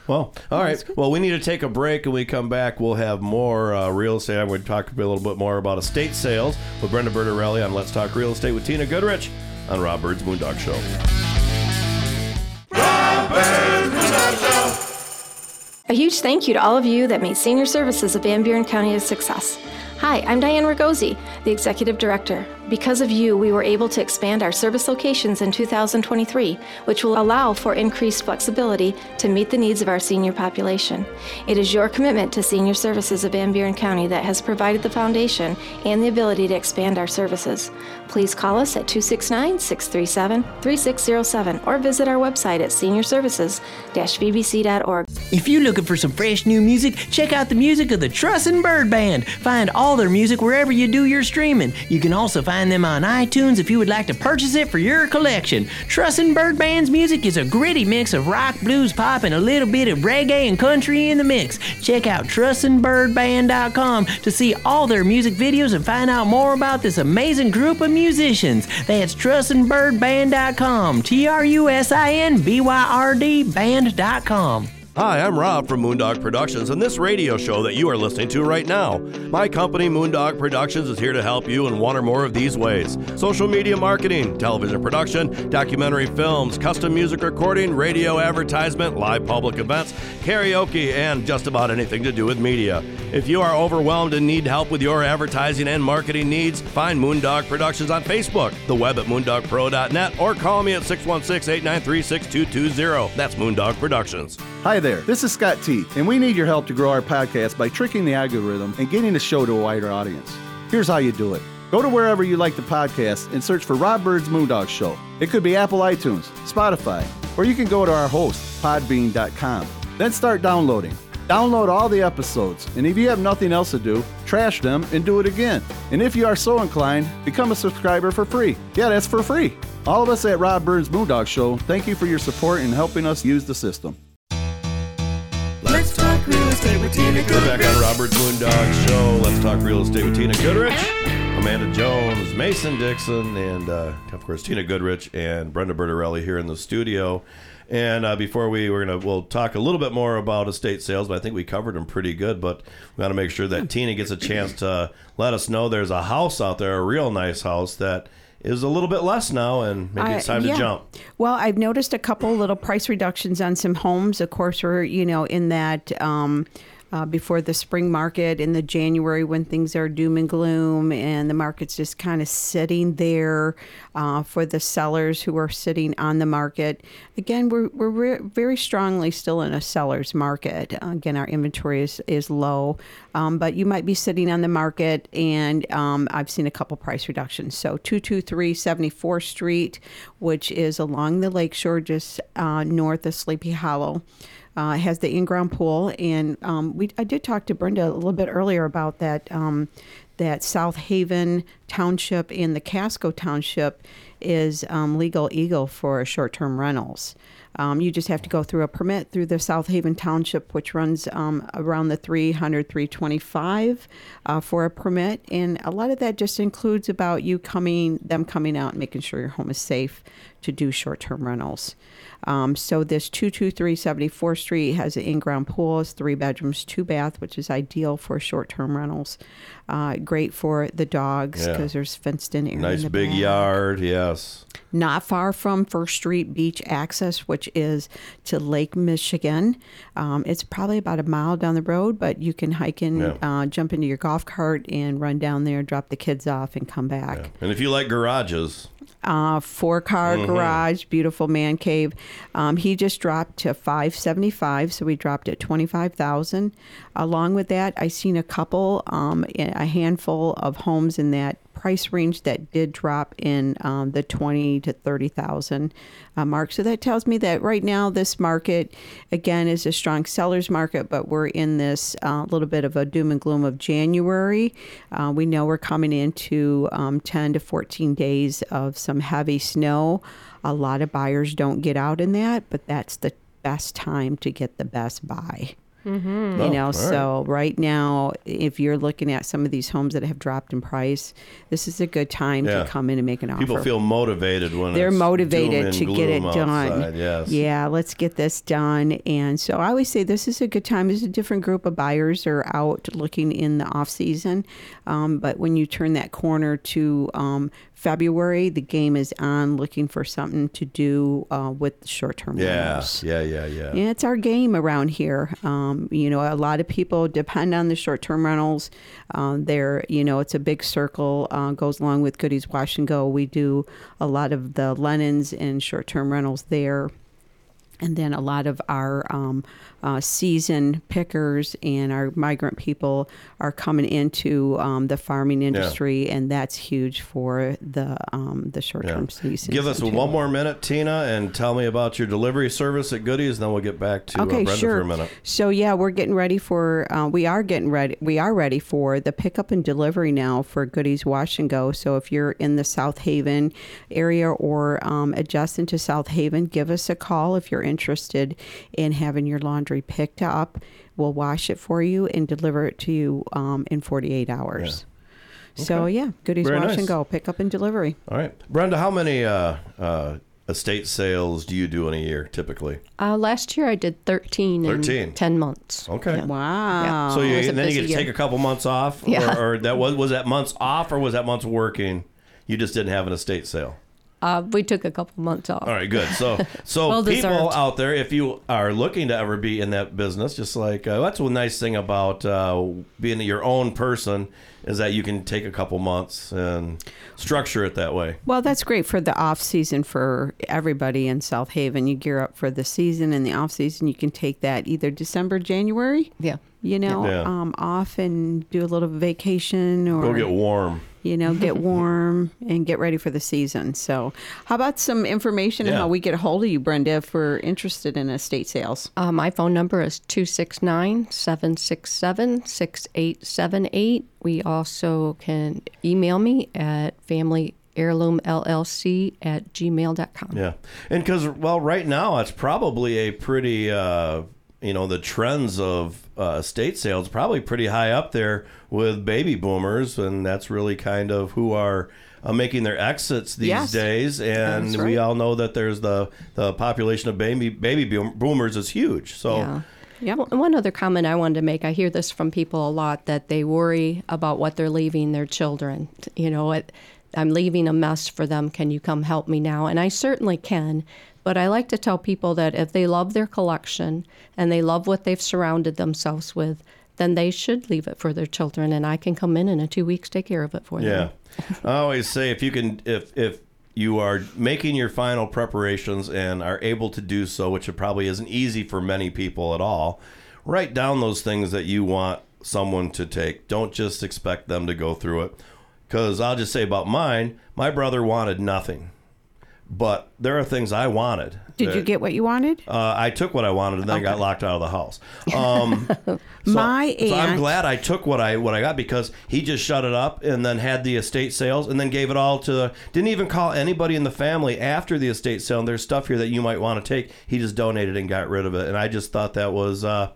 Well, all right. Well, we need to take a break, and we come back. We'll have more uh, real estate. I'm going to talk a little bit more about estate sales with Brenda Bertorelli on Let's Talk Real Estate with Tina Goodrich on Rob Byrd's Moondog Show. A huge thank you to all of you that made senior services of Van Buren County a success. Hi, I'm Diane Ragosi, the Executive Director. Because of you, we were able to expand our service locations in 2023, which will allow for increased flexibility to meet the needs of our senior population. It is your commitment to senior services of Van Buren County that has provided the foundation and the ability to expand our services. Please call us at 269 637 3607 or visit our website at seniorservices-vbc.org. If you're looking for some fresh new music, check out the music of the Trussin' Byrd Band. Find all their music wherever you do your streaming. You can also find them on iTunes if you would like to purchase it for your collection. Trussin' Byrd Band's music is a gritty mix of rock, blues, pop, and a little bit of reggae and country in the mix. Check out trussinbyrdband.com to see all their music videos and find out more about this amazing group of musicians. That's trussinbyrdband.com. T R U S I N B Y R D band.com. Hi, I'm Rob from Moondog Productions and this radio show that you are listening to right now. My company, Moondog Productions, is here to help you in one or more of these ways social media marketing, television production, documentary films, custom music recording, radio advertisement, live public events, karaoke, and just about anything to do with media. If you are overwhelmed and need help with your advertising and marketing needs, find Moondog Productions on Facebook, the web at moondogpro.net, or call me at 616 893 6220. That's Moondog Productions. Hi there, this is Scott T, and we need your help to grow our podcast by tricking the algorithm and getting the show to a wider audience. Here's how you do it. Go to wherever you like the podcast and search for Rob Byrd's Moondog Show. It could be Apple iTunes, Spotify, or you can go to our host, podbean.com. Then start downloading. Download all the episodes, and if you have nothing else to do, trash them and do it again. And if you are so inclined, become a subscriber for free. Yeah, that's for free. All of us at Rob Byrd's Moondog Show, thank you for your support in helping us use the system. Real estate with Tina We're back on Rob Byrd's Moondog Show. Let's talk real estate with Tina Goodrich, Amanda Jones, Mason Dixon, and uh, of course Tina Goodrich and Brenda Bertorelli here in the studio. And uh, before we we're gonna we'll talk a little bit more about estate sales, but I think we covered them pretty good. But we got to make sure that Tina gets a chance to let us know there's a house out there, a real nice house that is a little bit less now, and maybe it's time yeah. to jump. Well, I've noticed a couple little price reductions on some homes. Of course, we're you know in that um, uh, before the spring market in the January when things are doom and gloom, and the market's just kind of sitting there uh, for the sellers who are sitting on the market. Again, we're we're re- very strongly still in a seller's market. again, our inventory is is low, um, but you might be sitting on the market, and um, I've seen a couple price reductions. So two two three seventy fourth Street, which is along the lakeshore, just uh, north of Sleepy Hollow. Uh, has the in-ground pool, and um, we I did talk to Brenda a little bit earlier about that. Um, that South Haven Township and the Casco Township is um, legal eagle for short-term rentals. Um, you just have to go through a permit through the South Haven Township, which runs um, around the 300, 325 uh, for a permit, and a lot of that just includes about you coming, them coming out and making sure your home is safe to do short-term rentals. Um, so this 223 74th Street has an in-ground pool. It's three bedrooms, two bath, which is ideal for short-term rentals. Uh, great for the dogs Yeah. because there's fenced-in area. in Nice the big back. yard, yes. Not far from First Street Beach access, which is to Lake Michigan. Um, it's probably about a mile down the road, but you can hike in, Yeah. uh, jump into your golf cart, and run down there, drop the kids off, and come back. And if you like garages, uh, four car Mhm. garage, beautiful man cave. Um, he just dropped to five seventy five, so we dropped at twenty five thousand. Along with that, I seen a couple, um, a handful of homes in that price range that did drop in um, the twenty to thirty thousand uh, mark. So that tells me that right now this market again is a strong seller's market, but we're in this uh, little bit of a doom and gloom of January. Uh, we know we're coming into um, ten to fourteen days of some heavy snow. A lot of buyers don't get out in that, but that's the best time to get the best buy. Mm-hmm. You Oh, know, all right. so right now, if you're looking at some of these homes that have dropped in price, this is a good time Yeah. to come in and make an offer. People feel motivated when They're it's motivated doom to get it gloom done. outside, Yes. Yeah, let's get this done. And so I always say this is a good time. There's a different group of buyers are out looking in the off season, um, but when you turn that corner to um, February, the game is on, looking for something to do uh, with short term Yeah. rentals. Yeah. Yeah. Yeah. Yeah, it's our game around here. Um, you know, a lot of people depend on the short-term rentals. Um, they're, you know, it's a big circle. Uh, goes along with Goodies Wash and Go. We do a lot of the Lennons and short-term rentals there. And then a lot of our um, uh, season pickers and our migrant people are coming into um, the farming industry, and that's huge for the um, the short-term season. Give us too. one more minute, Tina, and tell me about your delivery service at Goodies, and then we'll get back to uh, okay, Brenda sure. for a minute. So yeah, we're getting ready for. Uh, we are getting ready. We are ready for the pickup and delivery now for Goodies Wash and Go. So if you're in the South Haven area or um, adjacent to South Haven, give us a call if you're interested in having your laundry picked up. We'll wash it for you and deliver it to you um, in 48 hours. So Okay. yeah, Goodies Very Wash nice. and Go, pick up and delivery. All right, Brenda, how many uh, uh, estate sales do you do in a year typically? Uh, last year I did 13, 13. in 10 months. Okay. Wow. So you, It was a and then you get to year. take a couple months off, Yeah. or, or that was was that months off, or was that months working? You just didn't have an estate sale. Uh, we took a couple months off. All right, good. So, so Well people deserved. out there, if you are looking to ever be in that business, just like uh, that's one nice thing about uh, being your own person is that you can take a couple months and structure it that way. Well, that's great for the off season for everybody in South Haven. You gear up for the season and the off season. You can take that either December, January. Yeah. You know, Yeah. um, off and do a little vacation or Go get warm. You know, get warm and get ready for the season. So, how about some information on how we get a hold of you, Brenda, if we're interested in estate sales? Uh, my phone number is 269 767 6878. We also can email me at family heirloom llc at gmail.com. Yeah, and because well, right now it's probably a pretty, uh, you know, the trends of uh, estate sales probably pretty high up there with baby boomers, and that's really kind of who are. Uh, making their exits these Yes. days, and That's we all know that there's the the population of baby baby boomers is huge. So Yeah. Yeah. One other comment I wanted to make I hear this from people a lot that they worry about what they're leaving their children. You know, it, I'm leaving a mess for them. Can you come help me now? And I certainly can. But I like to tell people that if they love their collection and they love what they've surrounded themselves with, then they should leave it for their children. And I can come in and in two weeks take care of it for them. Yeah. I always say if you can if if you are making your final preparations and are able to do so, which it probably isn't easy for many people at all, write down those things that you want someone to take. Don't just expect them to go through it. Cuz I'll just say about mine, my brother wanted nothing. But there are things I wanted. Did you get what you wanted? uh, I took what I wanted and then I got locked out of the house. Um, so, My so I'm glad I took what I what I got because he just shut it up and then had the estate sales and then gave it all to didn't even call anybody in the family after the estate sale. And there's stuff here that you might want to take. He just donated and got rid of it, and I just thought that was. Uh,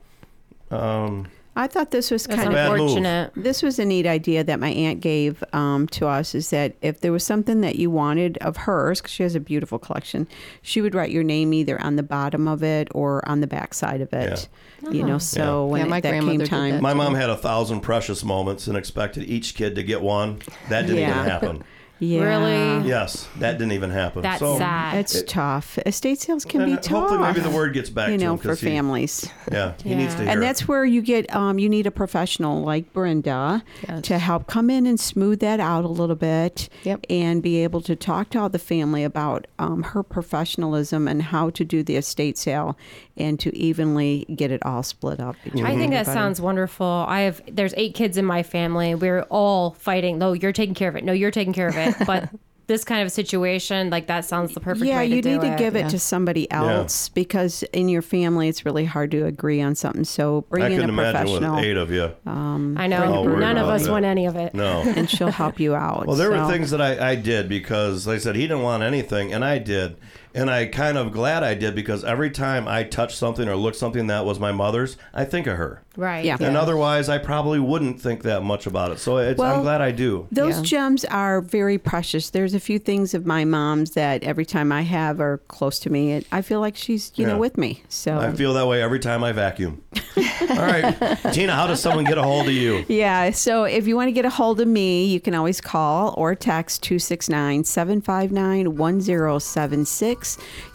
um, I thought this was That's kind of unfortunate. This was a neat idea that my aunt gave um, to us. Is that if there was something that you wanted of hers, because she has a beautiful collection, she would write your name either on the bottom of it or on the back side of it. You know, so when it, that came time, My mom had a thousand precious moments and expected each kid to get one. That didn't Yeah. even happen. Yeah. Really? Yes, that didn't even happen. That's So- sad. It's tough. Estate sales can be tough. hopefully maybe the word gets back you to know, him for 'cause he- families. Yeah, he needs to hear and it. that's where you get um, you need a professional like Brenda to help come in and smooth that out a little bit and be able to talk to all the family about um, her professionalism and how to do the estate sale and to evenly get it all split up. between I think that sounds wonderful. I have there's eight kids in my family. We're all fighting. No, you're taking care of it. No, you're taking care of it. But this kind of situation, like that sounds the perfect yeah, way to you do need to it. give it to somebody else because in your family it's really hard to agree on something. So bring I in a professional. with eight of you. Um, I know. None of us that. want any of it. No. and she'll help you out. Well, there were things that I, I did because, like I said, he didn't want anything, and I did. And I kind of glad I did because every time I touch something or look something that was my mother's, I think of her. Right. Yeah. And otherwise, I probably wouldn't think that much about it. So it's, Well, I'm glad I do. Those gems are very precious. There's a few things of my mom's that every time I have her close to me, it, I feel like she's you Yeah. know with me. So I feel that way every time I vacuum. All right, Tina, how does someone get a hold of you? Yeah, so if you want to get a hold of me, you can always call or text 269 759 1076.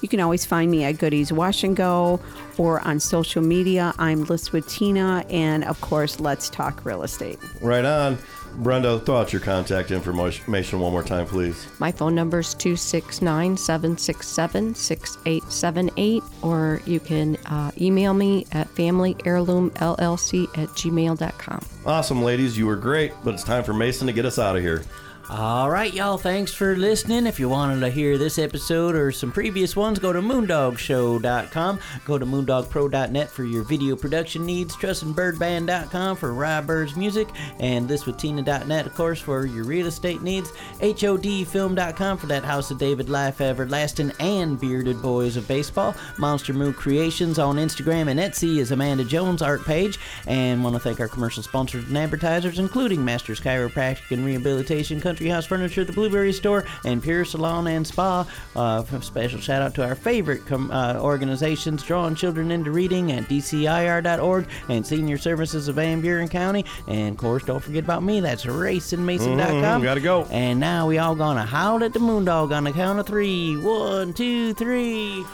You can always find me at Goodies Wash and Go or on social media. I'm List with Tina, and of course, let's talk real estate. Right on. Brenda, throw out your contact information one more time, please. My phone number is 269 767 6878, or you can uh, email me at familyheirloomllc at gmail.com. Awesome, ladies. You were great, but it's time for Mason to get us out of here. All right, y'all. Thanks for listening. If you wanted to hear this episode or some previous ones, go to moondogshow.com. Go to moondogpro.net for your video production needs. trussinbyrdband.com for Rye Bird's music. And listwithtina.net, of course, for your real estate needs. HODfilm.com for that House of David Life Everlasting and Bearded Boys of Baseball. Monster Moo Creations on Instagram and Etsy is Amanda Jones' art page. And want to thank our commercial sponsors and advertisers, including Masters Chiropractic and Rehabilitation, Country House Furniture, The Blueberry Store, and Pure Salon and Spa. Uh, special shout out to our favorite com- uh, organizations, Drawing Children into Reading at DCIR.org and Senior Services of Van Buren County. And of course, don't forget about me. That's racingmason.com. Mhm, gotta go. And now we all gonna howl at the moondog on the count of three. One, two, three.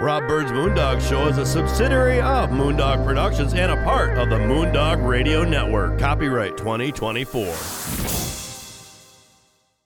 Rob Byrd's Moondog Show is a subsidiary of Moondog Productions and a part of the Moondog Radio Network. Copyright 2024.